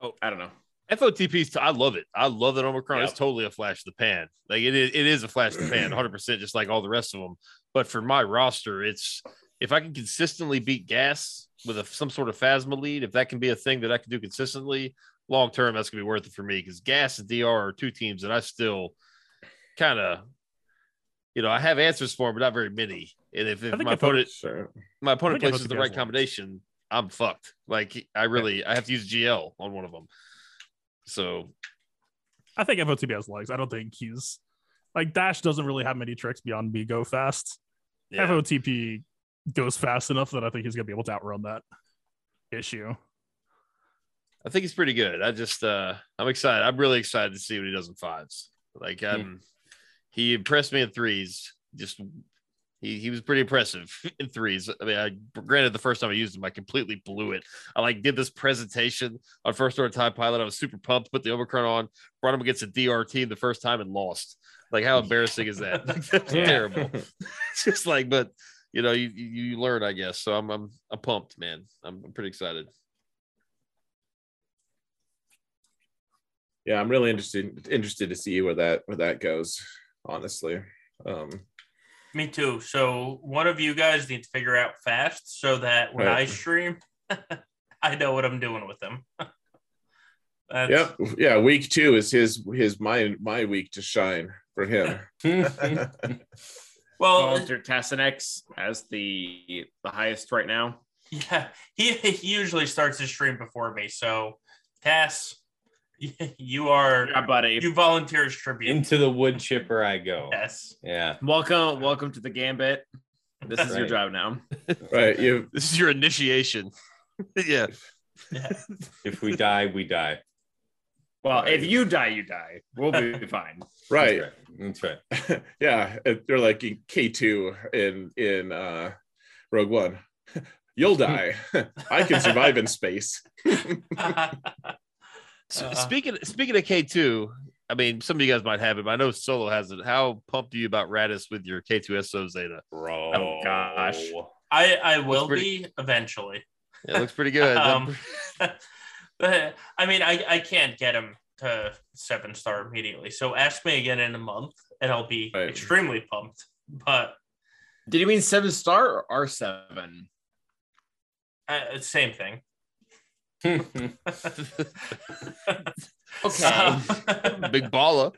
Oh. I don't know. FOTP's. I love it. I love that Omicron. Yep. It's totally a flash of the pan. Like it is. It is a flash of the pan, 100 percent, just like all the rest of them. But for my roster, it's if I can consistently beat Gas with a, some sort of Phasma lead, if that can be a thing that I can do consistently, long term, that's gonna be worth it for me. Because Gas and DR are two teams that I still kind of, you know, I have answers for, but not very many. And if, if my opponent my opponent places the right combination, I'm fucked. Like I really, I have to use GL on one of them. So I think FOTP has legs. I don't think he's like Dash doesn't really have many tricks beyond me go fast. yeah, FOTP goes fast enough that I think he's gonna be able to outrun that issue. I think he's pretty good. I just, uh I'm excited. I'm really excited to see what he does in fives. Like, um, he impressed me in threes. Just he, he was pretty impressive in threes. I mean, I granted the first time I used him, I completely blew it. I like did this presentation on first order TIE pilot. I was super pumped, put the Omicron on, brought him against a DR team the first time and lost. Like, how embarrassing is that? That's terrible. It's just like, but you know, you, you you learn, I guess. So I'm I'm I'm pumped, man. I'm, I'm pretty excited. Yeah, I'm really interested interested to see where that where that goes. Honestly, um, Me too. So one of you guys needs to figure out fast so that when Right. I stream, I know what I'm doing with them. That's, yep, yeah. Week two is his his my my week to shine for him. Well, Volunteer Tassenix as the the highest right now. yeah, he, he usually starts his stream before me. So, Tass, you are Yeah, buddy. you volunteer as tribute. Into the wood chipper I go. yes. Yeah. welcome, welcome to the Gambit. This is your job now. right, you This is your initiation. yeah. Yeah. If we die, we die. Well, Right. if you die, you die. We'll be fine. right. That's right. That's right. yeah, they're like in K two in in uh, Rogue One. You'll die. I can survive in space. S- Uh, speaking speaking of K two, I mean, some of you guys might have it, but I know Solo has it. How pumped are you about Raddus with your K two SO Zeta? Bro. Oh, gosh. I I will pretty- be eventually. It looks pretty good. Um, but I mean, I I can't get him to seven star immediately. So ask me again in a month, and I'll be Right. extremely pumped. But Did you mean seven star or R seven? uh, same thing. Okay. Big baller.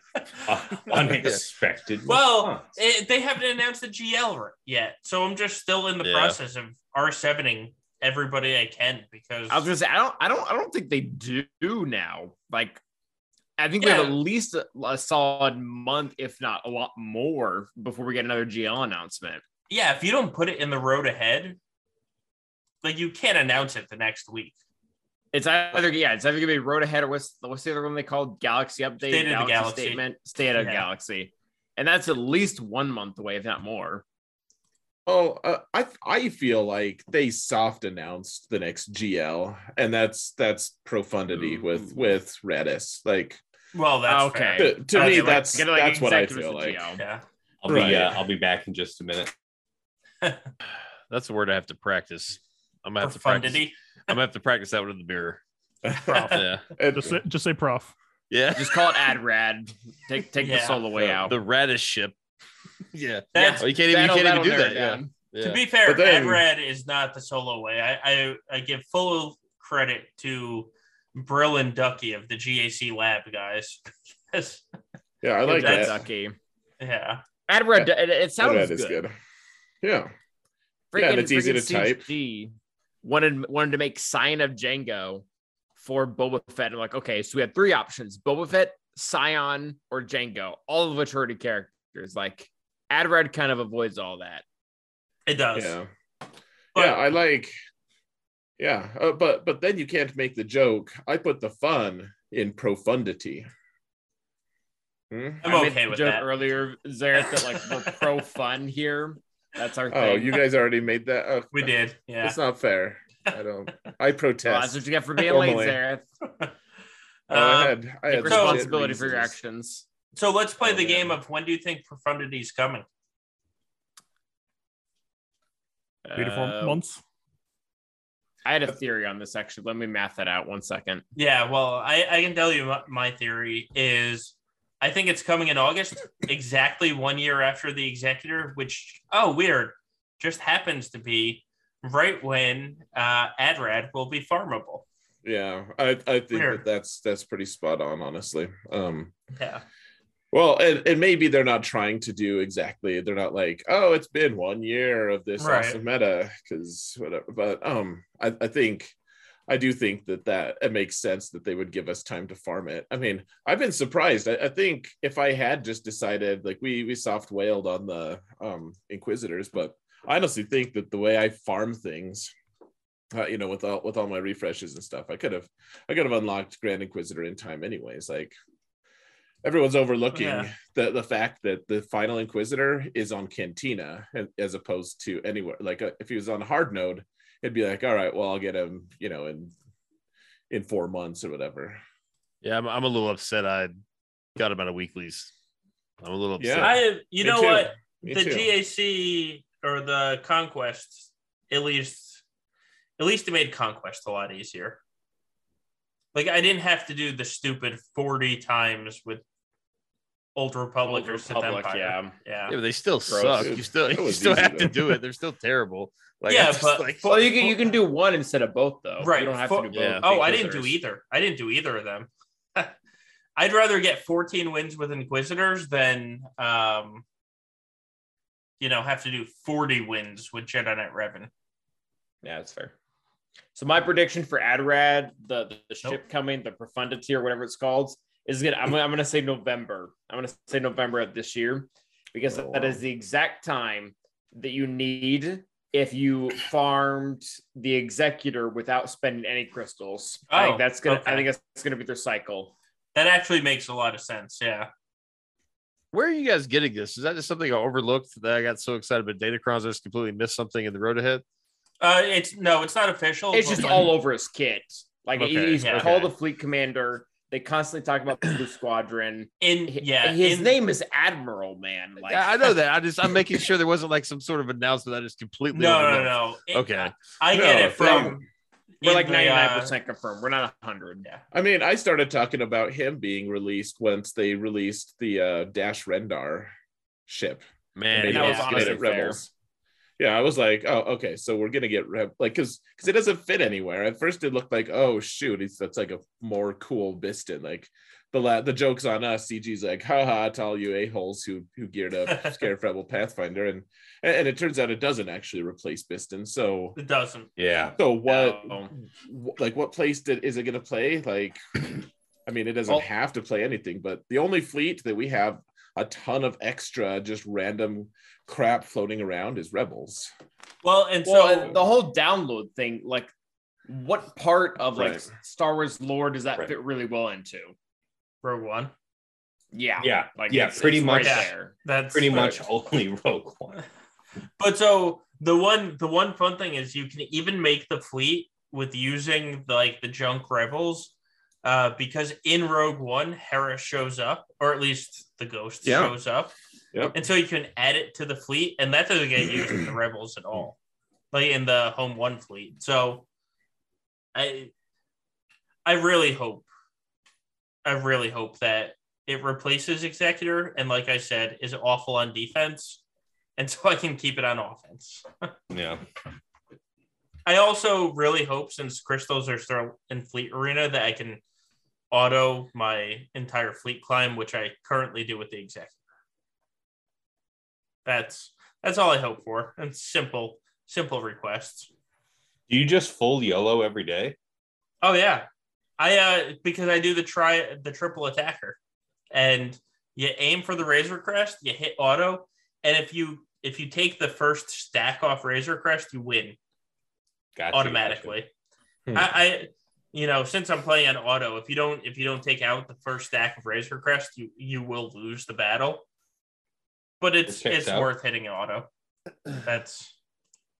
Uh, unexpected. Well, response. it, they haven't announced the GL yet, so I'm just still in the Yeah. process of R7ing everybody I can because I was gonna say I don't I don't I don't think they do now. Like I think we have at least a, a solid month, if not a lot more, before we get another GL announcement. yeah, if you don't put it in the road ahead, like you can't announce it the next week. It's either yeah, it's either gonna be road ahead or what's what's the other one they called Galaxy update, State of the Galaxy. statement, state of Yeah. Galaxy, and that's at least one month away, if not more. Oh, uh, I I feel like they soft announced the next GL, and that's that's profundity with Ooh. with Raddus. Like Well, that's Okay. fair. to, to Uh, me, like- that's Get like that's what I feel like. GL. Yeah. I'll Right. be uh, I'll be back in just a minute. That's a word I have to practice. I'm gonna have to practice. Profundity. I'm gonna have to practice that one in the mirror. Prof. Yeah, And- Just say, just say prof. yeah. Just call it ad rad. Take take the Yeah. solo way Yeah. out. The radish ship. Yeah. That's Oh, you can't even, you That'll- can't even that'll do narrow that. it Yeah. down. yeah. To be fair, But then- AdRed is not the solo way. I, I I give full credit to Brill and Ducky of the GAC Lab guys. Yes. yeah, I like Good that. Ducky. yeah. Ad red. It, it sounds That good. is good. Yeah, Freaking, Yeah, and it's easy to type. CG Wanted wanted to make Scion of Jango for Boba Fett. I'm like, okay, so we have three options: Boba Fett, Scion, or Jango. All of which are already characters. Like, Ad red kind of avoids all that. It does. yeah, But- yeah. I like. Yeah, uh, but but then you can't make the joke. I put the fun in profundity. Hmm? I'm I made okay the with joke that. earlier, Xaereth, that like we're pro fun here. That's our Oh, you guys already made that. Oh, We did. Yeah. It's not fair. I don't. I Well, protest. that's what you get for being late, Formally. Xaereth. Oh, I Uh, had, I Take had responsibility for your actions. so let's play Oh, the man. game of when do you think profundity is coming? Three to four Uh, months. I had a theory on this actually. Let me math that out one second. Yeah, well, I, I can tell you my, my theory is I think it's coming in August, exactly one year after the executor, which, oh, weird, just happens to be right when uh, AdRad will be farmable. Yeah, I, I think Weird. that that's that's pretty spot on, honestly. Um, Yeah. well, and, and maybe they're not trying to do exactly. They're not like, oh, it's been one year of this Right. awesome meta, because whatever. But um, I, I think, I do think that that it makes sense that they would give us time to farm it. I mean, I've been surprised. I, I think if I had just decided, like we we soft whaled on the um Inquisitors, but I honestly think that the way I farm things uh, you know, with all with all my refreshes and stuff. I could have I could have unlocked Grand Inquisitor in time anyways. Like everyone's overlooking Yeah. the the fact that the final Inquisitor is on Cantina as opposed to anywhere. Like uh, if he was on hard node, it'd be like, all right, well, I'll get him, you know, in in four months or whatever. Yeah, I'm, I'm a little upset. I got him out of weeklies. I'm a little upset. Yeah. I, have you Me know too. what? Me the too. GAC or the Conquest, at least, at least it made Conquest a lot easier. Like I didn't have to do the stupid forty times with Old Republic Old or Sith Republic, Empire. yeah. yeah. Yeah, but they still Bro, suck. it- you still you still easy, have to do it. They're still terrible. Like, Yeah, but like, Well, you can you can do one instead of both though. Right. You don't have For- to do both. Yeah. Oh, I didn't do either. I didn't do either of them. I'd rather get 14 wins with Inquisitors than, um, you know, have to do 40 wins with Jedi Knight Revan. Yeah, that's fair. So my prediction for Adrad, the the, the ship Nope. coming, the profundity or whatever it's called, is gonna I'm, gonna- I'm gonna say November. I'm gonna say November of this year because Oh, that wow. is the exact time that you need if you farmed the executor without spending any crystals. I Oh, think that's gonna okay. I think that's gonna be their cycle. That actually makes a lot of sense. Yeah. where are you guys getting this? Is that just something I overlooked that I got so excited about Datacrons I just completely missed something in the road ahead? Uh, it's no, it's not official. It's just when- all over his kit. Like Okay, he's yeah. called Okay. a fleet commander. They constantly talk about the Blue Squadron. in yeah. his in- name is Admiral, man. Like yeah, I know that. I just I'm making sure there wasn't like some sort of announcement that is completely No, no, overlooked. no. It- Okay. I No, get it they- from. we're like the, ninety nine uh, percent confirmed. We're not hundred. Yeah. I mean, I started talking about him being released once they released the uh, Dash Rendar ship. Man, that was honestly get Rebels. Yeah, I was like, oh, okay, so we're gonna get Reb like because because it doesn't fit anywhere. At first, it looked like, oh shoot, it's that's like a more cool Bistan. Like the la- the jokes on us. CG's like, haha, to all you a holes who who geared up Scarif Rebel Pathfinder, and and it turns out it doesn't actually replace Bistan. So It doesn't. Yeah. so what No. wh- like what place did is it going to play like i mean it doesn't Well- have to play anything but the only fleet that we have a ton of extra just random crap floating around is rebels Well, and so Well, the whole download thing, like, what part of like Right. Star Wars lore does that Right. fit really well into? Rogue One. Yeah, Yeah. like Yeah, it's- pretty it's much- right there. That's Pretty much only Rogue One. But so the one the one fun thing is you can even make the fleet with using the, like the junk rebels, uh, because in Rogue One, Hera shows up, or at least the ghost Yeah. shows up, Yep. and so you can add it to the fleet, and that doesn't get used in the rebels at all, like in the Home One fleet. So, I I really hope, I really hope that it replaces Executor, and like I said, is awful on defense, and so I can keep it on offense. Yeah. I also really hope since crystals are still in Fleet Arena that I can auto my entire fleet climb, which I currently do with the executor. That's that's all I hope for. And simple, simple requests. Do you just full YOLO every day? Oh yeah. I uh because I do the try the triple attacker. And you aim for the razor crest, you hit auto, and if you if you take the first stack off razor crest, you win. Gotcha, automatically. Hmm. I, I, you know, since I'm playing on auto, if you don't if you don't take out the first stack of Razor Crest, you you will lose the battle. But it's It it's out. worth hitting auto. That's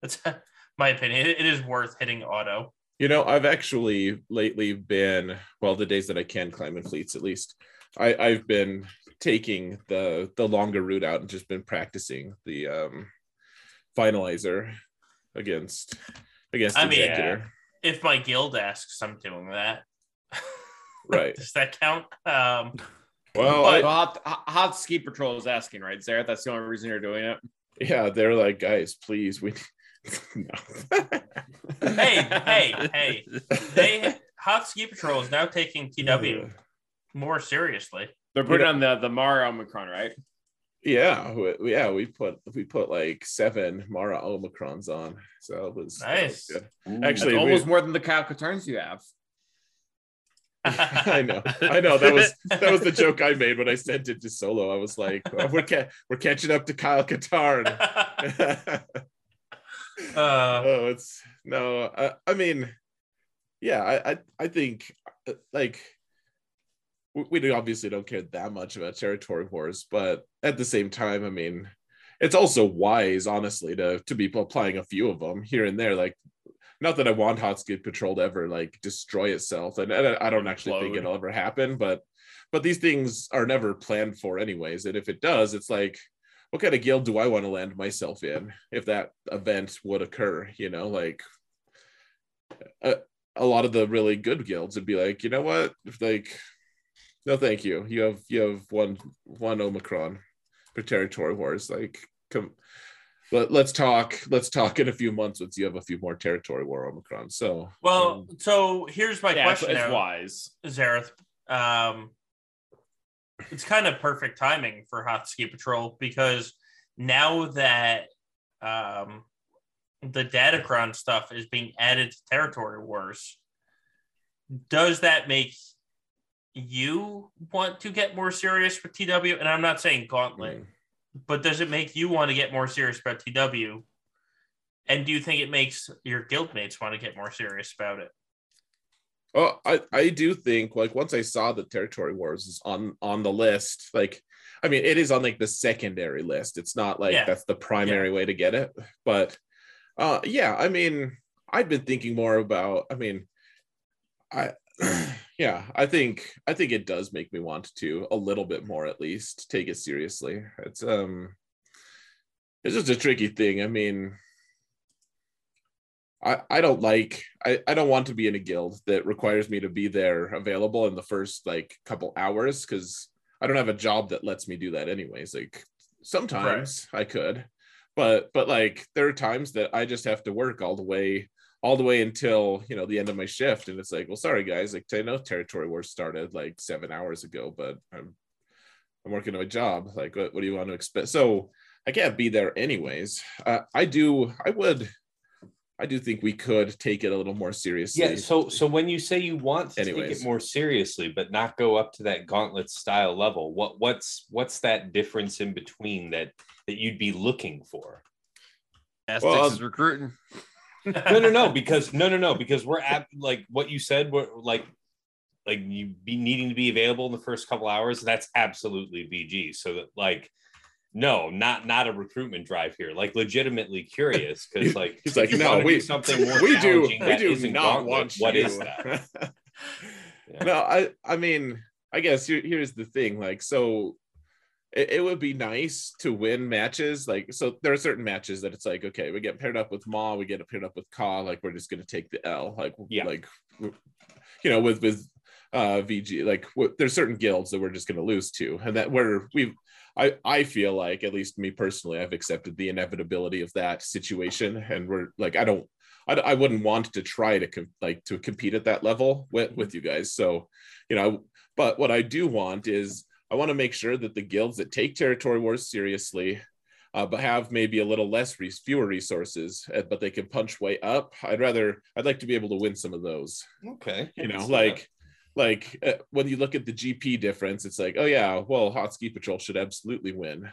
that's my opinion. It- it is worth hitting auto. You know, I've actually lately been well, the days that I can climb in fleets at least. I, I've been taking the the longer route out and just been practicing the um finalizer against against I mean, executor. If my guild asks, I'm doing that. Right. Does that count? Um, Well, But- I- Hot, hot, hot ski patrol is asking, right, Xaereth? That's the only reason you're doing it. yeah, they're like, guys, please, we hey, hey, hey! They Hot Ski Patrol is now taking TW more seriously. They're putting Yeah. on the the Mara Omicron, right? Yeah, we, yeah, we put we put like seven Mara Omicrons on, so it was, that was Nice. Ooh. Actually, That's we- almost more than the Kyle Katarns you have. I know, I know. That was that was the joke I made when I sent it to Solo. I was like, "Oh, we're ca- we're catching up to Kyle Katarn. uh, oh, it's no. I, I mean, yeah, I I, I think uh, like we, obviously don't care that much about territory wars, but at the same time, I mean, it's also wise, honestly, to to be applying a few of them here and there. Like, not that I want Hot Ski Patrol to ever like destroy itself, and, and I don't actually think it'll ever happen, but but these things are never planned for anyways, and if it does, it's like. What kind of guild do I want to land myself in if that event would occur? You know, like a, a lot of the really good guilds would be like, you know what? Like, no, thank you. You have you have one one Omicron for territory wars. Like, come, let, let's talk. Let's talk in a few months once you have a few more territory war Omicron. So, well, so here's my yeah, question it's now, wise. Xaereth. Um, it's kind of perfect timing for Hot Ski Patrol because now that um, the Datacron stuff is being added to Territory Wars, does that make you want to get more serious with TW? And I'm not saying Gauntlet, mm. but does it make you want to get more serious about TW? And do you think it makes your guildmates want to get more serious about it? Oh, I, I do think like once I saw the territory wars is on on the list, like I mean it is on like the secondary list. It's not like Yeah. that's the primary way to get it. But uh yeah, I mean I've been thinking more about I mean I yeah, I think I think it does make me want to a little bit more at least take it seriously. It's um it's just a tricky thing. I mean I, I don't like I, I don't want to be in a guild that requires me to be there available in the first like couple hours because I don't have a job that lets me do that anyways. Like sometimes I could, but but like there are times that I just have to work all the way all the way until you know the end of my shift and it's like well sorry guys like I know territory war started like seven hours ago but I'm I'm working on a job like what, what do you want to expect so I can't be there anyways uh, I do I would I do think we could take it a little more seriously. Yeah. So so when you say you want to take it more seriously, but not go up to that gauntlet style level, what what's what's that difference in between that that you'd be looking for? Aztecs Well, is recruiting. No, no, no, because no, no, no, because we're at like what you said, we're like like you be needing to be available in the first couple hours. That's absolutely VG. So that like no, not not a recruitment drive here. Like legitimately curious because like He's like, no, wanna do we something more we do we do isn't want What you. is that? Yeah. no, I I mean, I guess here, here's the thing. Like, so it, it would be nice to win matches. Like, so there are certain matches that it's like, okay, we get paired up with Ma, we get paired up with Ka. Like, we're just gonna take the L. Like, Yeah. like you know, with with uh VG, like w- there's certain guilds that we're just gonna lose to, and that where we've. I, I feel like at least me personally I've accepted the inevitability of that situation and we're like I don't I, I wouldn't want to try to com- like to compete at that level with, with you guys. So, you know, but what I do want is I want to make sure that the guilds that take territory wars seriously, uh, but have maybe a little less re- fewer resources, uh, but they can punch way up. I'd rather I'd like to be able to win some of those. Okay. You know, see like like uh, when you look at the GP difference, it's like, oh yeah, well, Hot Ski Patrol should absolutely win.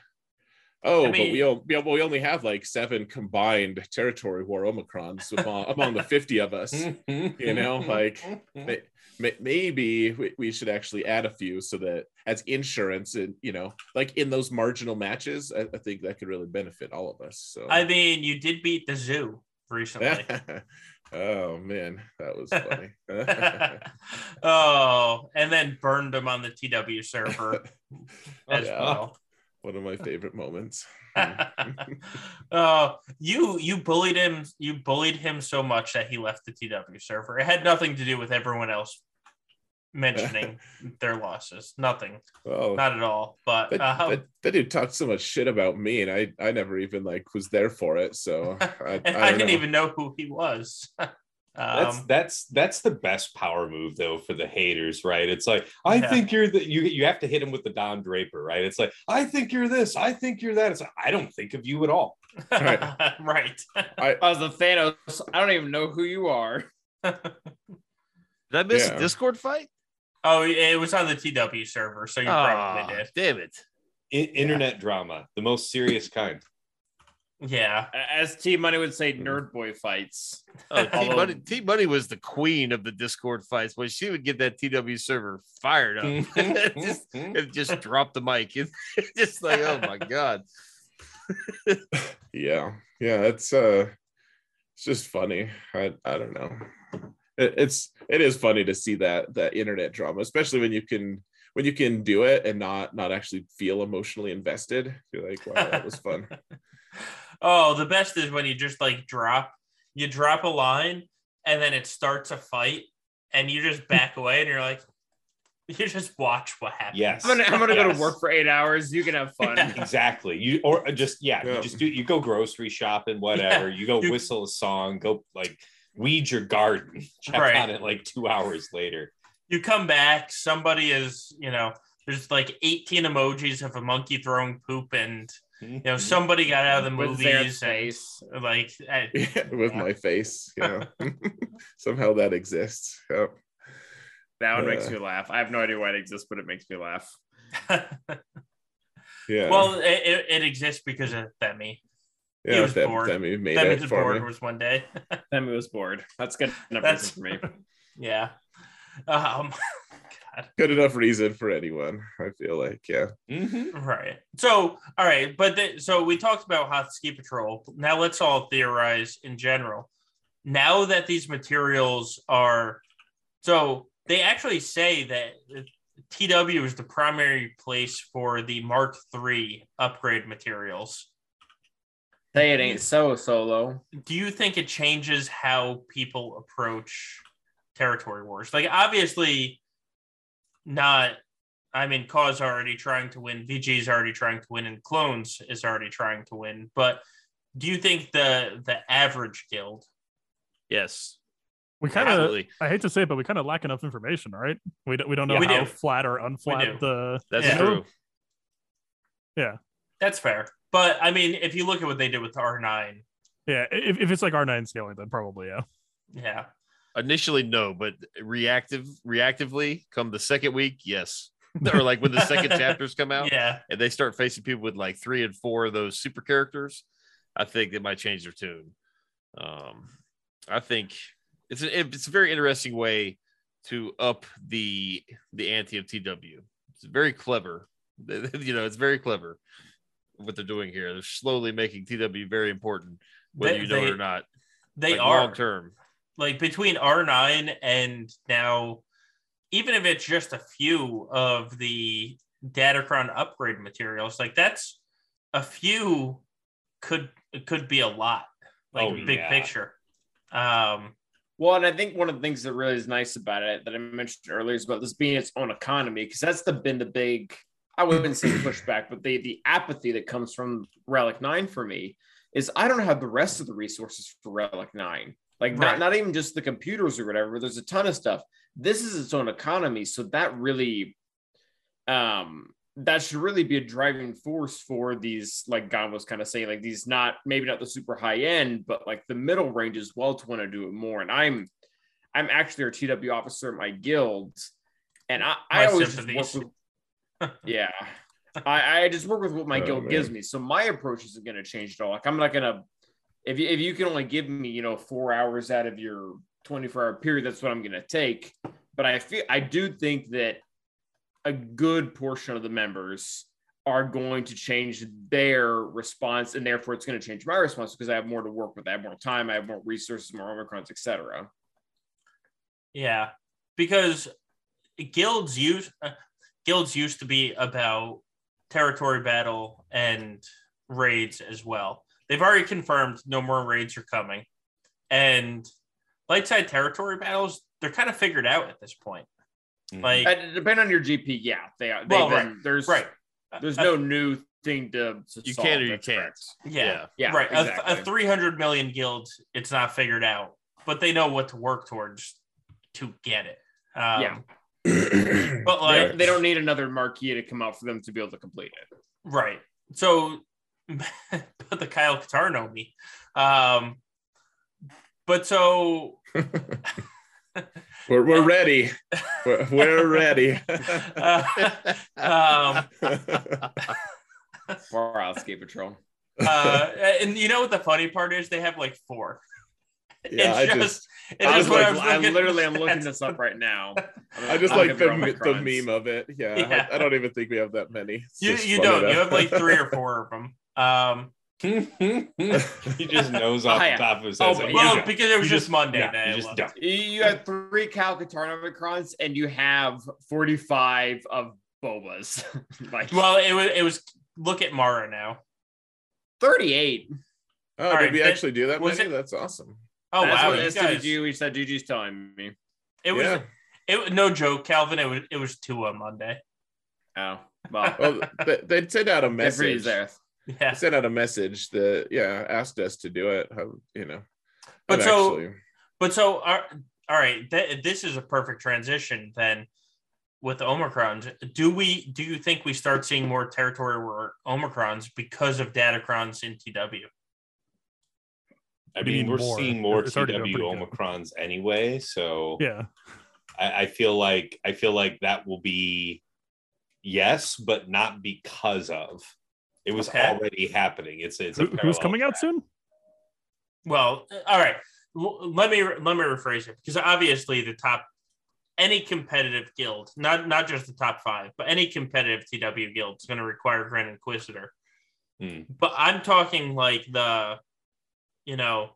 Oh, I but mean- we, o- we we only have like seven combined territory war Omicrons among, among the 50 of us. you know, like, May- may- Maybe we, should actually add a few so that as insurance and you know, like in those marginal matches, I, I think that could really benefit all of us. So I mean, you did beat the zoo recently. oh man, that was funny. oh, and then burned him on the TW server as Yeah. well. One of my favorite moments. Hmm. oh, you you bullied him. You bullied him so much that he left the TW server. It had nothing to do with everyone else mentioning their losses. Nothing, Oh, not at all. But that, uh, that, that dude talked so much shit about me, and I I never even like was there for it. So I, and I, I, didn't know. even know who he was. That's um, that's that's the best power move though for the haters, right? It's like I Yeah. think you're the you you have to hit him with the Don Draper, right? It's like I think you're this, I think you're that. It's like I don't think of you at all. Right. right. I was the Thanos. I don't even know who you are. Did I miss Yeah. a Discord fight? Oh, it was on the TW server, so you Ah, probably did. damn it. I- internet drama, the most serious kind. Yeah. As T Money would say, nerd boy fights. Oh, T Money T Money was the queen of the Discord fights. When she would get that TW server fired up, just, it just dropped the mic. It's just like, oh my god. yeah yeah it's uh it's just funny i i don't know it, it's it is funny to see that that internet drama especially when you can when you can do it and not not actually feel emotionally invested you're like wow that was fun oh, the best is when you just like drop, you drop a line, and then it starts a fight, and you just back away, and you're like, you just watch what happens. Yes. I'm gonna I'm gonna go to work for eight hours. You can have fun. Yeah. Exactly. You or uh, just yeah, Yeah. you just do you go grocery shopping, whatever. You go You- whistle a song, go like weed your garden. Check Right. on it like two hours later. You come back, somebody is, you know, there's like 18 emojis of a monkey throwing poop, and you know, somebody got out of the With Xaereth's and, face. like, I- with Yeah. my face yeah somehow that exists yep. That one makes Uh. me laugh. I have no idea why it exists, but it makes me laugh. yeah well, it, it, it exists because of that he yeah was Them- bored. Demi made Themi it for board me was one day. Demi was bored. That's good enough That's- reason for me. yeah. Um, God. good enough reason for anyone i feel like yeah Mhm. Right. So, all right, but the, so we talked about hot ski patrol. Now let's all theorize in general. Now that these materials are, so they actually say that TW is the primary place for the Mark III upgrade materials. Say it ain't so solo. Do you think it changes how people approach territory wars? Like, obviously, not. I mean, Cause already trying to win. VG is already trying to win, and Clones is already trying to win. But do you think the the average guild? Yes. We kind of, I hate to say it, but we kind of lack enough information, right? We don't, we don't know Yeah, how do. flat or do. unflat the. That's Yeah. true. Yeah. That's fair. But I mean, if you look at what they did with R nine, Yeah, if, if it's like R9 scaling, then probably, yeah. yeah, Initially, no, but reactive reactively, come the second week, yes. or like when the second chapters come out yeah, and they start facing people with like three and four of those super characters, I think they might change their tune. Um, I think it's a, it's a very interesting way to up the the ante of TW. It's very clever. You know, it's very clever. What they're doing here. They're slowly making TW very important, whether They- you know it or not. They like, are long term. like between R9 and now, even if it's just a few of the Datacron upgrade materials, like that's a few could could be a lot, like Oh, big yeah. picture. Um, Well, and I think one of the things that really is nice about it that I mentioned earlier is about this being its own economy, because that's the been the big I wouldn't say pushback, but the the apathy that comes from Relic Nine for me is I don't have the rest of the resources for Relic Nine. Like not, Right. not even just the computers or whatever. but There's a ton of stuff. This is its own economy, so that really, um, that should really be a driving force for these. Like God was kind of saying, like these not maybe not the super high end, but like the middle range as well to want to do it more. And I'm, I'm actually a TW officer at my guild, and I, I always work with. Yeah, I, I just work with what my Oh, guild man. gives me. So my approach isn't going to change at all. Like I'm not going to, if you if you can only give me you know four hours out of your 24 hour period, that's what I'm going to take. But I feel I do think that a good portion of the members are going to change their response, and therefore it's going to change my response because I have more to work with. I have more time. I have more resources, more omicrons, etc. Yeah, because guilds used uh, guilds used to be about territory battle and raids as well. They've already confirmed no more raids are coming, and light side territory battles they're kind of figured out at this point. Mhm. Like Uh, depending on your GP, yeah, they are. Well, Well, there's right, There's Uh, no new thing to, to You solve, can or you can't. correct. yeah, Yeah, right. A- A, three hundred million guild, it's not figured out, but they know what to work towards to get it. Um, Yeah. But They like don't, they don't need another marquee to come out for them to be able to complete it. Right. So, but the Kyle Katarn Omi. Um, but so, we're, we're ready. We're, we're ready. uh, um, For our escape patrol. uh, and you know what the funny part is? They have like four. yeah, I it's just, just, it's I, just was when like, I was I looking. literally am looking this up right now. I just I'm like the, for the meme of it. Yeah, Yeah. I, I don't even think we have that many. It's You, you don't. to- You have like three or four of them. Um, he just knows off Oh, yeah. the top of his Oh, head. but like, well, because it was You just Monday. yeah, that you just You have three Kyle Katarn Omicrons and you have 45 of Bobas. like Well, it was. It was. Look at Mara now. 38. Oh, All did right, we that- actually do that was many? it- That's awesome. Oh That's wow, what you guys. SWG, we said GG's telling me. It was. yeah. It no joke, Calvin. It was. It was two on Monday. Oh, well. Well, they, they sent out a good for you, message. Xaereth. Yeah. They sent out a message that yeah asked us to do it. How you know? But so- actually- But so, all all right, th- this is a perfect transition then with Omicrons. Do we? Do you think we start seeing more territory war Omicrons because of Datacrons in TW? I What do you mean, mean we're more? seeing more It's TW doing pretty good. Omicrons anyway, so Yeah. I, I feel like I feel like that will be yes, but not because of. It was Okay. already happening. It's it's a Who, who's parallel coming out soon? Well, all right. L- let me let me rephrase it because obviously the top any competitive guild, not not just the top five, but any competitive TW guild is going to require Grand Inquisitor. Hmm. But I'm talking like the, you know,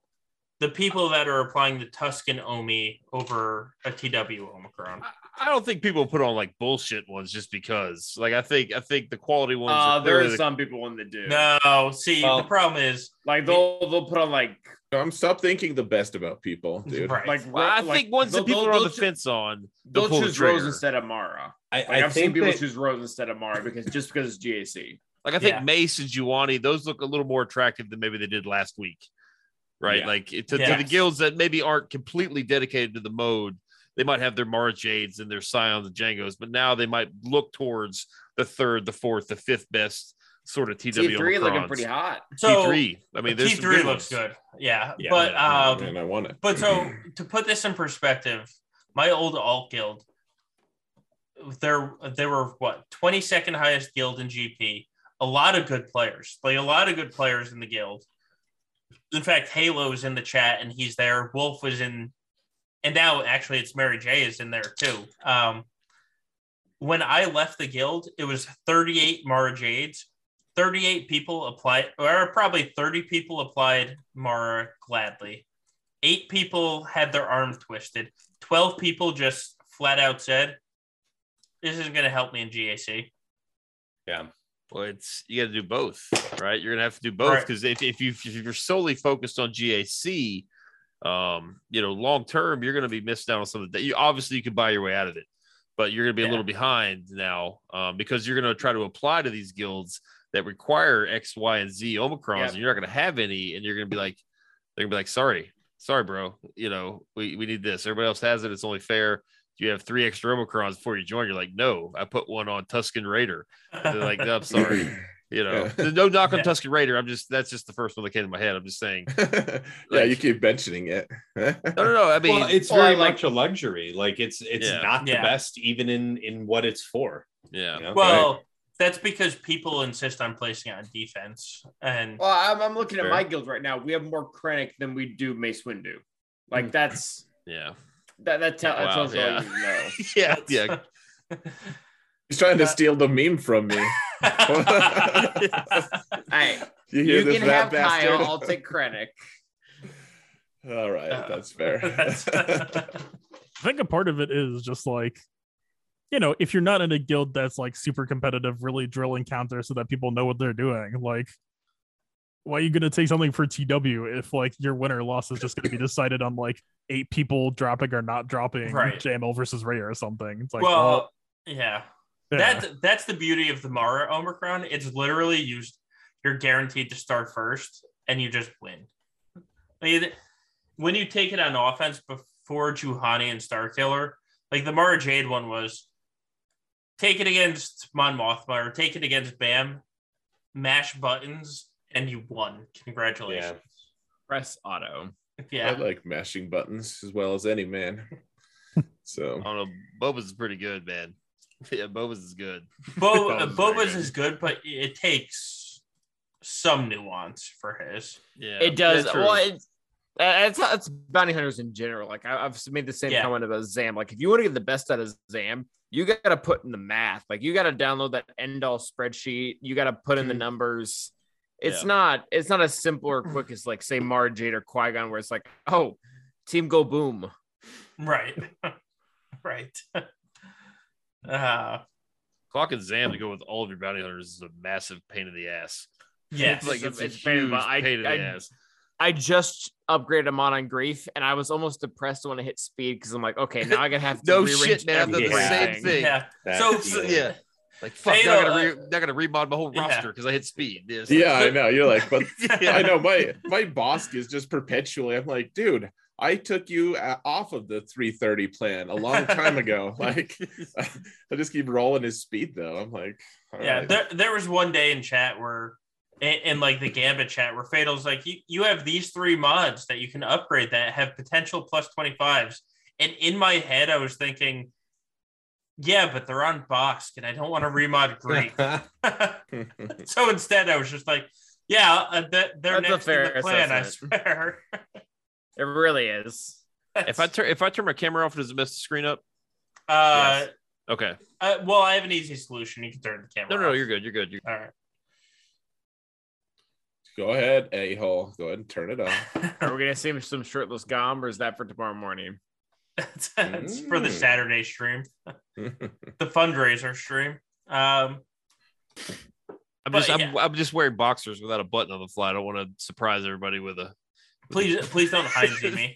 the people that are applying the Tusken Omi over a TW Omicron. I- I don't think people put on like bullshit ones just because. Like I think I think the quality ones. Uh, are there are the- some people in the do. No, see, Well- the problem is, Like they'll they'll put on like I'm stop thinking the best about people, dude. right? like Well, I like, think ones they'll- that people are on the fence on, they'll They'll pull the choose Rose instead of Mara. I, Like I I've seen people that- choose Rose instead of Mara because just because it's GAC. Like I think Yeah. Mace and Juhani, those look a little more attractive than maybe they did last week, right? Yeah. Like to, to the guilds that maybe aren't completely dedicated to the mode, they might have their Mara Jades and their Scions and Jango's, but now they might look towards the third, the fourth, the fifth best sort of TW. T three looking pretty hot. So T3. I mean, there's T three good looks ones. good. Yeah, Yeah, but yeah, um, and I want it. But so to put this in perspective, my old alt guild, there there were what 22nd highest guild in GP. A lot of good players, like a lot of good players in the guild. In fact, Halo's in the chat and he's there. Wolf was in, and now actually it's Mary J is in there too. Um, when I left the guild, it was 38 Mara Jades, 38 people applied, or probably 30 people applied Mara gladly. Eight people had their arm twisted. 12 people just flat out said, This isn't going to help me in GAC. Yeah. Well, it's you got to do both, right? You're gonna have to do both Right. because if, if you if you're solely focused on GAC, um, you know, long term, you're gonna be missing out on some of that. You obviously you could buy your way out of it, but you're gonna be a little behind now um, because you're gonna try to apply to these guilds that require X, Y, and Z Omicrons, Yep. and you're not gonna have any, and you're gonna be like, they're gonna be like, sorry, sorry, bro, you know, we we need this. Everybody else has it. It's only fair. You have three extra Omicrons before you join. You're like, no, I put one on Tusken Raider. They're like, no, I'm sorry. You know, Yeah. no knock on Yeah. Tusken Raider. I'm just that's just the first one that came to my head. I'm just saying. yeah, you keep mentioning it. No, no, no. I mean, well, it's well, very I like- much a luxury. Like it's it's Yeah. not the Yeah. best even in in what it's for. yeah. you know? well, that's because people insist on placing it on defense. And Well, I'm, I'm looking at my guild right now. We have more Krennic than we do Mace Windu. Like Hmm. that's Yeah. That that, tell, that Wow, tells you all yeah. you know. Yeah. Yeah. He's trying to Uh, steal the meme from me. Hey, You you can have bastard? Kyle. I'll take Krennic. All right, Uh, that's fair. That's- I think a part of it is just like, you know, if you're not in a guild that's like super competitive, really drill encounters so that people know what they're doing, like, why are you going to take something for TW if like your win or loss is just going to be decided on like eight people dropping or not dropping Right. JML versus Rey or something? It's like, well, well, yeah. yeah. That that's the beauty of the Mara Omicron. It's literally used. You're guaranteed to start first, and you just win. Like, when you take it on offense before Juhani and Starkiller, like the Mara Jade one was, take it against Mon Mothma or take it against Bam, mash buttons, and you won. Congratulations. Press auto. Yeah. I like mashing buttons as well as any man. So I don't know. Boba's is pretty good, man. Yeah, Boba's is good. Bo- That was very Boba's good. is good, but it takes some nuance for his. Yeah. It does. Well, it's, it's, that's bounty hunters in general. Like I, I've made the same Yeah. comment about Zam. Like if you want to get the best out of Zam, you got to put in the math. Like you got to download that Endall spreadsheet. You got to put in the Mhm. numbers. It's Yeah. not. It's not as simple or quick as like say Mara Jade or Qui Gon, where it's like, oh, team go boom. Right. right. Uh, Clock and Zam to go with all of your bounty hunters is a massive pain in the ass. yes. It's like It's it's, a- a it's pain in the. I- pain in the I- ass. I just upgraded him on on Greef, and I was almost depressed when I hit speed because I'm like, okay, now I gotta have to No rearrange shit, man, I've the same everything. thing. yeah. So, So, yeah. Yeah. Like fuck, Fatal, now I gotta, re- now I gotta remod my whole roster because I hit speed. Yes. yeah, I know. You're like, but Yeah. I know my my Bossk is just perpetually. I'm like, dude, I took you uh, off of the 330 plan a long time ago. Like, I just keep rolling his speed though. I'm like, Yeah. right. There, there was one day in chat where, in, in like the Gambit chat, where Fatal's like, you, you have these three mods that you can upgrade that have potential plus 25s. And in my head, I was thinking, yeah, but they're on Bossk and I don't want to remod Greef. so instead, I was just like, yeah, uh, that they're That's a next in the plan, I swear. It really is. If I turn if I turn my camera off, does it mess the screen up? uh, Okay. uh, well, I have an easy solution. You can turn the camera. No, no, no, off. you're good. You're good. You're All right. Go ahead, a hole. Go ahead and turn it on. Are we gonna see some shirtless gom, or is that for tomorrow morning? It's, it's for the Mm. Saturday stream, the fundraiser stream. Um, I'm But, just I'm, yeah. I'm just wearing boxers without a button on the fly. I don't want to surprise everybody with a. please, please don't hide me.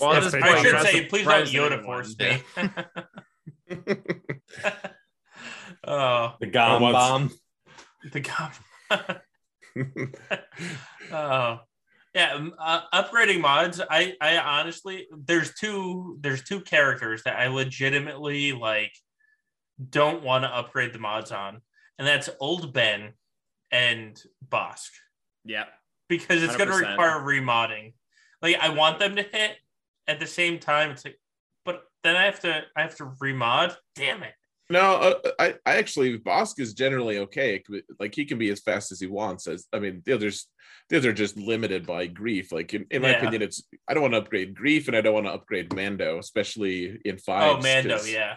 Well, That's this fake I podcast. should say, please don't surprised Yoda force me. oh, the Gom Once- bomb. the gum. Oh, yeah. Uh, upgrading mods. I, I honestly, there's two, there's two characters that I legitimately like. Don't want to upgrade the mods on, and that's Old Ben and Bossk Yeah. because it's going to require remodding. Like I want them to hit at the same time. It's like, but then I have to, I have to remod. Damn it. No, uh, I, I actually Bossk is generally okay. Be- Like he can be as fast as he wants. As I mean, the others, the others are just limited by Greef. Like in, in my Yeah. opinion, it's I don't want to upgrade Greef, and I don't want to upgrade Mando, especially in five. oh, Mando. Yeah.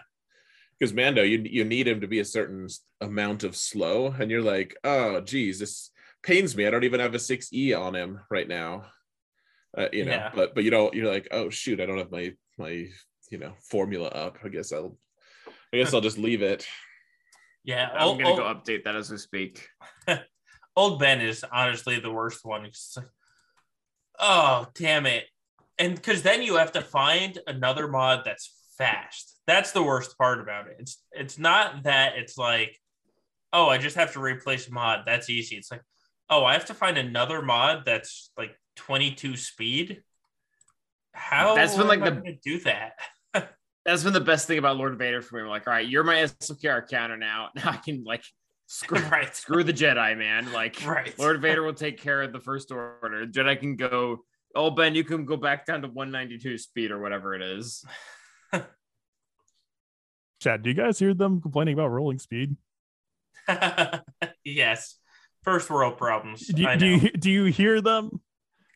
because Mando, you you need him to be a certain amount of slow, and you're like, oh, geez, this pains me. I don't even have a six E on him right now. Uh, you know, Yeah. but but you don't. You're like, oh shoot, I don't have my my you know formula up. I guess I'll I guess I'll just leave it. Yeah, I'm old, gonna old, go update that as we speak. old Ben is honestly the worst one. It's like, oh damn it, and because then you have to find another mod that's fast. That's the worst part about it. It's it's not that it's like, oh, I just have to replace mod. That's easy. It's like, oh, I have to find another mod that's like 22 speed. How That's been, like, I the- do that? That's been the best thing about Lord Vader for me. I'm like, all right, you're my SLKR counter now. Now I can like screw, right, screw the Jedi, man. Like right. Lord Vader will take care of the first order. Jedi can go. Oh, Ben, you can go back down to 192 speed or whatever it is. Chad, do you guys hear them complaining about rolling speed? yes, first world problems. Do do you do you hear them?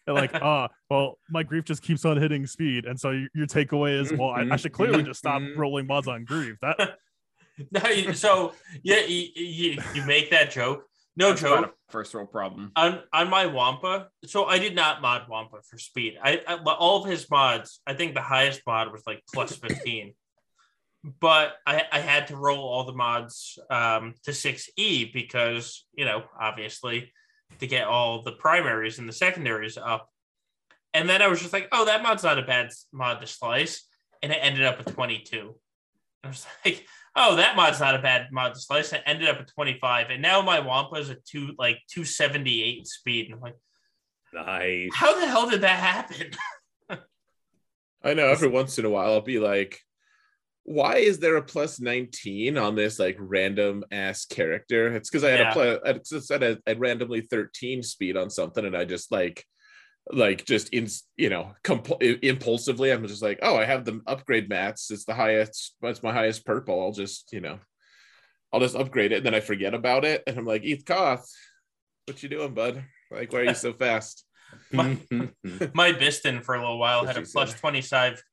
They're like, ah, well, my Greef just keeps on hitting speed, and so your, your takeaway is, well, I, I should clearly just stop rolling mods on Greef. That No, so yeah, you, you, you make that joke. No That's joke. first world problem. On on my Wampa, so I did not mod Wampa for speed. I, I all of his mods. I think the highest mod was like plus fifteen, but I I had to roll all the mods um, to six E because you know obviously to get all the primaries and the secondaries up. And then I was just like, oh, that mod's not a bad mod to slice, and it ended up at twenty two. I was like, oh, that mod's not a bad mod to slice. It ended up at 25. And now my Wampa is at two like 278 speed. And I'm like, Nice. how the hell did that happen? I know every once in a while I'll be like, why is there a plus 19 on this like random ass character? It's because I had Yeah. a plus, I at a, randomly 13 speed on something and I just like like just in you know comp- impulsively I'm just like, oh, I have the upgrade mats. It's the highest, it's my highest purple. I'll just, you know, I'll just upgrade it and then I forget about it. And I'm like, Eeth Koth, what you doing, bud? Like, why are you so fast? My, my Bistan for a little while had a plus said. 25,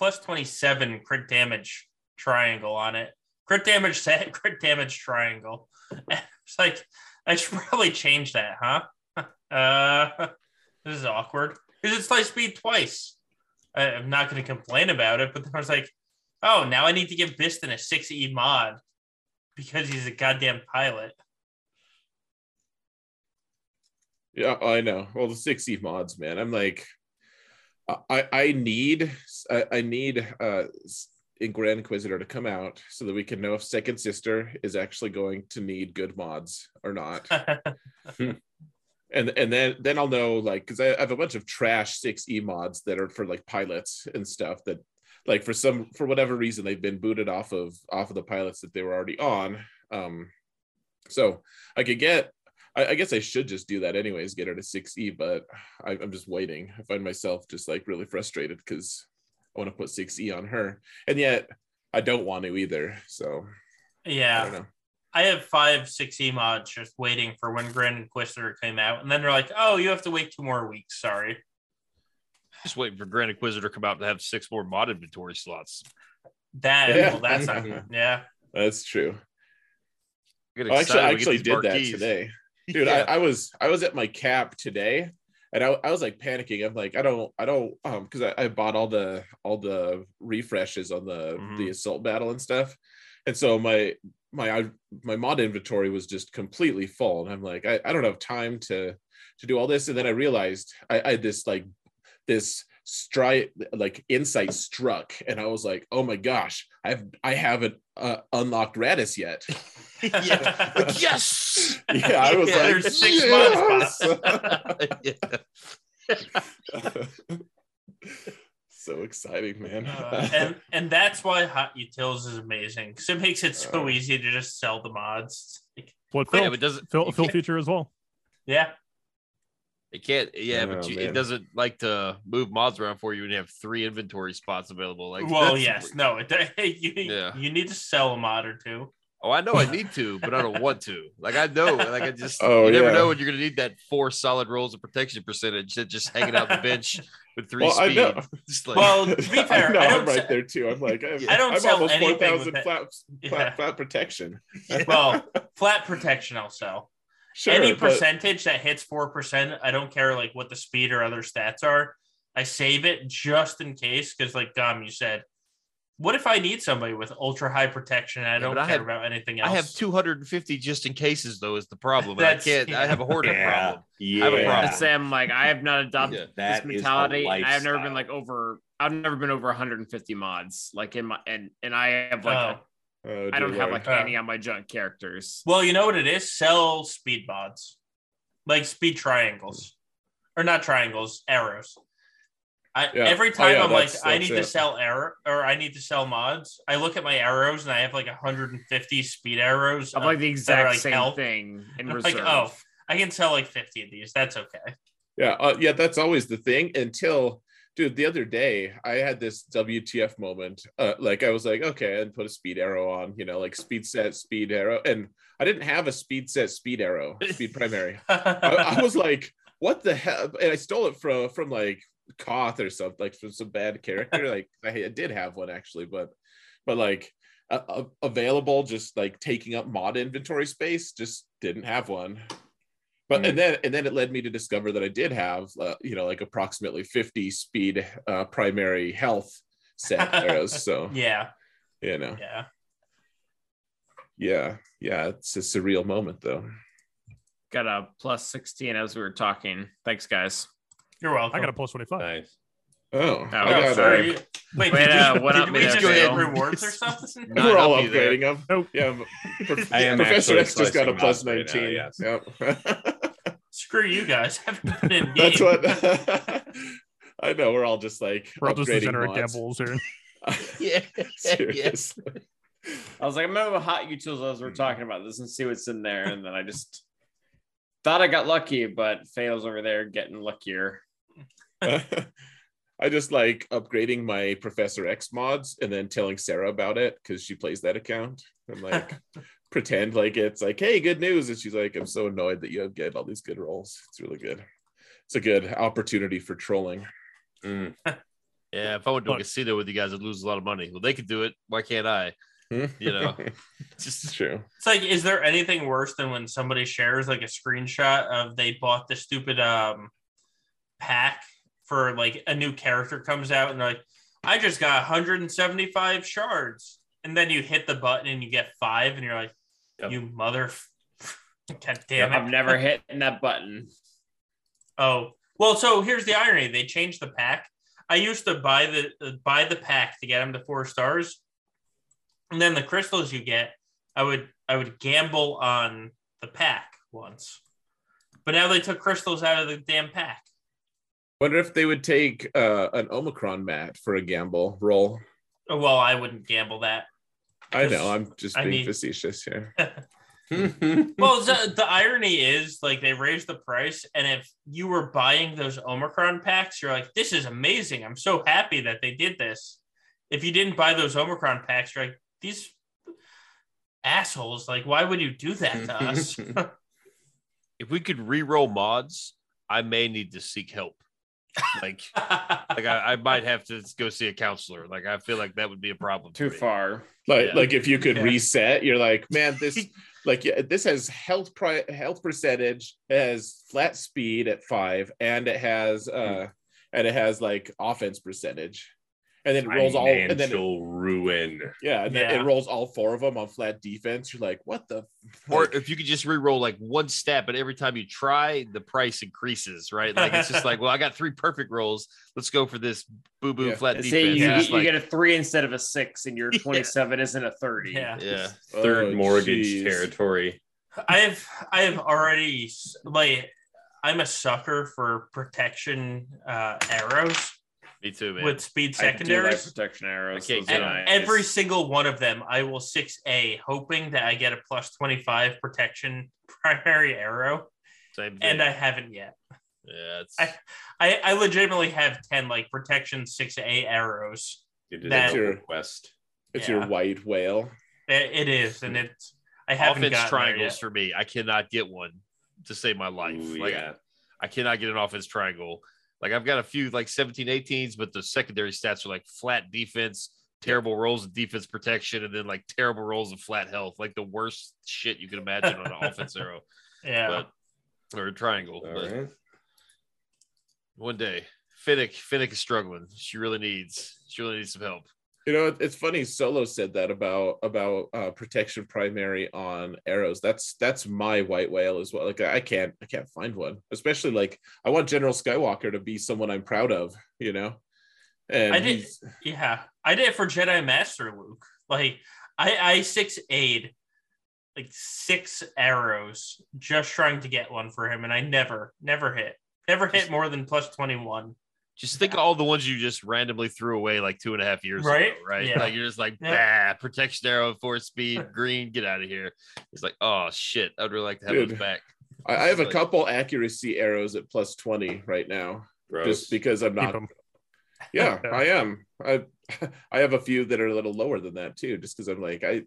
plus 27 crit damage triangle on it. Crit damage set, crit damage triangle. It's like, I should probably change that, huh? Uh, this is awkward because it's like speed twice. I, I'm not going to complain about it, but then I was like, oh, now I need to give Bistan a 6E mod because he's a goddamn pilot. Yeah, I know. Well, the 6E mods, man. I'm like, I I need I, I need uh in Grand Inquisitor to come out so that we can know if Second Sister is actually going to need good mods or not. and and then then I'll know like because I have a bunch of trash 6e mods that are for like pilots and stuff that like for some for whatever reason they've been booted off of off of the pilots that they were already on. Um so I could get I, I guess I should just do that anyways, get her to 6e, but I, I'm just waiting. I find myself just like really frustrated because I want to put 6e on her. And yet I don't want to either. So I yeah. don't know. I have five 6E mods just waiting for when Grand Inquisitor came out. And then they're like, oh, you have to wait two more weeks. Sorry. Just waiting for Grand Inquisitor to come out to have six more mod inventory slots. That, Yeah. well, that's not, yeah. That's true. Get Oh, actually, I excited, we get actually these did that marquees. today. dude Yeah. I, I was i was at my cap today and I, I was like panicking. I'm like i don't i don't um because I, I bought all the all the refreshes on the Mhm. the assault battle and stuff. And so my my my mod inventory was just completely full. And i'm like i, I don't have time to to do all this. And then i realized i, I had this like this strike like insight struck. And i was like oh my gosh i've i haven't uh, unlocked Raddus yet yeah. Like, yes. yeah i was Yeah, like there's six yes! yeah. so exciting, man. Uh, and and that's why HotUtils is amazing because it makes it so Uh. easy to just sell the mods. Like, what Yeah, but doesn't Phil, you Phil can't- feature as well. yeah, It can't. Yeah, Oh, but you, it doesn't like to move mods around for you and you have three inventory spots available. Like, well, that's- yes, no, it, you Yeah. you need to sell a mod or two. Oh, I know I need to, but I don't want to. Like I know, like I just Oh, you never yeah. know when you're gonna need that four solid rolls of protection percentage that just hanging out the bench with three Well, I know. Just like, well, to be fair, I know, I I'm don't right there too. I'm like, I'm, I don't I'm sell almost anything four with thousand that. flat, Yeah. flat, flat protection. well, flat protection I'll sell. Sure, Any but- percentage that hits four percent, I don't care like what the speed or other stats are. I save it just in case, because like Dom, you said, what if I need somebody with ultra high protection and I Yeah, don't but I care have- about anything else? I have 250 just in cases though is the problem. and I can't. I have a hoarding yeah, problem. yeah. have a problem. I'd like I have not adopted Yeah, that this mentality, I have never been like over. I've never been over 150 mods, like in my and and I have like Oh. Oh, I don't dear have like Oh. any on my junk characters. Well, you know what it is? Sell speed mods, like speed triangles, or not triangles, arrows. I Yeah. every Oh, time yeah, I'm like, that's- I that's need to sell arrow or I need to sell mods. I look at my arrows and I have like 150 speed arrows. Of uh, like the exact like same health. thing in Like, reserve. oh. I can sell like 50 of these. That's okay. Yeah, uh, yeah, that's always the thing until dude, the other day I had this WTF moment. Uh, like I was like, okay, and put a speed arrow on, you know, like speed set, speed arrow. And I didn't have a speed set, speed arrow, speed primary. I, I was like, what the hell? And I stole it from from like Koth or something, like from some bad character. Like I, I did have one actually, but but like uh, available, just like taking up mod inventory space, just didn't have one. But and then and then it led me to discover that I did have, uh, you know, like approximately fifty speed uh, primary health set arrows. So yeah, you know, yeah. yeah, yeah, it's a surreal moment though. Got a plus 16 as we were talking. Thanks, guys. You're welcome. I got a plus 25. Nice. Oh, Oh, I got, sorry. You- Wait, Wait, did, uh, we, what did up, we Mr. just Phil? get rewards or something? We're all I'll be there. upgrading them. Nope. Yeah, prof- I am Professor X just got a slicing plus mods right now, 19. Yep. Screw you guys. I haven't been in That's what I know. We're all just like We're all just upgrading degenerate mods. gambles here. Yeah. yeah. Seriously. I was like, I'm gonna have a HotUtils as we're talking about this and see what's in there. And then I just thought I got lucky, but fails over there getting luckier. I just like upgrading my Professor X mods and then telling Sarah about it because she plays that account and like pretend like it's like, hey, good news. And she's like, I'm so annoyed that you have get all these good rolls. It's really good. It's a good opportunity for trolling. Mm. Yeah, if I went to a Look. casino with you guys, I'd lose a lot of money. Well, they could do it. Why can't I? You know, it's just true. It's like, is there anything worse than when somebody shares like a screenshot of they bought the stupid um pack for like a new character comes out and they're like, I just got 175 shards. And then you hit the button and you get five, and you're like, Yep. you mother. God damn it. I've never hit that button. Oh, well, so here's the irony. They changed the pack. I used to buy the uh, buy the pack to get them to four stars. And then the crystals you get, I would I would gamble on the pack once. But now they took crystals out of the damn pack. Wonder if they would take uh, an Omicron mat for a gamble roll. Oh, well, I wouldn't gamble that. I know. I'm just I being need- facetious here. Well, the, the irony is like they raised the price, and if you were buying those Omicron packs, you're like, "This is amazing! I'm so happy that they did this." If you didn't buy those Omicron packs, you're like, "These assholes! Like, why would you do that to us?" if we could re-roll mods, I may need to seek help. Like, like I, I might have to go see a counselor. Like, I feel like that would be a problem. Too far. Like, Yeah. like if you could Yeah. reset, you're like, man, this like yeah, this has health pri- health percentage, it has flat speed at five, and it has uh and it has like offense percentage. And then it rolls all and then it- Financial ruin. yeah, and then Yeah. it rolls all four of them on flat defense. You're like, what the Or if you could just re-roll like one stat, but every time you try, the price increases, right? Like it's just like, well, I got three perfect rolls. Let's go for this boo boo Yeah. flat And defense. say you, Yeah. You like- get a three instead of a six, and your Yeah. 27 isn't a 30. yeah, yeah. Third oh, mortgage geez. territory. I've I've already like I'm a sucker for protection uh, arrows Me too, man. with speed I do secondaries. protection arrows. I can't Those are get And nice. every single one of them, I will 6A, hoping that I get a plus 25 protection primary arrow, Same thing. and I haven't yet. yeah, it's, I- I, I legitimately have 10 like protection 6A arrows. It is did That- a noble quest. It's Yeah. your white whale. It, it is, and it's I haven't offense gotten there triangles yet. for me. I cannot get one to save my life. Ooh, like yeah. I cannot get an offense triangle. Like I've got a few like 17, 18s, but the secondary stats are like flat defense, terrible rolls of defense protection, and then like terrible rolls of flat health. Like the worst shit you can imagine on an offense arrow, Yeah, but or a triangle. All but right. one day, Finnick, Finnick is struggling. She really needs, she really needs some help. You know, it's funny. Solo said that about about uh, protection primary on arrows. That's that's my white whale as well. Like I can't I can't find one. Especially like I want General Skywalker to be someone I'm proud of. You know, and I did- yeah. I did it for Jedi Master Luke. Like I I six aid like six arrows just trying to get one for him, and I never never hit. Never hit more than plus twenty one. Just think of all the ones you just randomly threw away like two and a half years Right? ago, right? Yeah. Like you're just like, Yeah. bah, protection arrow, four speed, green, get out of here. It's like, oh shit, I'd really like to have those back. I, I have a couple accuracy arrows at plus twenty right now, Gross. just because I'm not. Yeah, Yeah. I am. I I have a few that are a little lower than that too, just because I'm like I.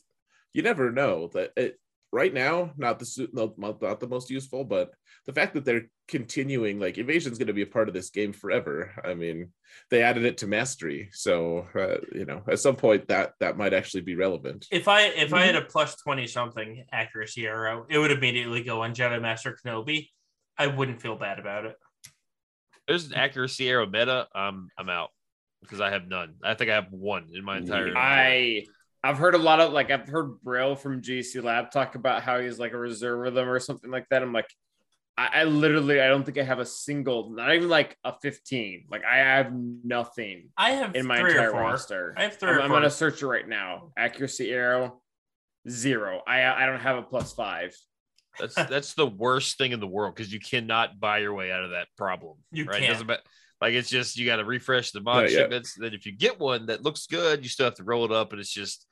You never know that it right now not the not, not the most useful, but the fact that they're continuing like evasion is going to be a part of this game forever. I mean, they added it to mastery, so uh, you know at some point that that might actually be relevant. If I if I had a Mm-hmm. plus twenty something accuracy arrow, it would immediately go on Jedi Master Kenobi. I wouldn't feel bad about it. There's an accuracy arrow meta. I'm I'm out because I have none. I think I have one in my entire. I I've heard a lot of like I've heard Brill from GC Lab talk about how he's like a reserve of them or something like that. I'm like, I, I literally I don't think I have a single, not even like a 15. Like I have nothing I have in my entire roster. I have 3 I'm, I'm gonna search it right now. Accuracy arrow, zero. I I don't have a plus five. That's that's the worst thing in the world because you cannot buy your way out of that problem. You right? Can't. doesn't matter. Like it's just you got to refresh the mod Not yet. shipments. Then if you get one that looks good, you still have to roll it up, and it's just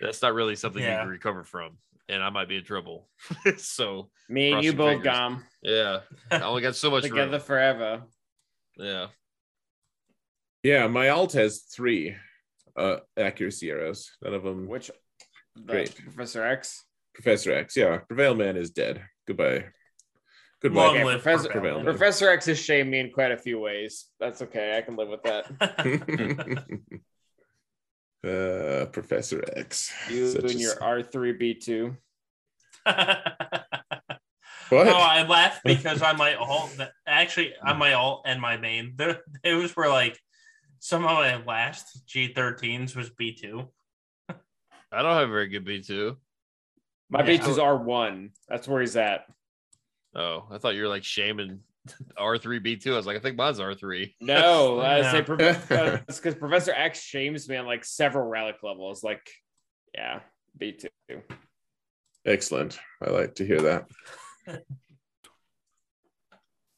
that's not really something you can recover from. And I might be in trouble. so Me and you both, fingers. Gom, yeah, I only got so much together room. forever. Yeah, Yeah, my alt has three uh accuracy arrows. None of them. Which the Great. Professor X. Professor X. Yeah, Prevail Man is dead. Goodbye. Goodbye. Okay, live Professor- Prevail. Professor X has shamed me in quite a few ways. That's okay. I can live with that. uh, Professor X. You Such and a- your R3B2. What? No, I laughed because on my alt, actually on my alt and my main, the, those were like some of my last G13s was B2. I don't have a very good B two. My Yeah. B2's R1. That's where he's at. Oh, I thought you were like shaming R three B two. I was like, I think mine's R three. No, I Yeah. say Pro- uh, because Professor X shames me on like several relic levels. Like, yeah, B2. Excellent. I like to hear that.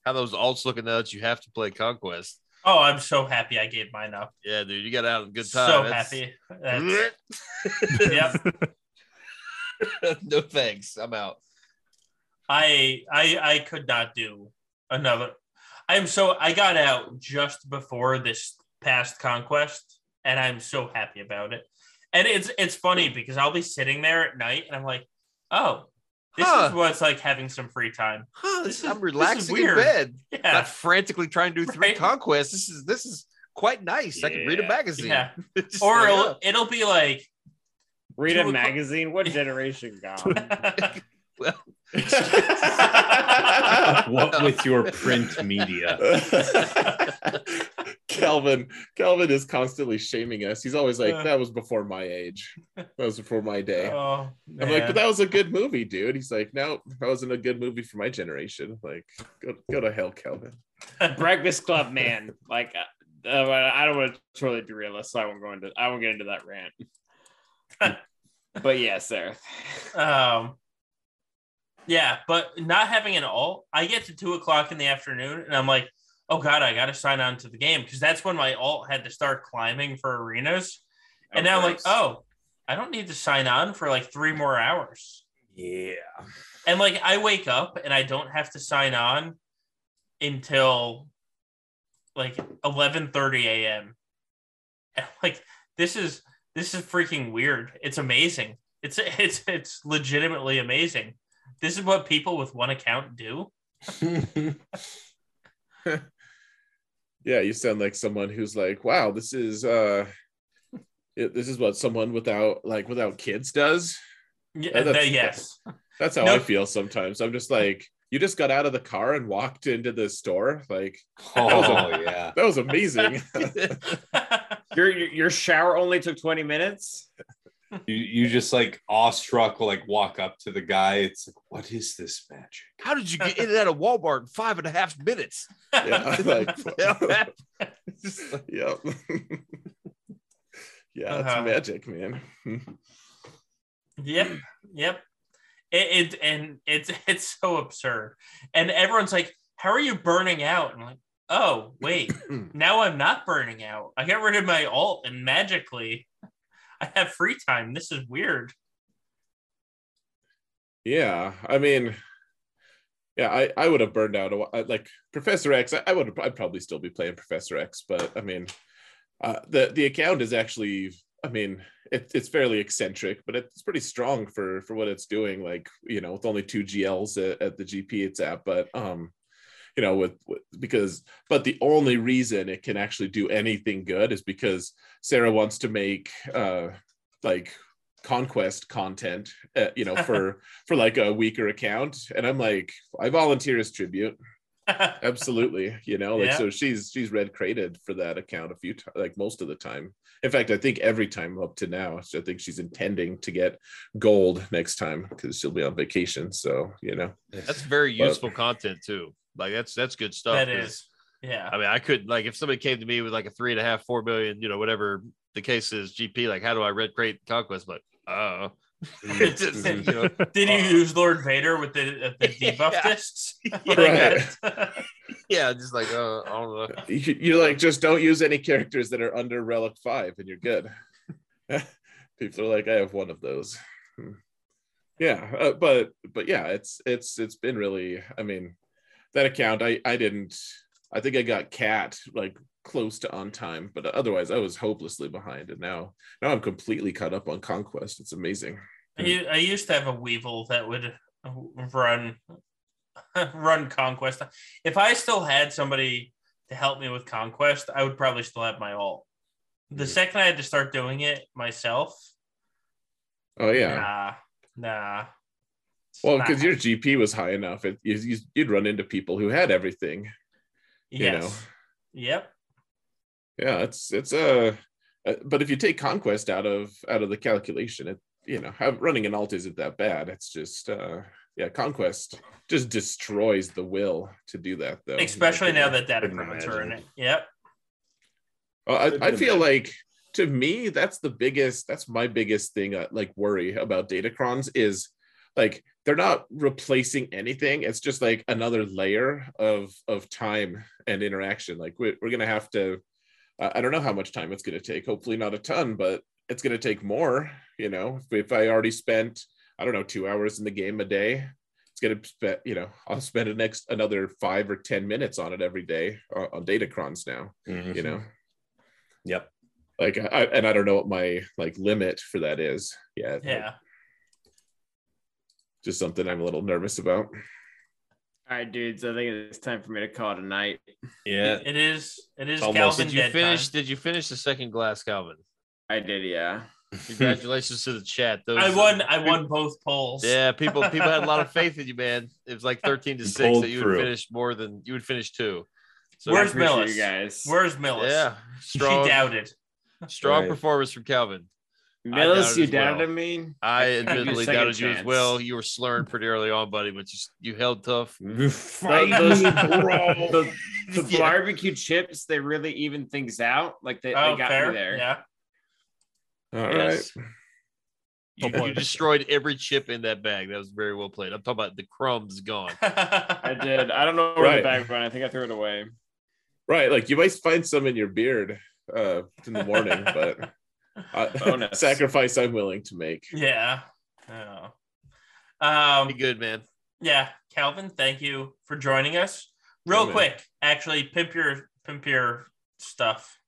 How those alts looking now that you have to play Conquest. Oh, I'm so happy I gave mine up. Yeah, dude, you got out in good time. So That's- happy. That's, yep. no thanks. I'm out. I I I could not do another. I'm so I got out just before this past conquest, and I'm so happy about it. And it's it's funny because I'll be sitting there at night and I'm like, oh, this Huh. is what it's like having some free time. Huh, This is- I'm this is relaxing in bed. Yeah, Not frantically trying to do three Right. conquests. This is this is quite nice. I can read a magazine. yeah. Or it'll, oh, it'll be like, Read Two a o'clock- magazine. What generation gone? well, what with your print media? Calvin, Calvin is constantly shaming us. He's always like, Uh. "That was before my age. That was before my day." oh, I'm like, "But that was a good movie, dude." He's like, "No, that wasn't a good movie for my generation." Like, go go to hell, Calvin. Breakfast Club, man. Like, uh, uh, I don't want to totally derail us, so I won't go into. I won't get into that rant. but yeah, Sarah. Um, yeah, but not having an alt, I get to two o'clock in the afternoon and I'm like, oh god, I got to sign on to the game because that's when my alt had to start climbing for arenas, and now I'm like, oh, I don't need to sign on for like three more hours, Yeah. and like I wake up and I don't have to sign on until like eleven thirty a.m. And, Like this is this is freaking weird. It's amazing. It's it's it's legitimately amazing. This is what people with one account do. Yeah, you sound like someone who's like, wow, this is uh it- this is what someone without like without kids does. Yeah, that's- th- yes. That's how No. I feel sometimes. I'm just like, you just got out of the car and walked into the store. Like, oh yeah. that was amazing. Your your your shower only took 20 minutes. You you just like awestruck, like walk up to the guy. It's like, what is this magic? How did you get in and out of Walmart in five and a half minutes? yeah, like, Yeah. yep. yeah, it's Uh-huh. magic, man. Yep, yep. It, it and it's it's so absurd, and everyone's like, "How are you burning out?" And I'm like, "Oh, wait, now I'm not burning out. I got rid of my alt, and magically, I have free time. This is weird." Yeah, I mean, yeah, I, I would have burned out a. Like Professor X, I, I would I'd probably still be playing Professor X, but I mean, uh, the the account is actually, I mean, it, it's fairly eccentric, but it's pretty strong for for what it's doing. Like you know, with only two GLs at, at the GP it's at, but um, you know, with, with because but the only reason it can actually do anything good is because Sarah wants to make uh like conquest content uh, you know for for like a weaker account and i'm like i volunteer as tribute absolutely you know like Yeah. so she's she's red crated for that account a few times like most of the time in fact i think every time up to now i think she's intending to get gold next time because she'll be on vacation so you know That's very But- useful content too. Like that's that's good stuff. that 'cause, is, yeah. I mean, I could like if somebody came to me with like a three and a half, four million, you know, whatever the case is, GP. Like, how do I red crate conquest? But uh, just, you know, Did you use Lord Vader with the the debuff Yeah. discs? Right. yeah, just like uh, I don't know. you, you like just don't use any characters that are under relic five and you're good people are like i have one of those Hmm. yeah uh, but but yeah it's it's it's been really i mean that account i i didn't i think i got cat like close to on time but otherwise i was hopelessly behind and now now i'm completely caught up on conquest it's amazing I used to have a Weevil that would run run Conquest. If I still had somebody to help me with Conquest, I would probably still have my alt. The Mhm. second I had to start doing it myself, oh yeah nah, nah. It's well because your gp was high enough it, you, you- you'd run into people who had everything you yes. know. Yep. yeah it's it's a uh, but if you take conquest out of out of the calculation it you know have, running an alt isn't that bad it's just uh yeah conquest just destroys the will to do that though Especially now that datacrons are in it. imagine. Yep. Well, I, I feel like to me that's the biggest that's my biggest thing uh, like worry about datacrons is like they're not replacing anything. It's just like another layer of of time and interaction. Like we're, we're gonna have to uh, i don't know how much time it's gonna take. Hopefully not a ton but it's gonna take more you know? If, if i already spent i don't know two hours in the game a day it's gonna spend you know i'll spend the next another five or ten minutes on it every day on, on datacrons now you know? Yep. like I, and i don't know what my like limit for that is yet. Yeah. Just something i'm a little nervous about All right, dudes. I think it's time for me to call it a night. Yeah. It is. It is Almost. Calvin Did you finish? time. Did you finish the second glass, Calvin? I did, yeah. Congratulations to the chat. Those, I won. I won both polls. Yeah, people people had a lot of faith in you, man. It was like thirteen to You six that you through. would finish more than you would finish two. So Where's Millis? You guys. Where's Millis? yeah, strong, She doubted. strong Right. performance from Calvin. I Millis, doubted you as well. doubted me. I give you admittedly second doubted you as well. You were slurring pretty early on, buddy, but you you held tough. Fight Those- The, the Yeah. barbecue chips, they really even things out. Like they, Oh, they got fair. me there. Yeah. all right Yes. You, you destroyed every chip in that bag. That was very well played. I'm talking about the crumbs gone. I did. I don't know where Right. the bag went. I think I threw it away. right like you might find some in your beard uh in the morning but uh, Bonus. sacrifice i'm willing to make Yeah. Oh. Um, Be good, man. yeah, Calvin, thank you for joining us. Real Yeah, man. quick, actually, pimp your pimp your stuff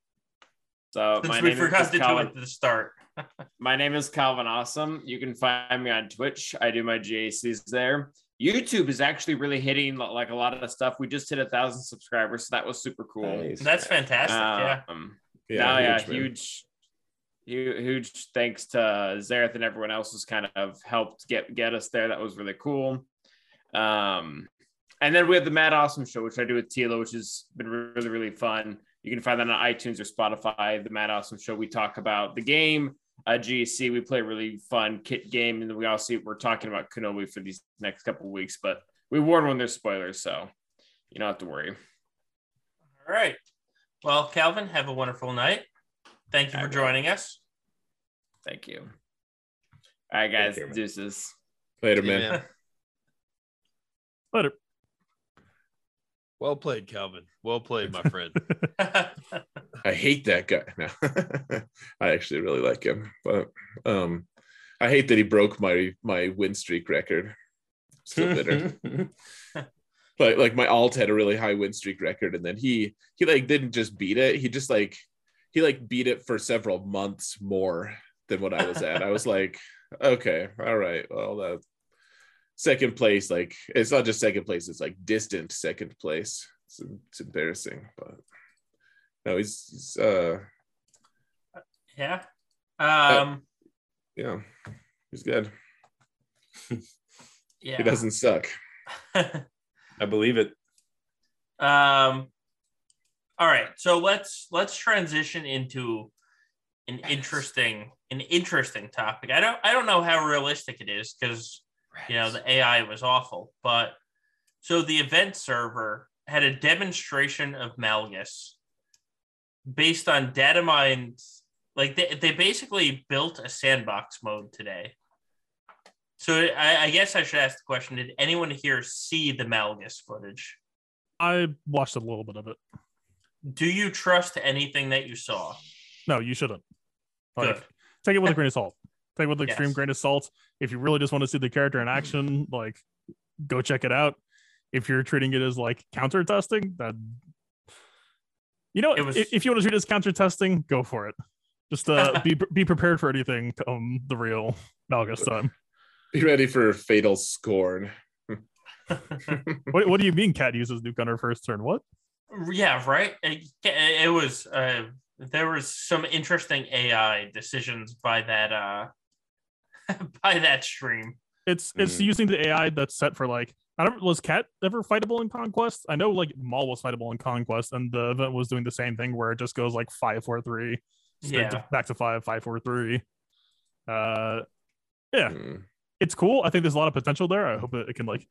So my since we name forgot is to do Calvin. it at the start. My name is Calvin Awesome. You can find me on Twitch. I do my GACs there. YouTube is actually really hitting like a lot of the stuff. We just hit a thousand subscribers, so that was super cool. Nice. That's fantastic. yeah. Um, Yeah, yeah, yeah, huge, man. huge, huge, thanks to Xaereth and everyone else who's kind of helped get get us there. That was really cool. Um, and then we have the Mad Awesome Show, which I do with Tila, which has been really, really fun. You can find that on iTunes or Spotify. The Mad Awesome Show. We talk about the game, uh, GC. We play a really fun kit game, and we also we're talking about Kenobi for these next couple weeks. But we warn when there's spoilers, so you don't have to worry. All right. Well, Calvin, have a wonderful night. Thank you I for will. joining us. Thank you. All right, guys. care, man. Deuces. Later, Yeah, man. man. Later. Well played, Calvin. Well played, my friend. I hate that guy. No. I actually really like him, but um, I hate that he broke my my win streak record. Still bitter. like like my alt had a really high win streak record, and then he he like didn't just beat it. He just like he like beat it for several months more than what I was at. I was like, okay, all right, well that second place, like it's not just second place, it's like distant second place. It's, it's embarrassing, but no, he's, he's uh yeah. Um, yeah, he's good. yeah. He doesn't suck. I believe it. Um, all right, so let's let's transition into an interesting an interesting topic. I don't I don't know how realistic it is because you know the AI was awful, but so the event server had a demonstration of Malgus based on data mined. Like they, they basically built a sandbox mode today. So I, I guess I should ask the question: Did anyone here see the Malgus footage? I watched a little bit of it. Do you trust anything that you saw? No, you shouldn't. Like, Good. take it with a grain of salt. Take it with an extreme grain of salt. If you really just want to see the character in action, like go check it out. If you're treating it as like counter testing, that you know, It was- if, if you want to treat it as counter testing, go for it. Just uh, be be prepared for anything come the real Malgus time. Be ready for fatal scorn. What, what do you mean? Cat uses nuke on her first turn? What? Yeah, right. It, it was. Uh, there was some interesting AI decisions by that. Uh, by that stream. It's it's Mm. using the AI that's set for like I don't was Cat ever fightable in Conquest? I know like Maul was fightable in Conquest, and the event was doing the same thing where it just goes like five four three, Yeah. to, back to five five four three. Uh, yeah, Mm. it's cool. I think there's a lot of potential there. I hope that it can like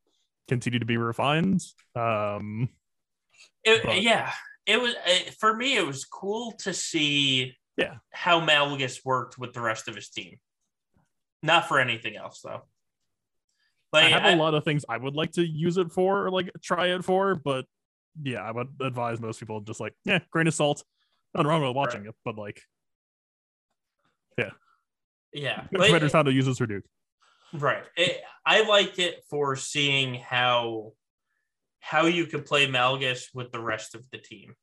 continue to be refined. Um, It, But- yeah, it was uh, for me. It was cool to see. Yeah. how Malgus worked with the rest of his team. Not for anything else though. Like I have I- a lot of things I would like to use it for, or like try it for, but yeah, I would advise most people just like, yeah, grain of salt. Nothing wrong with watching it, but like, yeah, no but- matters how to use this for Duke. Right. It, I liked it for seeing how how you could play Malgus with the rest of the team.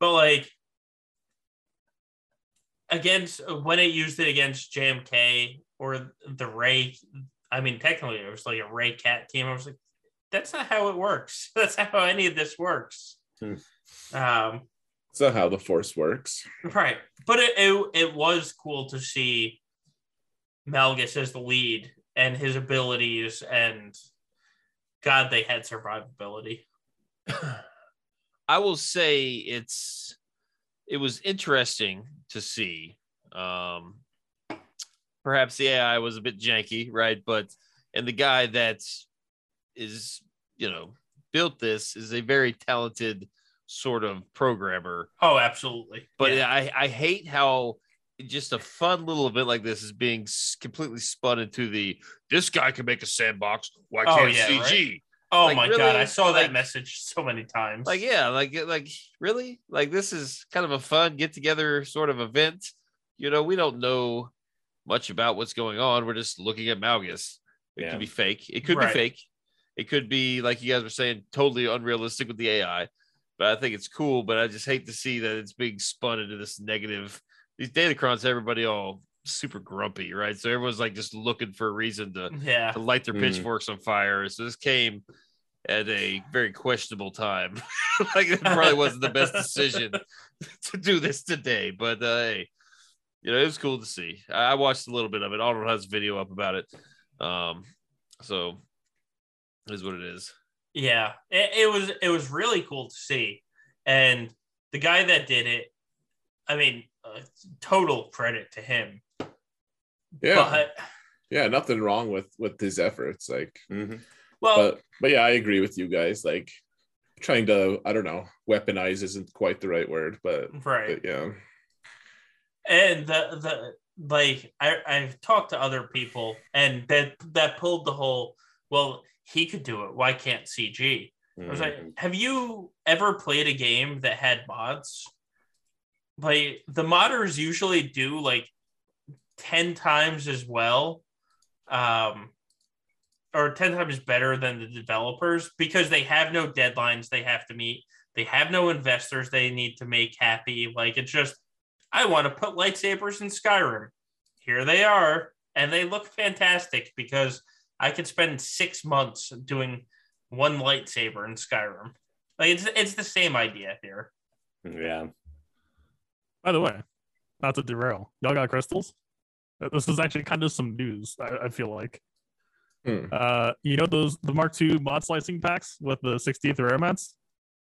But like against when it used it against JMK or the Rey, I mean technically it was like a Rey Cat team. I was like, that's not how it works. That's how any of this works. Hmm. Um, It's not how the force works. Right. But it, it it was cool to see Malgus as the lead and his abilities and God they had survivability. I will say it's it was interesting to see. Um, perhaps the AI was a bit janky, right? But and the guy that is you know built this is a very talented sort of programmer. Oh, absolutely. But Yeah. I I hate how just a fun little event like this is being completely spun into the this guy can make a sandbox. Why Oh, can't yeah, CG? oh like, my god. I saw Like- that message so many times. Like, yeah, like, like, really? Like, this is kind of a fun get together sort of event. You know, we don't know much about what's going on. We're just looking at Malgus. It Yeah. could be fake. It could Right. be fake. It could be, like you guys were saying, totally unrealistic with the AI. But I think it's cool. But I just hate to see that it's being spun into this negative these Datacrons, everybody all super grumpy, right? So everyone's like just looking for a reason to, Yeah. to light their Mhm. pitchforks on fire. So this came at a very questionable time. like it probably wasn't the best decision to do this today, but uh, hey, you know, it was cool to see. I I watched a little bit of it. Arnold has a video up about it. Um, so it is what it is. Yeah, it, it was it was really cool to see, and the guy that did it, I mean, total credit to him. Yeah, But yeah, nothing wrong with with his efforts. Like, Mhm. well, but but yeah, I agree with you guys. Like, trying to I don't know, weaponize isn't quite the right word, but, right, but yeah, and the the like I I've talked to other people, and that that pulled the whole. Well, he could do it. Why can't CG? I was like, Mhm. have you ever played a game that had mods? Like the modders usually do like 10 times as well. Um or 10 times better than the developers because they have no deadlines they have to meet. They have no investors they need to make happy. Like it's just I want to put lightsabers in Skyrim. Here they are and they look fantastic because I could spend 6 months doing one lightsaber in Skyrim. Like it's it's the same idea here. Yeah. By the way, not to derail, y'all got crystals? This is actually kind of some news. I, I feel like. Hmm. Uh, you know those the Mark II mod slicing packs with the 60th rare mats?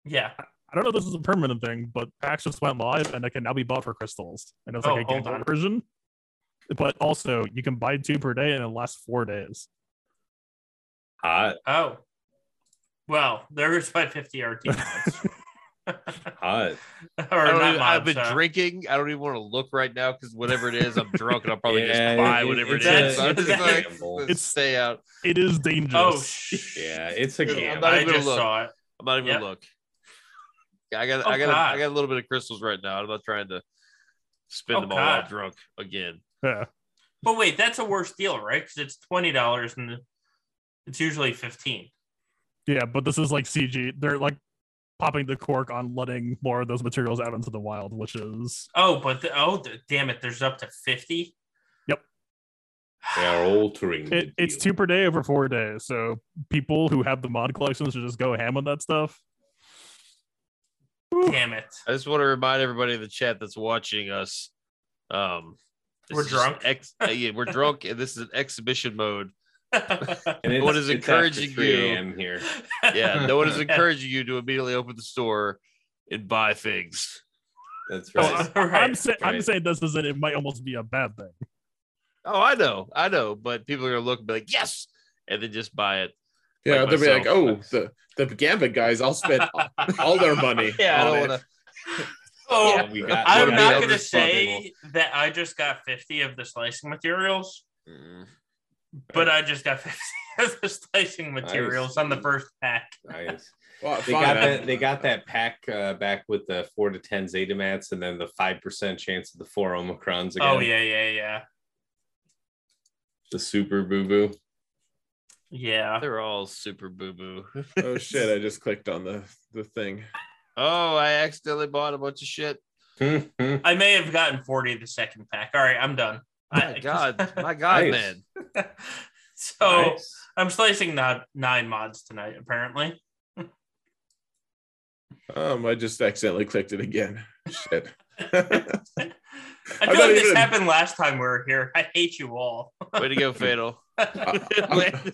Yeah. I don't know if this is a permanent thing, but packs just went live and it can now be bought for crystals. And it's Oh, like a hold game on. version. But also, you can buy two per day and it lasts four days. Hot, Oh. Well, there's my 50 RT mods. hot. or I don't not even, I've been drinking. I don't even want to look right now because whatever it is, I'm drunk and I'll probably Yeah, just buy it- whatever it it's is. a- I'm it's just like, It's- stay out. It is dangerous. Oh, sh- Yeah, it's a I'm game. not I even gonna just look. saw it. I'm not even Yep. gonna look. Yeah, I got, Oh, I got, God. I got a little bit of crystals right now. I'm not trying to spend Oh, them all God. out drunk again. Yeah. But wait, that's a worse deal, right? Because it's $20 and it's usually 15 Yeah, but this is like CG. They're like popping the cork on letting more of those materials out into the wild, which is Oh, but the, oh, the, damn it, there's up to 50 Yep, They are altering. the it, it's two per day over four days. So people who have the mod collections should just go ham on that stuff. Damn it. I just want to remind everybody in the chat that's watching us. Um, We're drunk. Ex- uh, yeah, we're drunk, and this is an exhibition mode. And No one it's- is encouraging you. a.m. here. Yeah, no one is encouraging you to immediately open the store and buy things. That's Oh, right. I, Right, I'm, say, I'm saying this isn't. It might almost be a bad thing. Oh, I know, I know, but people are gonna look and be like, "Yes," and then just buy it. yeah, Like they'll be like, oh, the the Gambit guys, I'll spend all their money. Yeah, I don't want to. Oh, yeah. we got, I'm we got not going to say that I just got 50 of the slicing materials, Mm. But I just got 50 of the slicing materials on the first pack. Nice. Well, They got that. They got that pack uh, back with the four to ten Zeta mats, and then the five percent chance of the four Omicrons again. Oh, yeah, yeah, yeah. the super boo boo. Yeah. They're all super boo boo. oh shit! I just clicked on the the thing. oh, I accidentally bought a bunch of shit. I may have gotten 40 the second pack. All right, I'm done. My I- God, my God, Nice. man. so Nice. I'm slicing not nine mods tonight, apparently. Um, I just accidentally clicked it again. Shit. I feel not like this even- happened last time we were here. I hate you all. Way to go, Fatal. I'm,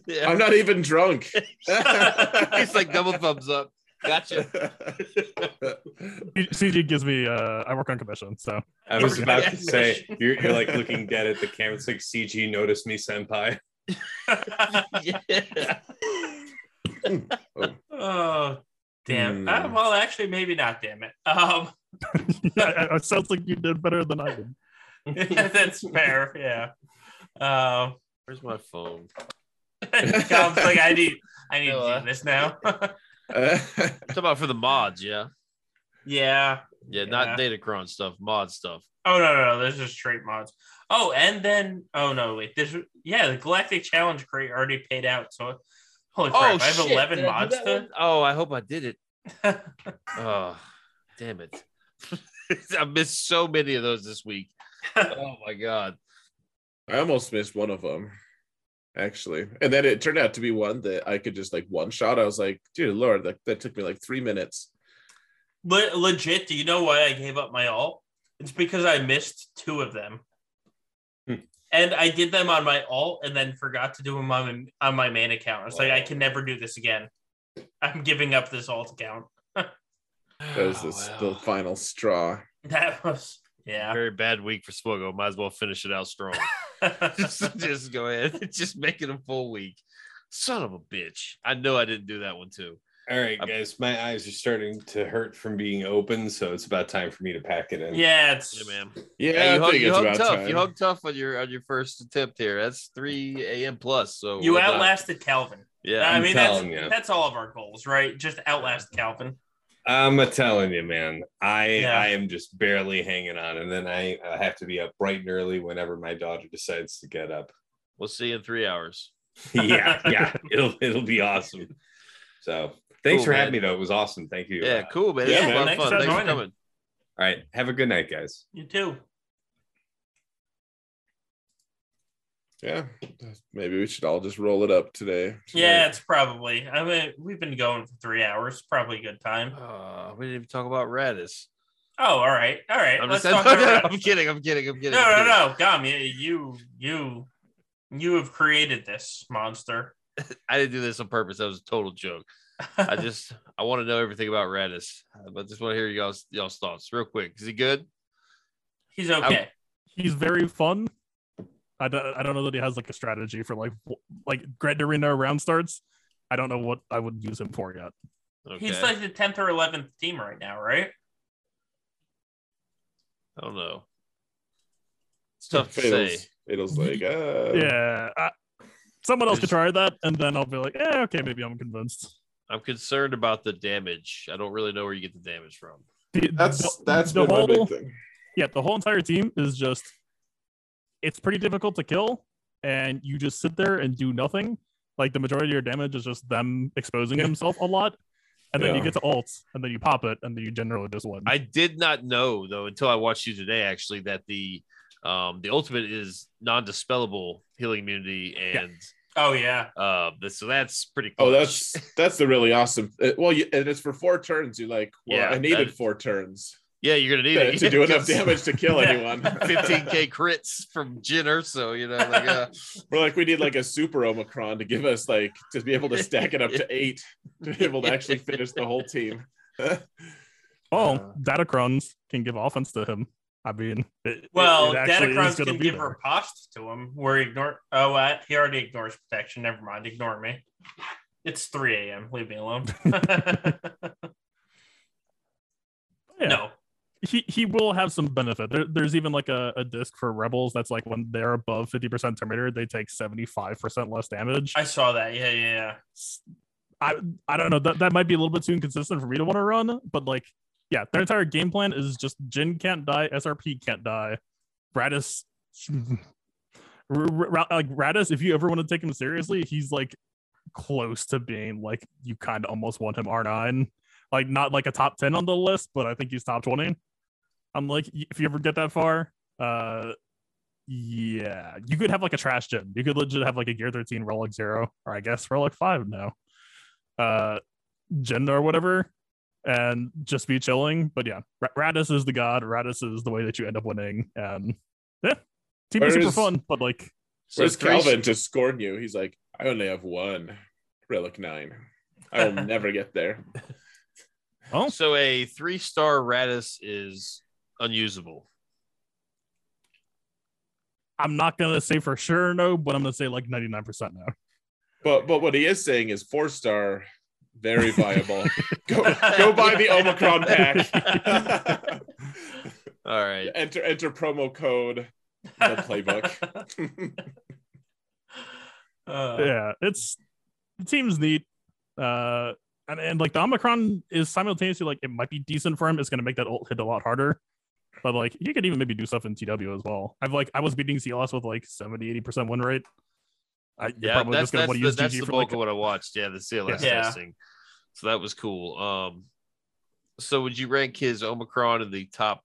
Yeah. I'm not even drunk. He's like double thumbs up. Gotcha. CG gives me. Uh, I work on commission, so I was about to say you're, you're like looking dead at the camera. It's like CG notice me, senpai. yeah. oh, damn. Hmm. Uh, well, actually, maybe not. Damn it. Um, yeah, it sounds like you did better than I did. that's fair. Yeah. Um, Where's my phone? Tom's like, I need, I need No, to uh, do this now. Talk about for the mods, yeah. yeah. Yeah, not Yeah. Datacron stuff, mod stuff. Oh no, no, no, this is straight mods. Oh, and then oh no, wait, this yeah, the Galactic Challenge crate already paid out. So holy oh, crap, I have shit, eleven did mods to. one? Oh, I hope I did it. Oh, damn it. I missed so many of those this week. oh my god. I almost missed one of them, actually, and then it turned out to be one that I could just like one shot. I was like, "Dear Lord, that, that took me like three minutes." Le- legit, do you know why I gave up my alt? It's because I missed two of them. Hmm. And I did them on my alt and then forgot to do them on, on my main account. I was like, I Oh. can never do this again. I'm giving up this alt account. That was this, the final straw. That was, yeah. Very bad week for Swogo. Might as well finish it out strong. just, just go ahead. Just make it a full week. Son of a bitch. I know I didn't do that one too. All right, I'm- guys, my eyes are starting to hurt from being open, so it's about time for me to pack it in. yeah, it's Yeah, man. Yeah, Hey, you I hung, think you it's hung about tough. time. You hung tough on your on your first attempt here. That's three a.m. plus. So you outlasted Calvin. Yeah, I mean, that's telling ya. that's all of our goals, right? Just outlast Calvin. I'm a telling you, man. I Yeah. I am just barely hanging on, and then I, I have to be up bright and early whenever my daughter decides to get up. we'll see you in three hours. yeah, yeah, it'll it'll be awesome. So thanks Cool, for man. having me, though. It was awesome. Thank you. Yeah, Uh, cool, man. Yeah, This was a man. Thanks fun. for Thanks for coming. All right. Have a good night, guys. You too. Yeah, maybe we should all just roll it up today. Yeah, it's probably. I mean, we've been going for three hours. Probably a good time. Uh, we didn't even talk about Raddus. Oh, all right, all right. I'm Let's just talk no, about I'm kidding. I'm kidding. I'm kidding. No, I'm no, kidding. no, Gom, you, you, you, you have created this monster. I didn't do this on purpose. That was a total joke. I just I want to know everything about Raddus, uh, but just want to hear y'all's y'all's thoughts real quick. Is he good? He's okay. He's very fun. I don't, I don't know that he has like a strategy for like w- like Grand Arena round starts. I don't know what I would use him for yet. Okay. He's like the tenth or eleventh team right now, right? I don't know. It's tough to Fatal's, say. Fatal's like, uh, yeah, I, someone else could try that, and then I'll be like, yeah, okay, maybe I'm convinced. I'm concerned about the damage. I don't really know where you get the damage from. The- That's the- that's the been my whole big thing. yeah the whole entire team is just it's pretty difficult to kill, and you just sit there and do nothing. Like the majority of your damage is just them exposing himself a lot, and then you get to ults, and then you pop it, and then you generally just win. I did not know though until I watched you today actually that the um the ultimate is non-dispellable healing immunity and Oh yeah. uh so that's pretty cool. Oh, that's that's the really awesome. uh, Well, you, and it's for four turns. You like, well, Yeah, I needed that- four turns yeah you're gonna need to, it to do enough damage to kill Yeah. anyone. 15k crits from Jinner so you know like uh, We're like, we need like a super Omicron to give us like to be able to stack it up to eight to be able to actually finish the whole team. oh, Uh, Datacrons can give offense to him. I mean, it, it- Well, it actually Datacrons can give there. riposte to him. We're ignore. Oh, uh, he already ignores protection. Never mind. Ignore me. It's 3 a.m. Leave me alone. Yeah. No. He he will have some benefit. There, there's even like a, a disc for rebels that's like when they're above 50% Terminator, they take 75% less damage. I saw that. Yeah, yeah, yeah. I I don't know. That that might be a little bit too inconsistent for me to want to run, but like, yeah, their entire game plan is just Jyn can't die, SRP can't die, Raddus. Like Raddus, if you ever want to take him seriously, he's like close to being like you kind of almost want him R9, like not like a top 10 on the list, but I think he's top 20. I'm like, if you ever get that far, uh, yeah, you could have like a trash gen. You could legit have like a Gear 13 Relic Zero, or I guess Relic Five now uh gen or whatever and just be chilling but yeah Ra- Raddus is the god Raddus is the way that you end up winning and yeah team is super fun but like so Where's three- Calvin to scorn you? He's like, I only have one relic nine. I will never get there. Oh So a three star Raddus is unusable. i'm not gonna say for sure no but i'm gonna say like 99% no But but what he is saying is four star, very viable. go go buy the Omicron pack. All right. enter enter promo code the playbook. Uh, yeah it's the team's neat uh and, and like the omicron is simultaneously like it might be decent for him it's gonna make that ult hit a lot harder but like you could even maybe do stuff in tw as well i've like i was beating cls with like 70 80 percent win rate I, you're Yeah, probably that's just gonna that's want the, to use that's GG the for bulk like of what I watched. Yeah, the CLS Yeah. testing. So that was cool. Um, so would you rank his Omicron in the top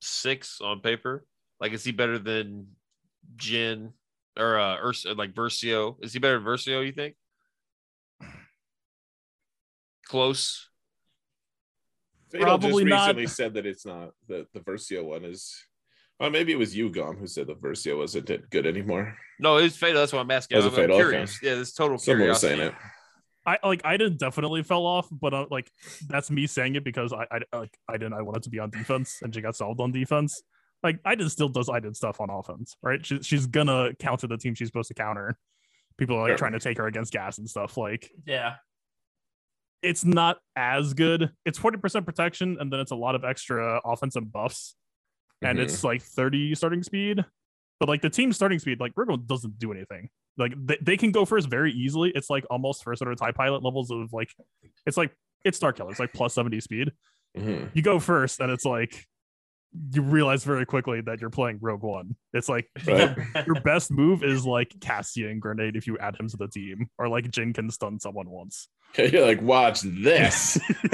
six on paper? Like, is he better than Jyn or uh, Urs- like Versio? Is he better than Versio? You think? Close. Fatal Probably just not. recently said that it's not that the Versio one is. Well, maybe it was you, Gom, who said the Versio wasn't it good anymore. No, it was fatal. That's what I'm asking. It I'm, I'm Fatal? Okay. curious. Yeah, this total Someone was saying it. I like I didn't definitely fell off, but uh, like that's me saying it because I I like I didn't I wanted to be on defense and she got solved on defense. Like I did still does I did stuff on offense, right? She, she's gonna counter the team she's supposed to counter. People are like Sure. trying to take her against gas and stuff. Like Yeah. It's not as good. It's forty percent protection and then it's a lot of extra offense and buffs, and Mhm. it's like thirty starting speed. But like the team starting speed, like Virgo doesn't do anything. Like they, they can go first very easily. It's like almost first order TIE pilot levels of like it's like it's Starkiller. It's like plus 70 speed. Mhm. You go first, and it's like you realize very quickly that you're playing Rogue One. It's like Right. your best move is like Cassian Grenade if you add him to the team, or like Jyn can stun someone once. You're like, watch this.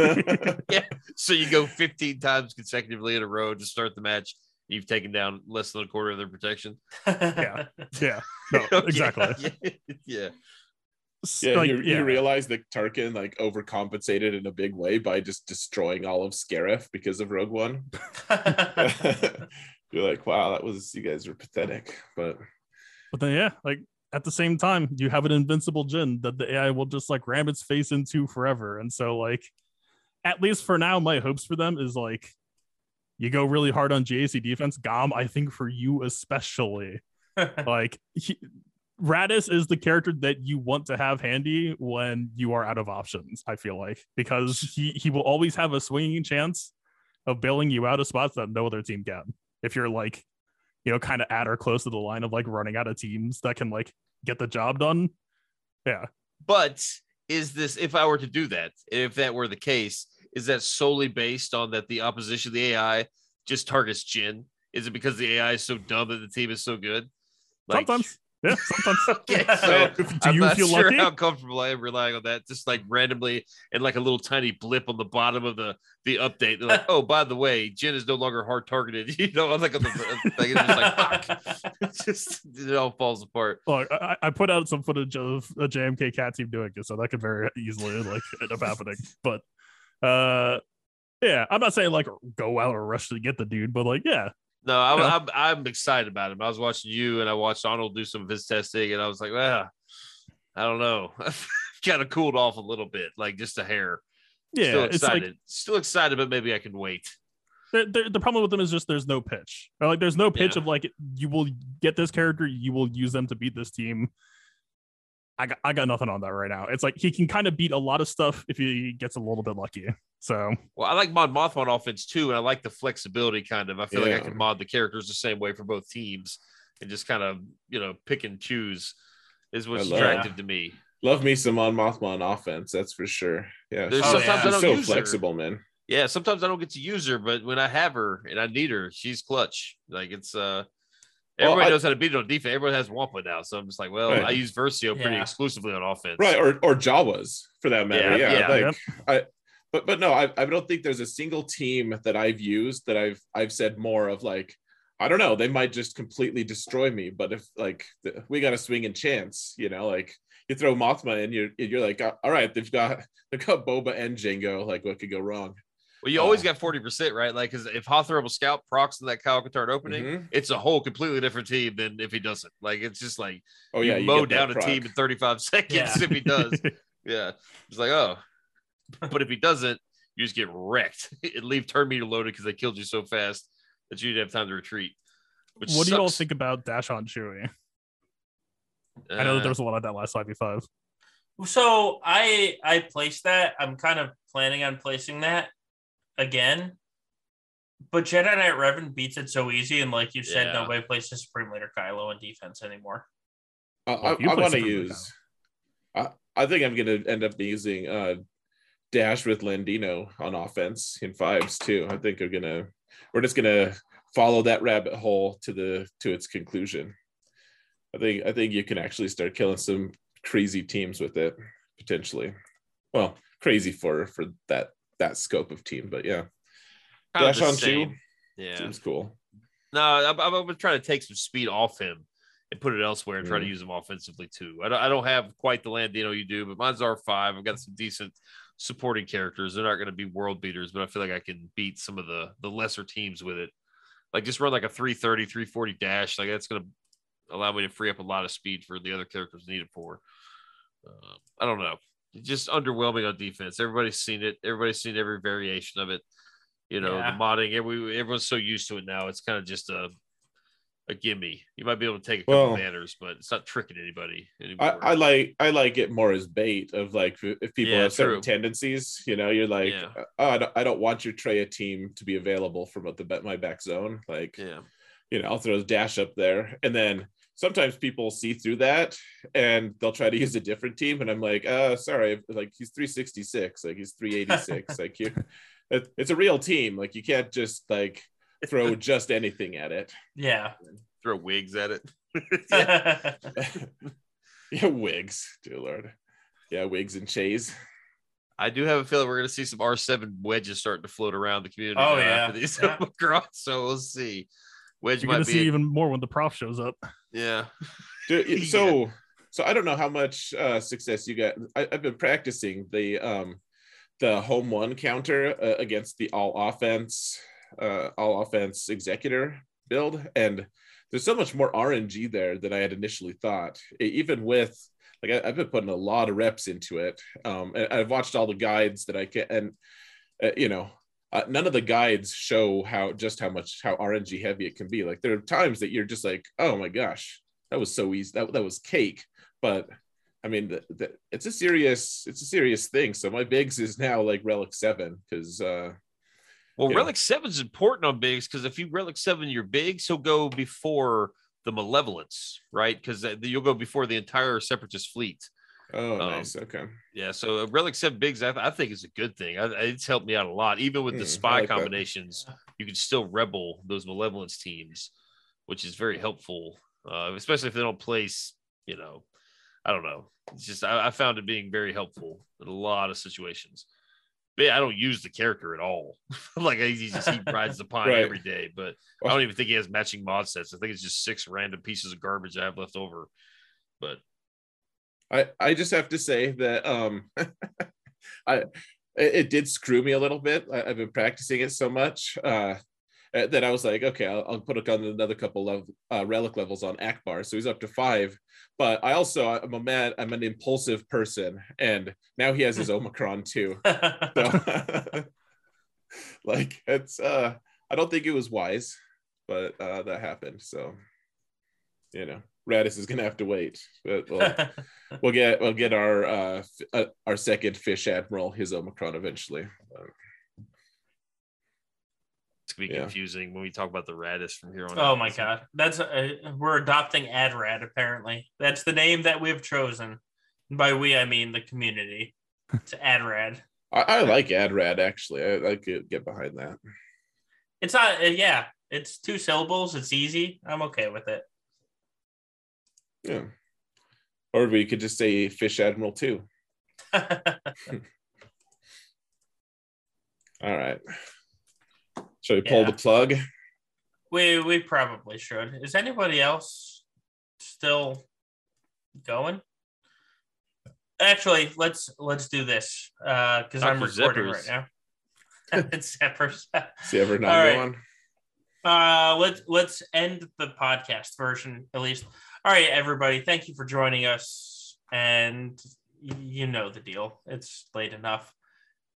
yeah. So you go 15 times consecutively in a row to start the match. You've taken down less than a quarter of their protection. Yeah. Yeah, no, exactly. Yeah. yeah. S- Yeah, like, you, yeah. you realize that Tarkin like overcompensated in a big way by just destroying all of Scarif because of Rogue One. You're like, wow, that was you guys were pathetic. But But then yeah, like at the same time, you have an invincible Jyn that the AI will just like ram its face into forever. And so like at least for now, my hopes for them is like you go really hard on GAC defense. Gom, I think for you especially, like he, Raddus is the character that you want to have handy when you are out of options. I feel like because he he will always have a swinging chance of bailing you out of spots that no other team can. If you're like, you know, kind of at or close to the line of like running out of teams that can like get the job done. Yeah, But is this, if I were to do that, if that were the case, is that solely based on that the opposition, the AI, just targets Jyn? Is it because the AI is so dumb that the team is so good? Like- sometimes. Yeah, sometimes. Okay, so Do I'm you not feel sure lucky? how comfortable I am relying on that. Just like randomly and like a little tiny blip on the bottom of the the update. They're like, oh, by the way, Jyn is no longer hard targeted. You know, like on the like, it's just like fuck. It's just it all falls apart. Look, I, I put out some footage of a JMK cat team doing it, so that could very easily like end up happening. But uh yeah, I'm not saying like go out or rush to get the dude, but like yeah, No, I'm, Yeah. I'm excited about him. I was watching you and I watched Arnold do some of his testing, and I was like, well, I don't know. kind of cooled off a little bit, like just a hair. yeah, Still it's like excited. Still excited, but maybe I can wait. the, the, the problem with them is just there's no pitch. Or like there's no pitch Yeah. of like you will get this character, you will use them to beat this team. I got I got nothing on that right now. It's like he can kind of beat a lot of stuff if he gets a little bit lucky. So Well, I like Mon Mothma offense too, and I like the flexibility kind of. I feel like I can mod the characters the same way for both teams and just kind of, you know, pick and choose is what's I love- attractive to me. love me some Mon Mothma on offense, that's for sure. Yeah, There's Oh, she's, sometimes I don't so use her. flexible, man. Yeah, sometimes I don't get to use her, but when I have her and I need her, she's clutch. Like it's uh Well, everybody I- knows how to beat it on defense. Everyone has Wampa now. So I'm just like, well, Right. I use Versio pretty Yeah. exclusively on offense. Right, or or Jawas for that matter. Yeah, Yeah, yeah. like I but but no, I, I don't think there's a single team that I've used that I've I've said more of like I don't know, they might just completely destroy me, but if like the, we got a swing and chance, you know, like you throw Mothma in, you're you're like, "Uh, all right, they've got they've got Boba and Jango, like what could go wrong? Well, you always Uh, got 40%, right? Like, because if Hawthorne will Scout procs in that Kyle Katarn opening, Mhm. it's a whole completely different team than if he doesn't. Like, it's just like Oh yeah, you mow down a proc. team in 35 seconds Yeah. if he does. yeah. It's like, oh. But if he doesn't, you just get wrecked and leave turn meter loaded because they killed you so fast that you didn't have time to retreat. Which what do you all think about Dash on Chewy? I know that Uh, there was a lot of that last 5v5. So I I placed that. I'm kind of planning on placing that again. But Jedi Knight Revan beats it so easy, and like you said, Yeah. nobody the Supreme Leader Kylo in defense anymore. I, Well, if you I, want to use. I, I think I'm gonna end up using uh, Dash with Landino on offense in fives too. I think we're gonna we're just gonna follow that rabbit hole to the to its conclusion. I think I think you can actually start killing some crazy teams with it potentially. Well, crazy for for that that scope of team, but yeah, kind Dash on same. two Yeah. seems cool. No, I'm, I'm, I'm trying to take some speed off him and put it elsewhere and try to Mm. use him offensively too. I don't, I don't have quite the Landino you do, but mine's R five. I've got some decent supporting characters. They're not going to be world beaters, but I feel like I can beat some of the the lesser teams with it. Like just run like a 330, 340 dash. Like that's going to allow me to free up a lot of speed for the other characters needed for. Uh, I don't know. It's just underwhelming on defense. Everybody's seen it. Everybody's seen every variation of it. You know, Yeah. the modding. Every, everyone's so used to it now. It's kind of just a a gimme. You might be able to take a couple Well- banners, but it's not tricking anybody I, anymore. I like I like it more as bait of like if if people Yeah, have certain true. tendencies, you know, you're like, Yeah. oh, I don't, I don't want your Traya team to be available from the my back zone. Like, yeah. you know, I'll throw a dash up there, and then sometimes people see through that and they'll try to use a different team, and I'm like, uh, sorry, like he's 366, like he's 386, like you, it's a real team. Like you can't just like throw just anything at it. Yeah. Throw wigs at it. yeah. yeah, wigs, dear lord. Yeah, wigs and chays. I do have a feeling we're going to see some R7 wedges starting to float around the community. Oh, yeah. after these Yeah. So we'll see. Wedge You're might gonna be see a- even more when the prof shows up. Yeah. Do- Yeah. so so i don't know how much uh success you got I, i've been practicing the um the Home One counter uh, against the all offense uh all offense executor build and there's so much more rng there than i had initially thought even with like I, i've been putting a lot of reps into it um and i've watched all the guides that i can and uh, you know uh, none of the guides show how just how much how rng heavy it can be like there are times that you're just like oh my gosh that was so easy that, that was cake but i mean the, the, it's a serious it's a serious thing so my Biggs is now like relic 7 because uh Well. Relic Seven's important on Biggs because if you Relic Seven your Biggs, he'll go before the Malevolence, right? Because you'll go before the entire Separatist fleet. Oh Um, nice okay Yeah, so Relic Seven Biggs, I, I think is a good thing. I, it's helped me out a lot, even with the Mm, I spy like that. combinations. You can still rebel those Malevolence teams, which is very helpful, uh, especially if they don't place. You know, I don't know. It's just I, I found it being very helpful in a lot of situations. But yeah, I don't use the character at all. like he just he rides the pine Right. every day, but I don't even think he has matching mod sets. I think it's just six random pieces of garbage I have left over. But I I just have to say that um I it, did screw me a little bit. I, I've been practicing it so much uh uh, that I was like, okay, I'll, I'll put on another couple of uh, relic levels on Ackbar, so he's up to five. But I also I'm a man, I'm an impulsive person, and now he has his Omicron too. So, like it's uh I don't think it was wise, but uh that happened. So you know, Raddus is gonna have to wait. But we'll, we'll get we'll get our uh, f- uh our second fish admiral his Omicron eventually. Uh, it's gonna be Yeah. confusing when we talk about the Raddus from here on. oh out. my god. That's uh, we're adopting AdRad apparently. That's the name that we've chosen. And by we I mean the community. It's AdRad. I, I like Adrad actually. I, I could get behind that. It's not uh, yeah, it's two syllables, it's easy. I'm okay with it. Yeah. Or we could just say fish admiral too. All right. Shall we pull Yeah. the plug? we we probably should. Is anybody else still going? Actually, let's let's do this because I'm recording Zippers. right now. it's Zippers. See ever not All right. going? Uh, let's let's end the podcast version at least. All right, everybody, thank you for joining us, and you know the deal. It's late enough,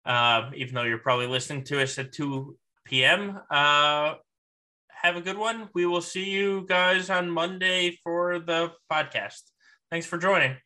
um, even though you're probably listening to us at two p.m. Uh, have a good one. We will see you guys on Monday for the podcast. Thanks for joining.